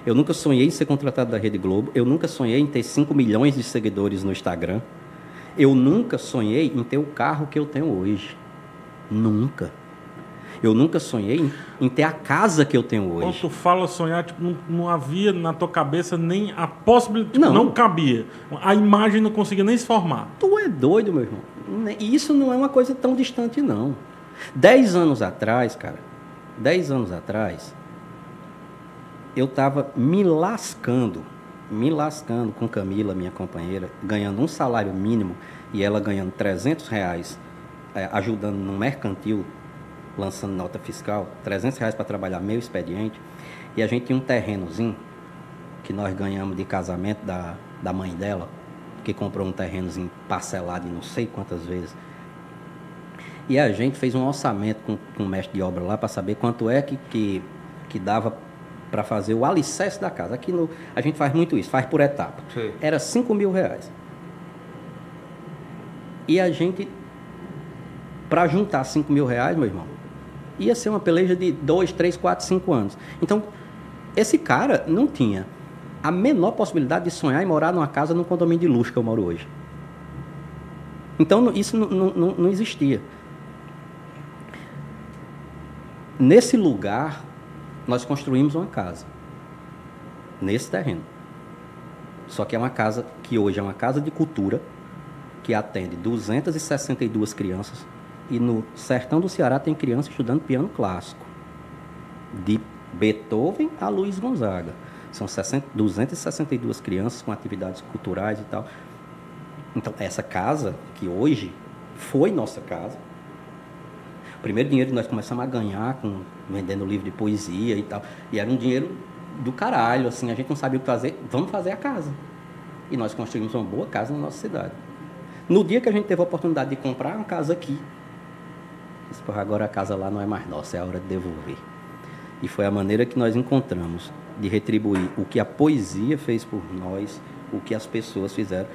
Eu nunca sonhei em ser contratado da Rede Globo. Eu nunca sonhei em ter 5 milhões de seguidores no Instagram. Eu nunca sonhei em ter o carro que eu tenho hoje. Nunca. Eu nunca sonhei em, em ter a casa que eu tenho Quando hoje. tu fala sonhar, tipo, não, não havia na tua cabeça nem a possibilidade, tipo, Não. não. cabia. A imagem não conseguia nem se formar. Tu é doido, meu irmão. Ne- E isso não é uma coisa tão distante, não. Dez anos atrás, cara, dez anos atrás, eu tava me lascando, me lascando com Camila, minha companheira, ganhando um salário mínimo e ela ganhando 300 reais, eh, ajudando no mercantil, lançando nota fiscal, 300 reais para trabalhar meio expediente, e a gente tinha um terrenozinho que nós ganhamos de casamento da, da mãe dela, que comprou um terrenozinho parcelado em não sei quantas vezes. E a gente fez um orçamento com, com o mestre de obra lá para saber quanto é que, que, que dava para fazer o alicerce da casa. Aqui no, a gente faz muito isso, faz por etapa. Sei. Era 5 mil reais. E a gente, para juntar 5 mil reais, meu irmão, ia ser uma peleja de 2, 3, 4, 5 anos. Então, esse cara não tinha a menor possibilidade de sonhar em morar numa casa num condomínio de luxo que eu moro hoje. Então, isso não existia. Nesse lugar, nós construímos uma casa. Nesse terreno. Só que é uma casa que hoje é uma casa de cultura, que atende 262 crianças. E no sertão do Ceará tem criança estudando piano clássico. De Beethoven a Luiz Gonzaga. São 60, 262 crianças com atividades culturais e tal. Então, essa casa, que hoje foi nossa casa, o primeiro dinheiro que nós começamos a ganhar com vendendo livro de poesia e tal, e era um dinheiro do caralho, assim, a gente não sabia o que fazer, vamos fazer a casa. E nós construímos uma boa casa na nossa cidade. No dia que a gente teve a oportunidade de comprar uma casa aqui, disse, "Porra, agora a casa lá não é mais nossa, é a hora de devolver. E foi a maneira que nós encontramos de retribuir o que a poesia fez por nós, o que as pessoas fizeram,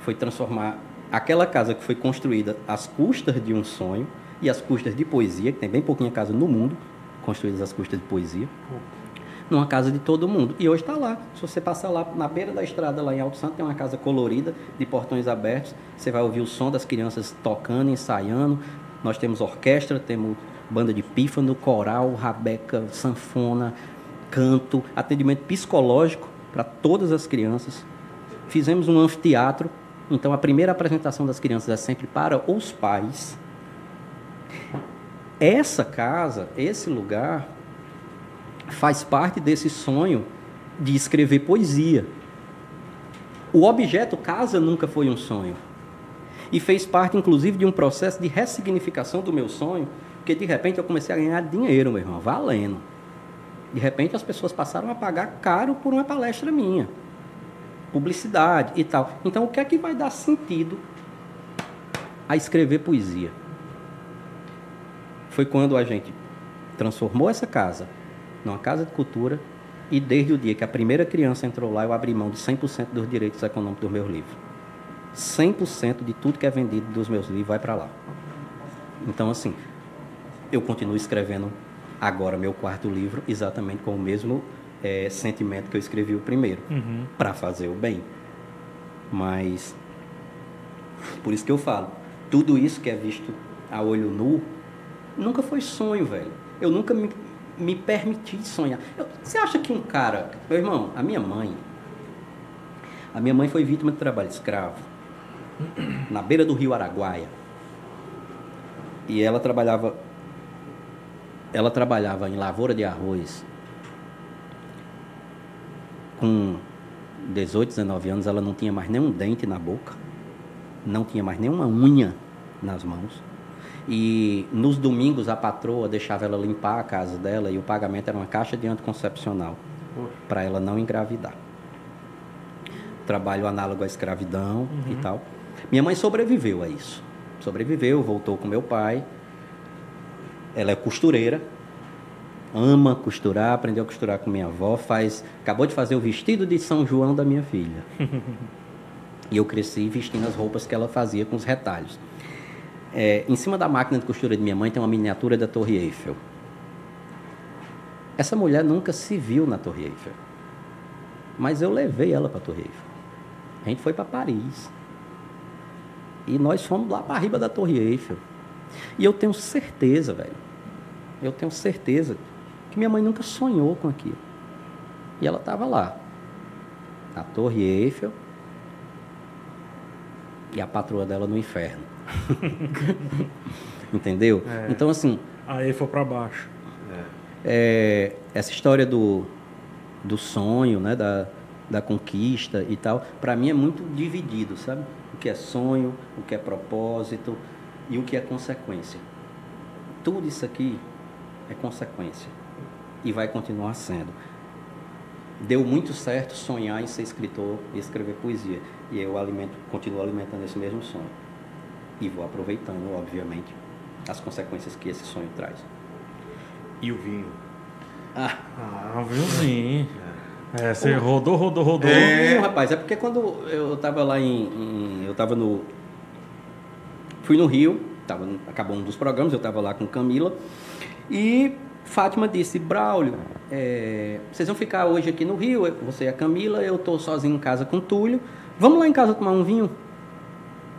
foi transformar aquela casa que foi construída às custas de um sonho e às custas de poesia, que tem bem pouquinha casa no mundo construídas às custas de poesia, numa casa de todo mundo. E hoje está lá. Se você passar lá na beira da estrada, lá em Alto Santo, tem uma casa colorida, de portões abertos. Você vai ouvir o som das crianças tocando, ensaiando. Nós temos orquestra, temos banda de pífano, coral, rabeca, sanfona, canto, atendimento psicológico para todas as crianças. Fizemos um anfiteatro. Então, a primeira apresentação das crianças é sempre para os pais. Essa casa, esse lugar, faz parte desse sonho de escrever poesia. O objeto casa nunca foi um sonho. E fez parte, inclusive, de um processo de ressignificação do meu sonho, porque de repente eu comecei a ganhar dinheiro, meu irmão, valendo. De repente as pessoas passaram a pagar caro por uma palestra minha. publicidade e tal. Então, o que é que vai dar sentido a escrever poesia? Foi quando a gente transformou essa casa numa casa de cultura e desde o dia que a primeira criança entrou lá, eu abri mão de 100% dos direitos econômicos dos meus livros. 100% de tudo que é vendido dos meus livros vai para lá. Então, assim, eu continuo escrevendo agora meu quarto livro exatamente com o mesmo eh, sentimento que eu escrevi o primeiro, Uhum. para fazer o bem. Mas, por isso que eu falo, tudo isso que é visto a olho nu, nunca foi sonho, velho. Eu nunca me, me permiti sonhar. Eu- você acha que um cara. Meu irmão, a minha mãe. A minha mãe foi vítima de trabalho escravo. Na beira do rio Araguaia. E ela trabalhava. Ela trabalhava em lavoura de arroz. Com 18, 19 anos, ela não tinha mais nenhum dente na boca. Não tinha mais nenhuma unha nas mãos. E nos domingos a patroa deixava ela limpar a casa dela e o pagamento era uma caixa de anticoncepcional para ela não engravidar. Trabalho análogo à escravidão e tal. Minha mãe sobreviveu a isso. Sobreviveu, voltou com meu pai. Ela é costureira, ama costurar, aprendeu a costurar com minha avó, faz, acabou de fazer o vestido de São João da minha filha. e eu cresci vestindo as roupas que ela fazia com os retalhos. É, em cima da máquina de costura de minha mãe tem uma miniatura da Torre Eiffel. Essa mulher nunca se viu na Torre Eiffel. Mas eu levei ela para a Torre Eiffel. A gente foi para Paris. E nós fomos lá para a riba da Torre Eiffel. E eu tenho certeza, velho. Eu tenho certeza que minha mãe nunca sonhou com aquilo. E ela estava lá. Na Torre Eiffel. E a patroa dela no inferno. Entendeu? Então, assim, Aí foi pra baixo. é, essa história do, do sonho, né, da, da conquista e tal, para mim é muito dividido, sabe? O que é sonho, o que é propósito e o que é consequência. Tudo isso aqui é consequência e vai continuar sendo. Deu muito certo sonhar em ser escritor e escrever poesia e eu alimento, continuo alimentando esse mesmo sonho e vou aproveitando, obviamente, as consequências que esse sonho traz. E o vinho? Ah, Ah, viu sim. É, você rodou, rodou, rodou. Não, rapaz, é porque quando eu tava lá em. em- eu tava no. Fui no Rio, tava, acabou um dos programas, eu tava lá com Camila. E Fátima disse, Braulio, é, vocês vão ficar hoje aqui no Rio, você e a Camila, eu tô sozinho em casa com o Túlio. Vamos lá em casa tomar um vinho?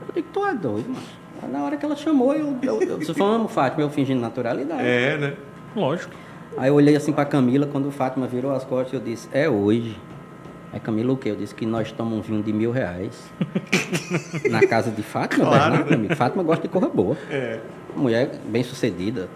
Eu digo, tu é doido, mano. Na hora que ela chamou, eu, eu, eu disse, vamos, Fátima, eu fingindo naturalidade. É, né? Lógico. Aí eu olhei assim pra Camila, quando o Fátima virou as costas, eu disse, é hoje. Aí Camila, o quê? Eu disse que nós tomamos um vinho de mil reais. na casa de Fátima, Claro, Bernardo, meu amigo. Fátima gosta de corra boa. É. Mulher bem sucedida,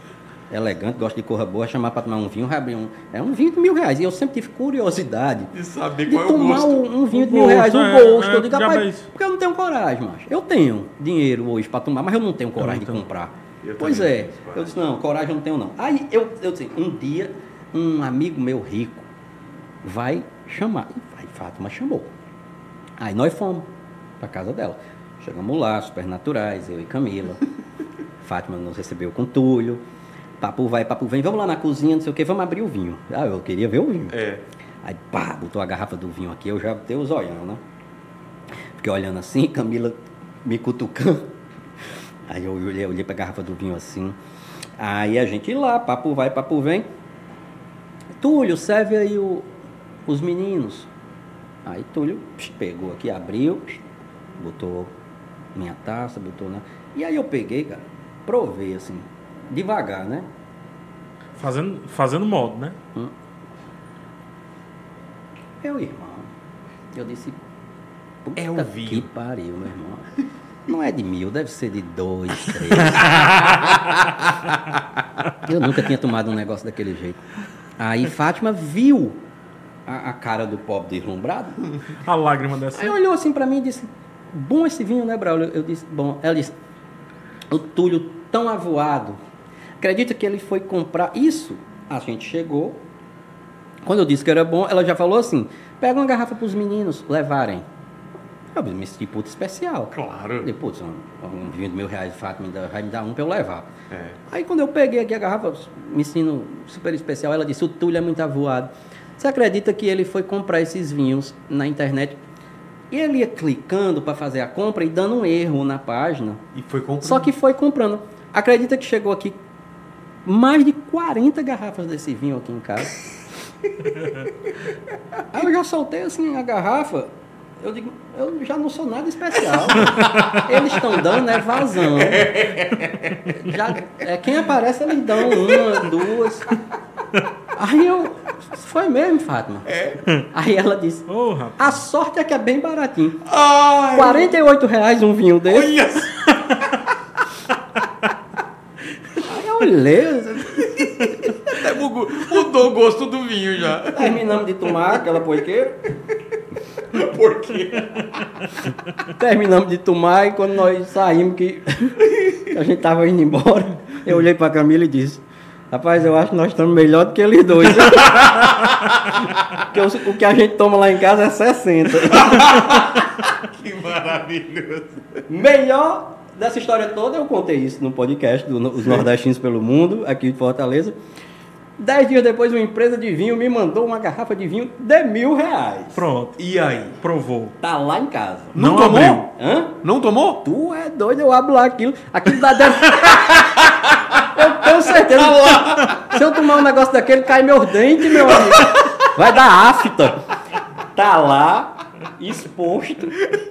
elegante, gosta de corra boa, chamar pra tomar um vinho, abrir um. É um vinho de mil reais. E eu sempre tive curiosidade E saber de qual é o tomar gosto. um, um vinho O de mil reais, um gosto, é, gosto. é, eu digo, rapaz, fez. porque eu não tenho coragem, macho. Eu tenho dinheiro hoje pra tomar, mas eu não tenho coragem de Então. comprar. Eu pois é. Eu disse, não, coragem eu não tenho não. Aí eu, eu disse, um dia, um amigo meu rico vai chamar. E vai, Fátima chamou. Aí nós fomos pra casa dela. Chegamos lá, super naturais, eu e Camila. Fátima nos recebeu com Túlio. Papo vai, papo vem, vamos lá na cozinha, não sei o que, vamos abrir o vinho. Ah, eu queria ver o vinho. É. Aí, pá, botou a garrafa do vinho aqui, eu já dei os olhão, né? Fiquei olhando assim, Camila me cutucando. Aí eu olhei, olhei pra garrafa do vinho assim. Aí a gente lá, papo vai, papo vem. Túlio, serve aí o- os meninos. Aí Túlio pegou aqui, abriu, botou minha taça, botou na. E aí eu peguei, cara, provei assim, devagar, né? Fazendo, fazendo modo, né? Meu irmão, eu disse. Puta É o que vinho. pariu, meu irmão. Não é de mil, deve ser de dois, três. eu nunca tinha tomado um negócio daquele jeito. Aí Fátima viu a, a cara do pobre deslumbrado. A lágrima dessa. Aí olhou assim pra mim e disse: Bom esse vinho, né, Braulio? Eu disse: Bom. Ela disse: O Túlio tão avoado. Acredita que ele foi comprar. Isso, a gente chegou, Quando eu disse que era bom, ela já falou assim: pega uma garrafa para os meninos levarem. Eu me senti puta especial. Claro. Falei, putz, um, um vinho de mil reais de fato me dá, vai me dar um para eu levar. É. Aí quando eu peguei aqui a garrafa, me ensino super especial, ela disse, o Túlio é muito avoado. Você acredita que ele foi comprar esses vinhos na internet? E ele ia clicando para fazer a compra e dando um erro na página. E foi comprando. Só que foi comprando. Acredita que chegou aqui mais de 40 garrafas desse vinho aqui em casa. Aí eu já soltei assim a garrafa. Eu digo, eu já não sou nada especial. Eles estão dando é vazão. Já, é, quem aparece, eles dão uma, duas. Aí eu. Foi mesmo, Fátima? Aí ela disse. Rapaz. A sorte é que é bem baratinho. Ai, 48 reais um vinho desse. olha Aí eu olhei, Até mudou, mudou o gosto do vinho já. terminamos de tomar aquela poiqueira. Por quê? Terminamos de tomar e quando nós saímos, que a gente tava indo embora, eu olhei pra Camila e disse, rapaz, eu acho que nós estamos melhor do que eles dois. Porque o, o que a gente toma lá em casa é 60. Que maravilhoso. Melhor dessa história toda, eu contei isso no podcast do Os Nordestinos pelo Mundo, aqui de Fortaleza. Dez dias depois, uma empresa de vinho me mandou uma garrafa de vinho de mil reais. Pronto. E aí? Provou. Tá lá em casa. Não, Não tomou? abriu. Hã? Não tomou? Tu é doido, eu abro lá aquilo. Aquilo dá dentro. eu tenho certeza. Se eu tomar um negócio daquele, cai meus dentes, meu amigo. Vai dar afta. Tá lá, exposto,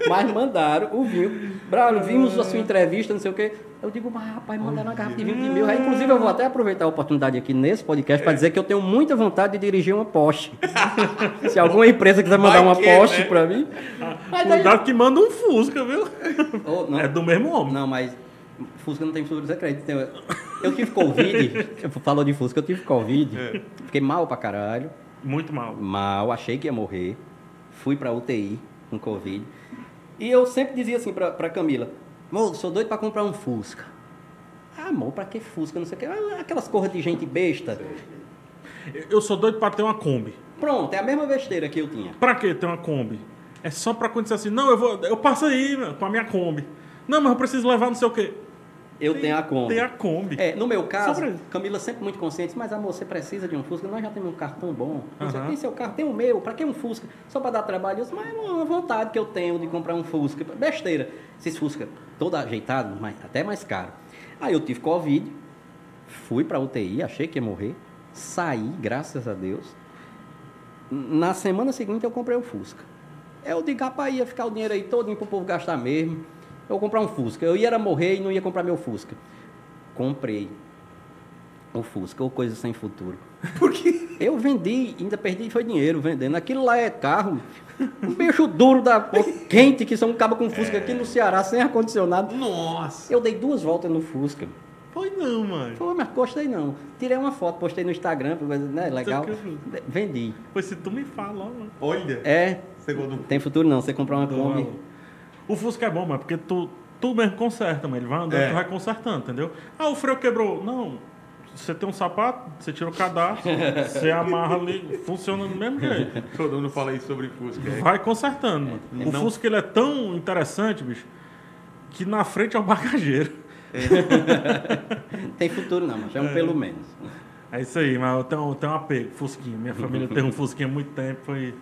mas mandaram o vinho. Braulio, vimos a sua entrevista, não sei o quê. Eu digo, mas rapaz, mandaram uma garrafa de vinho de mil. Aí, inclusive, eu vou até aproveitar a oportunidade aqui nesse podcast para dizer que eu tenho muita vontade de dirigir uma Porsche. Se alguma empresa quiser mandar uma Porsche né? para mim. Mas daí- Cuidado que manda um Fusca, viu? Oh. É do mesmo homem. Não, mas Fusca não tem futuro, você acredita? Tem- Eu tive Covid, falou de Fusca, eu tive Covid, fiquei mal pra caralho, Muito mal. mal, achei que ia morrer, fui pra UTI com Covid, e eu sempre dizia assim pra Camila, amor, sou doido pra comprar um Fusca. Ah, amor, pra que Fusca, não sei o que, Ah, aquelas corras de gente besta. Eu sou doido pra ter uma Kombi. Pronto, é a mesma besteira que eu tinha. Pra que ter uma Kombi? É só quando você assim, não, eu vou. Eu passo aí, meu, com a minha Kombi. Não, mas eu preciso levar não sei o quê. Eu tenho a Kombi. Tem a Kombi. É, no meu caso, pra. Camila sempre muito consciente, mas amor, você precisa de um Fusca, nós já temos um carro tão bom. Você Aham. tem seu carro, tem o meu, pra que um Fusca? Só pra dar trabalho, eu disse, mas é uma vontade que eu tenho de comprar um Fusca. Besteira. Esses Fusca todo ajeitado, mas até mais caro. Aí eu tive Covid, fui pra UTI, achei que ia morrer, saí, graças a Deus. Na semana seguinte eu comprei o Fusca. Eu digo, rapaz, ia ficar o dinheiro aí todo pro povo gastar mesmo. Eu vou comprar um Fusca. Eu ia era morrer e não ia comprar meu Fusca. Comprei o Fusca, ou coisa sem futuro. Por quê? Eu vendi, ainda perdi foi dinheiro vendendo. Aquilo lá é carro, um bicho duro da porra, quente, que só um cabo com Fusca aqui no Ceará, sem ar-condicionado. Nossa. Eu dei duas voltas no Fusca. Foi não, mano. Pô, mas gostei não. Tirei uma foto, postei no Instagram, né, legal. Vendi. Pois se tu me fala, ó, mano. Olha. É, Segundo. tem futuro não, você comprar uma Kombi. O Fusca é bom, mas porque tu, tu mesmo conserta, mas ele vai andando, É. tu vai consertando, entendeu? Ah, o freio quebrou. Não. Você tem um sapato, você tira o cadastro, você amarra ali, funciona do mesmo jeito. Todo mundo fala isso sobre Fusca. é. Vai consertando, mano. O Não- Fusca ele é tão interessante, bicho, que na frente é o bagageiro. Tem futuro não, mas é um pelo menos. É isso aí, mas eu tenho, eu tenho um apego, Fusquinha. Minha família tem um Fusquinha há muito tempo, foi,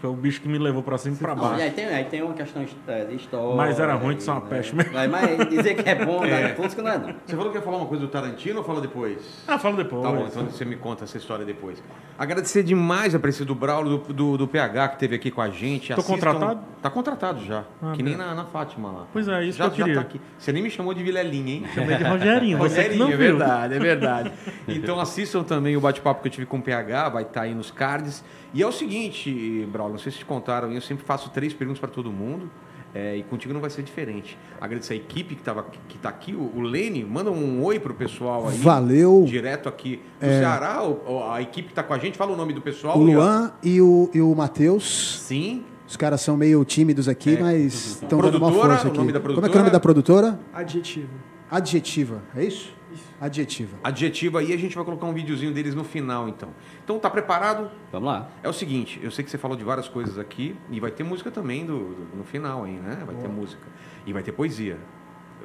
foi o bicho que me levou pra cima e pra Bom, baixo. e aí tem, aí tem uma questão é, de história. Mas era ruim de ser uma né? peste mesmo. Mas, mas dizer que é bom, É. é. Fusca não é não. Você falou que ia falar uma coisa do Tarantino ou fala depois? Ah, fala depois. Tá bom, então você me conta essa história depois. Agradecer demais a presença do Braulio, do, do, do PH, que esteve aqui com a gente. Tô contratado? Tá contratado já. Ah, que nem na, na Fátima lá. Pois é, isso já, que eu queria. Já tá aqui. Você nem me chamou de Vilelinha, hein? Chamei de Rogerinho, que não Rogerinho, é viu. verdade, é verdade. então assistam também o bate-papo que eu tive com o PH, vai estar aí nos cards. E é o seguinte, Braulio, não sei se te contaram, eu sempre faço três perguntas para todo mundo. é, e contigo não vai ser diferente. Agradecer a equipe que, tava, que tá aqui, o, o Lene, manda um oi pro pessoal aí. Valeu. Direto aqui do Ceará, o- a equipe que tá com a gente, fala o nome do pessoal. O Luan e o, e o Matheus. Sim. Os caras são meio tímidos aqui, mas estão dando uma força o aqui. nome da Como é que é o nome da produtora? Adjetivo. Adjetiva, é isso? Adjetiva. Adjetiva aí, a gente vai colocar um videozinho deles no final, então. Então, tá preparado? Vamos lá. É o seguinte, eu sei que você falou de várias coisas aqui e vai ter música também do, do- no final, hein, né? Vai ter música. E vai ter poesia.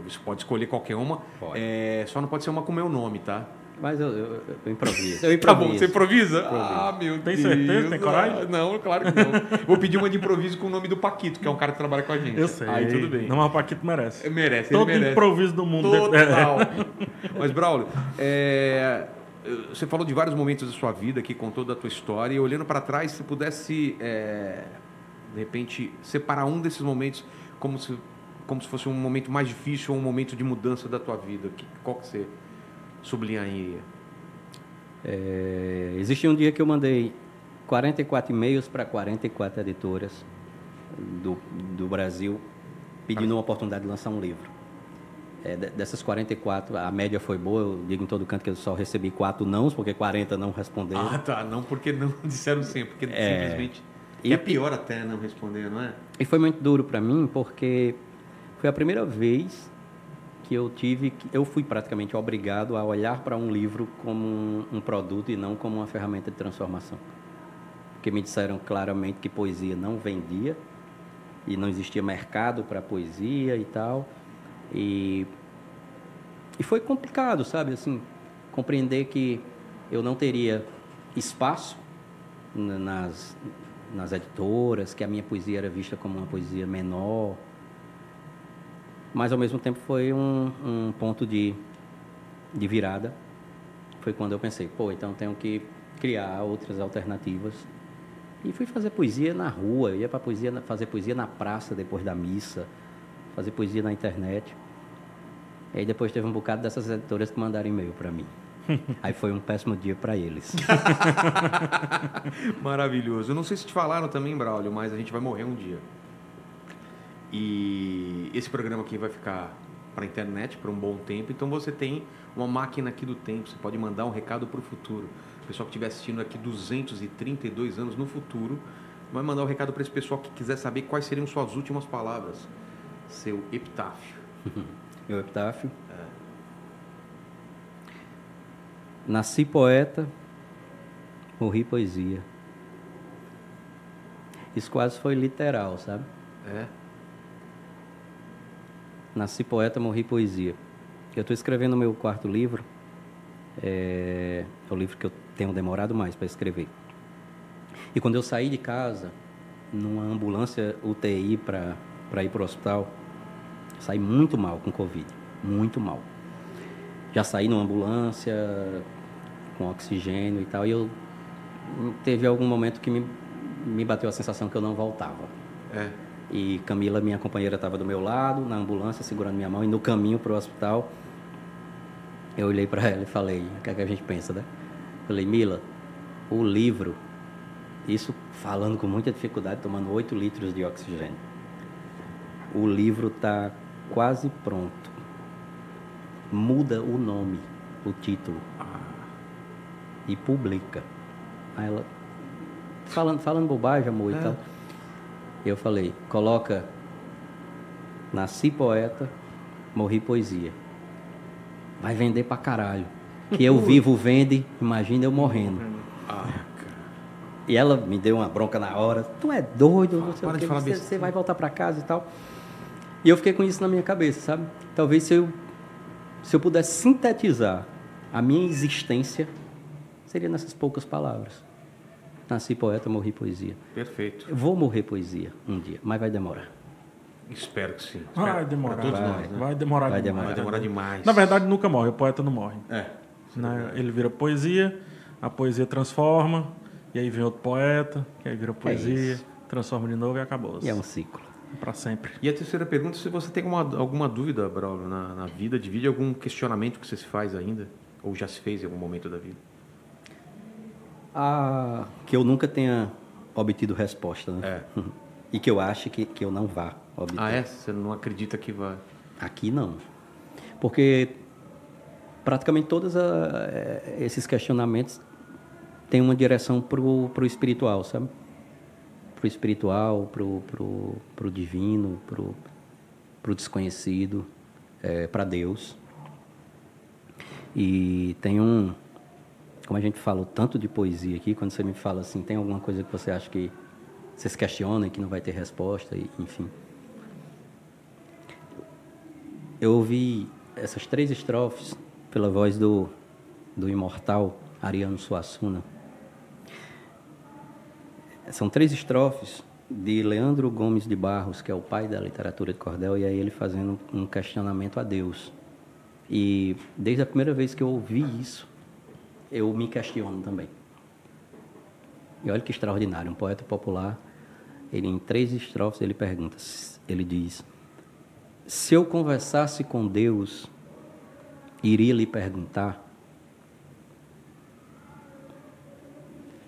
Você pode escolher qualquer uma. Pode. É, só não pode ser uma com meu nome, tá? Mas eu, eu, eu improviso. Eu Tá improviso. bom, você improvisa? Ah, meu Tem Deus. certeza? Tem coragem? Ah, Não, claro que não. Vou pedir uma de improviso com o nome do Paquito, que é um cara que trabalha com a gente. Eu sei. Aí tudo bem. Não, mas o Paquito merece. Merece, Todo ele merece. improviso do mundo. Total. Mas, Braulio, é, você falou de vários momentos da sua vida aqui, contou da tua história, e olhando para trás, se pudesse, é, de repente, separar um desses momentos como se, como se fosse um momento mais difícil ou um momento de mudança da tua vida, que, qual que você sublinharia? É, existe um dia que eu mandei 44 e-mails para 44 editoras do, do Brasil pedindo uma oportunidade de lançar um livro. É, de- dessas 44, a média foi boa, eu digo em todo canto que eu só recebi quatro nãos, porque 40 não responderam. Ah, tá. Não porque não disseram sempre, porque É. simplesmente. E é pior até não responder, não é? E foi muito duro para mim, porque foi a primeira vez que eu tive, eu fui praticamente obrigado a olhar para um livro como um, um produto e não como uma ferramenta de transformação. Porque me disseram claramente que poesia não vendia e não existia mercado para poesia e tal. E, e foi complicado, sabe? Assim, compreender que eu não teria espaço na- nas, nas editoras, que a minha poesia era vista como uma poesia menor. Mas, ao mesmo tempo, foi um, um ponto de, de virada. Foi quando eu pensei, pô, então tenho que criar outras alternativas. E fui fazer poesia na rua, eu ia para poesia, fazer poesia na praça depois da missa, fazer poesia na internet. E aí depois teve um bocado dessas editoras que mandaram e-mail para mim. Aí foi um péssimo dia para eles. Maravilhoso. Eu não sei se te falaram também, Braulio, mas a gente vai morrer um dia. E esse programa aqui vai ficar para internet por um bom tempo, então você tem uma máquina aqui do tempo, você pode mandar um recado para o futuro. O pessoal que estiver assistindo aqui 232 anos no futuro, vai mandar um recado para esse pessoal que quiser saber quais seriam suas últimas palavras. Seu epitáfio. Meu epitáfio. Nasci poeta, morri poesia. Isso quase foi literal, sabe? É? Nasci poeta, morri poesia. Eu estou escrevendo o meu quarto livro. É, é o livro que eu tenho demorado mais para escrever. E quando eu saí de casa, numa ambulância UTI para ir para o hospital, saí muito mal com Covid. Muito mal. Já saí numa ambulância, com oxigênio e tal, e eu teve algum momento que me, me bateu a sensação que eu não voltava. É. E Camila, minha companheira, estava do meu lado, na ambulância, segurando minha mão, e no caminho para o hospital, eu olhei para ela e falei: o que é que a gente pensa, né? Falei, Mila, o livro, isso falando com muita dificuldade, tomando 8 litros de oxigênio. O livro está quase pronto. Muda o nome, o título. E publica. Aí ela, falando, falando bobagem, amor, e tal. Eu falei, coloca Nasci poeta, morri poesia. Vai vender pra caralho. Que eu vivo vende, imagina eu morrendo. Ah. E ela me deu uma bronca na hora. Tu é doido, não sei para o de falar você, besteira." você vai voltar pra casa e tal. E eu fiquei com isso na minha cabeça, sabe? Talvez se eu, se eu pudesse sintetizar a minha existência, seria nessas poucas palavras. Nasci poeta, morri poesia. Perfeito. Eu vou morrer poesia um dia, mas vai demorar. Espero que sim. Vai Espero- demorar. pra todos vai, nós, né? vai demorar Vai demais. Vai demorar demais. Na verdade, nunca morre. O poeta não morre. É. né? Ele vira poesia, a poesia transforma, e aí vem outro poeta, que aí vira poesia, isso. transforma de novo e acabou. E é um ciclo. Pra sempre. E a terceira pergunta, se você tem alguma, alguma dúvida, Braulio, na, na vida, divide algum questionamento que você se faz ainda, ou já se fez em algum momento da vida. Ah, que eu nunca tenha obtido resposta, né? E que eu ache que, que eu não vá obter. Ah, é? Você não acredita que vai... Aqui não. Porque praticamente todos ah, eh, esses questionamentos têm uma direção para o espiritual, sabe? Para o espiritual, para o pro, divino, para o desconhecido, para Deus. E tem um, como a gente falou tanto de poesia aqui, quando você me fala assim, tem alguma coisa que você acha que você se questiona e que não vai ter resposta, e, enfim. Eu ouvi essas três estrofes pela voz do, do imortal Ariano Suassuna. São três estrofes de Leandro Gomes de Barros, que é o pai da literatura de cordel, e aí ele fazendo um questionamento a Deus. E desde a primeira vez que eu ouvi isso, eu me questiono também. E olha que extraordinário, um poeta popular, ele em três estrofes ele pergunta, ele diz: Se eu conversasse com Deus, iria lhe perguntar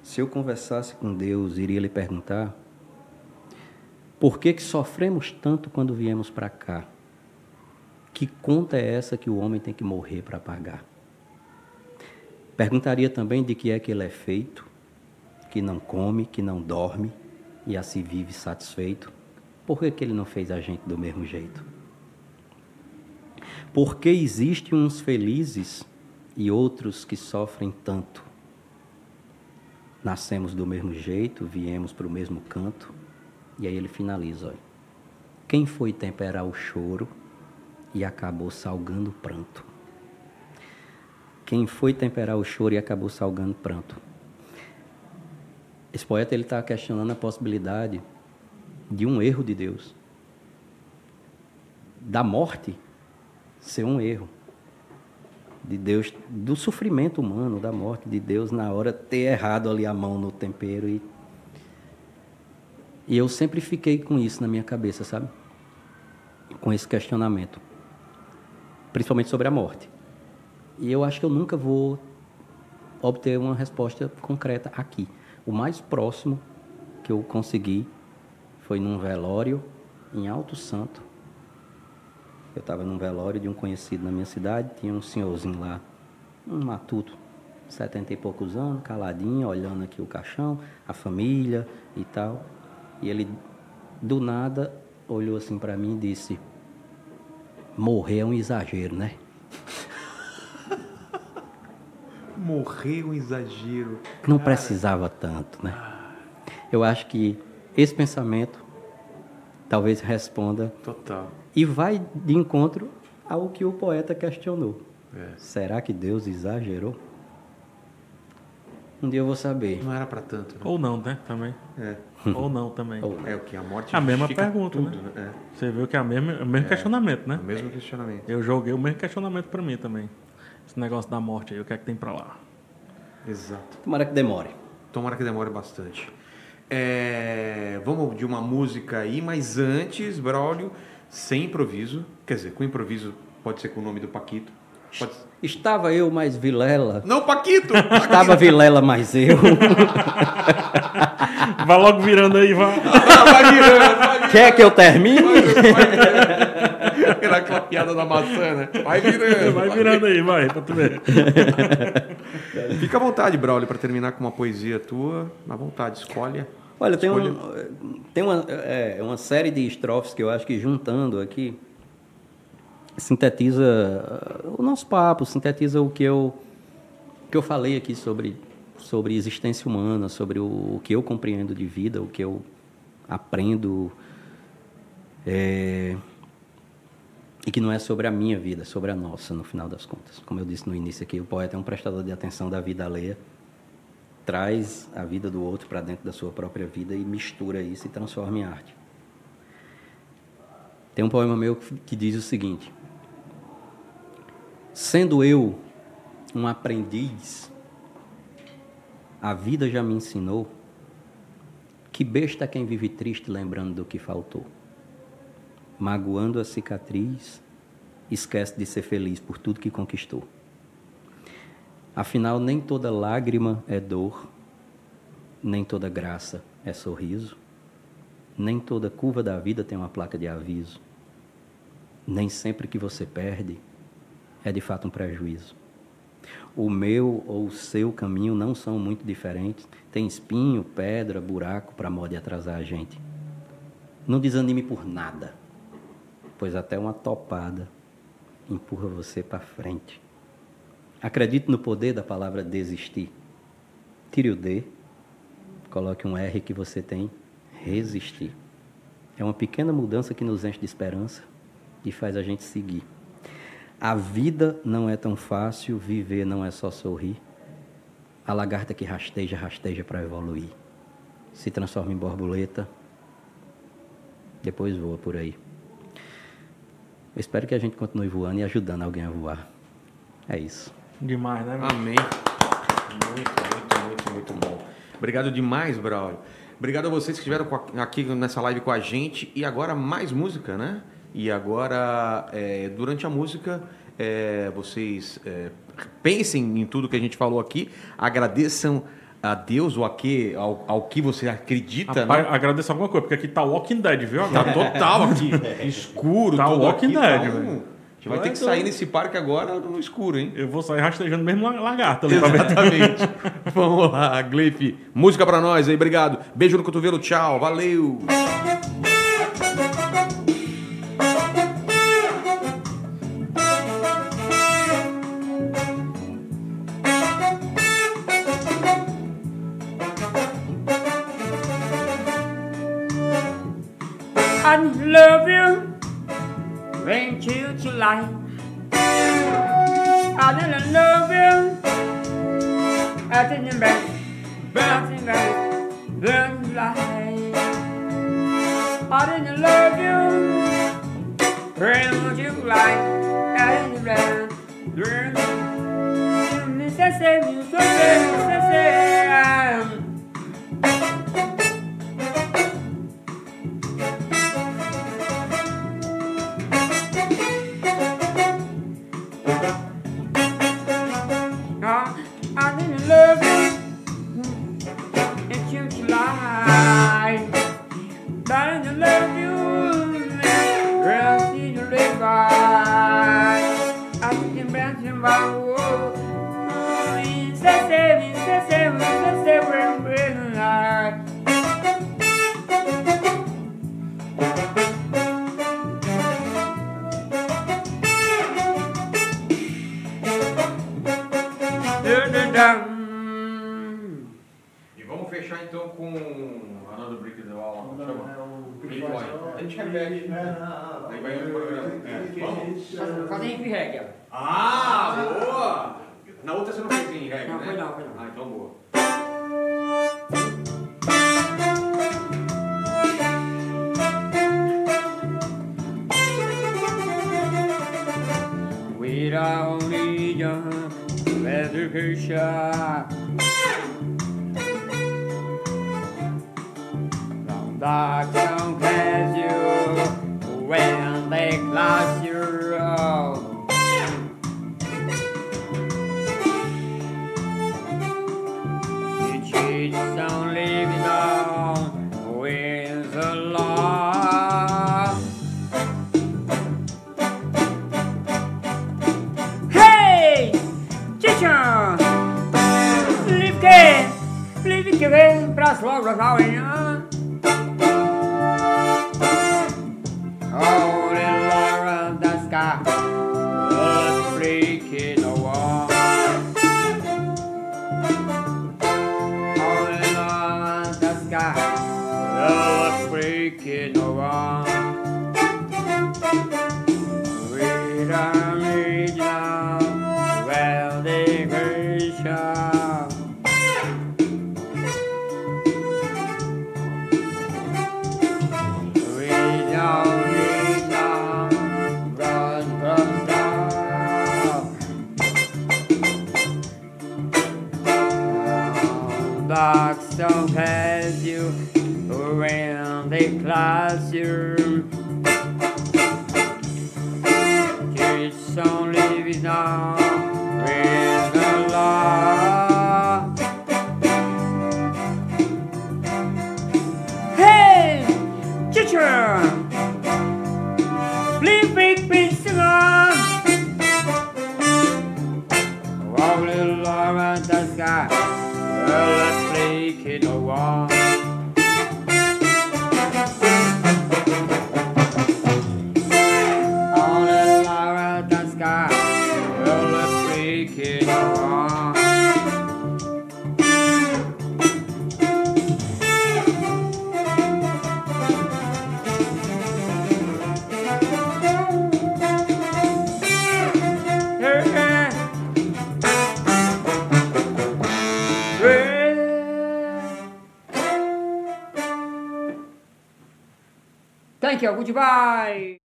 Se eu conversasse com Deus, iria lhe perguntar: por que, que sofremos tanto quando viemos para cá? Que conta é essa que o homem tem que morrer para pagar? Perguntaria também de que é que ele é feito, que não come, que não dorme e assim vive satisfeito. Por que, que ele não fez a gente do mesmo jeito? Por que existem uns felizes e outros que sofrem tanto? Nascemos do mesmo jeito, viemos para o mesmo canto. E aí ele finaliza: olha, quem foi temperar o choro e acabou salgando o pranto? Quem foi temperar o choro e acabou salgando pranto? Esse poeta ele está questionando a possibilidade de um erro de Deus, da morte ser um erro de Deus, do sofrimento humano, da morte de Deus na hora ter errado ali a mão no tempero e e eu sempre fiquei com isso na minha cabeça, sabe? Com esse questionamento, principalmente sobre a morte. E eu acho que eu nunca vou obter uma resposta concreta aqui. O mais próximo que eu consegui foi num velório em Alto Santo, eu estava num velório de um conhecido na minha cidade, tinha um senhorzinho lá, um matuto, setenta e poucos anos, caladinho, olhando aqui o caixão, a família e tal. E ele, do nada, olhou assim para mim e disse: Morrer é um exagero, né? Morrer é um exagero. Não precisava tanto, né? Eu acho que esse pensamento talvez responda Total. e vai de encontro ao que o poeta questionou. É. Será que Deus exagerou? Um dia eu vou saber. Não era para tanto. Né? Ou não, né? Também. É. Ou não também. Ou- É o que a morte A mesma pergunta, tudo, né? né? Você viu que é o mesmo, o mesmo questionamento, É. né? O mesmo questionamento. Eu joguei o mesmo questionamento pra mim também. Esse negócio da morte aí, o que é que tem pra lá? Exato. Tomara que demore. Tomara que demore bastante. É, vamos de uma música aí, mas antes, Braulio, sem improviso. Quer dizer, com improviso pode ser com o nome do Paquito. Pode... Estava eu mais Vilela. Não, Paquito! Estava Vilela mais eu. Vai logo virando aí, vai. vai virando, vai virando. Quer que eu termine? Era aquela piada da maçã, né? Vai virando. Vai virando aí, vai, pra tu ver. Fica à vontade, Braulio, para terminar com uma poesia tua. À vontade, escolhe. Olha, tem, um, tem uma, é, uma série de estrofes que eu acho que juntando aqui sintetiza uh, o nosso papo, sintetiza o que eu, que eu falei aqui sobre, sobre existência humana, sobre o, o que eu compreendo de vida, o que eu aprendo. é, e que não é sobre a minha vida, é sobre a nossa, no final das contas. Como eu disse no início aqui, o poeta é um prestador de atenção da vida alheia, traz a vida do outro para dentro da sua própria vida e mistura isso e transforma em arte. Tem um poema meu que diz o seguinte: Sendo eu um aprendiz, a vida já me ensinou que besta é quem vive triste lembrando do que faltou magoando a cicatriz, esquece de ser feliz por tudo que conquistou. Afinal, nem toda lágrima é dor, nem toda graça é sorriso, nem toda curva da vida tem uma placa de aviso. Nem sempre que você perde é de fato um prejuízo. O meu ou o seu caminho não são muito diferentes. Tem espinho, pedra, buraco para modo atrasar a gente. Não desanime por nada pois até uma topada empurra você para frente. Acredite no poder da palavra desistir. Tire o D, coloque um R que você tem, resistir. É uma pequena mudança que nos enche de esperança e faz a gente seguir. A vida não é tão fácil, viver não é só sorrir. A lagarta que rasteja, rasteja para evoluir. Se transforma em borboleta, depois voa por aí. Eu espero que a gente continue voando e ajudando alguém a voar. É isso. Demais, né? meu? Amém. Muito, muito, muito, muito bom. Obrigado demais, Braulio. Obrigado a vocês que estiveram aqui nessa live com a gente. E agora mais música, né? E agora, é, durante a música, é, vocês é, pensem em tudo que a gente falou aqui, agradeçam a Deus ou a que, ao, ao que você acredita, Rapaz, né? agradeço alguma coisa, porque aqui tá Walking Dead, viu? Tá Agora? total aqui, escuro, Tá Walking Dead, tá um-. A gente vai ter que sair nesse parque agora no escuro, hein? Eu vou sair rastejando mesmo la- lagarta ver. Exatamente. Vamos lá, Gleipe. Música pra nós aí, obrigado. Beijo no cotovelo, tchau, valeu. I love you. You to life. I didn't love you. I didn't back. Bouncing back. Burn light. I didn't love you. Bring you light. I didn't back. Burn. You say, say, então com Another Brick in the Wall. Chama. Pink Floyd. A gente repete. Aí vai no programa. É, Vamos? Fazer em reggae. Ah, boa! Na outra você não fez em reggae, Não, né? foi não, foi não. Ah, então boa. Without religion, education. Dark don't catch you when they class you out. You cheat on living on with the law. Hey! Teacher! Live que? Live que vem pras lojas da manhã. Oh, classroom Tu sens l'évidence 小步去拜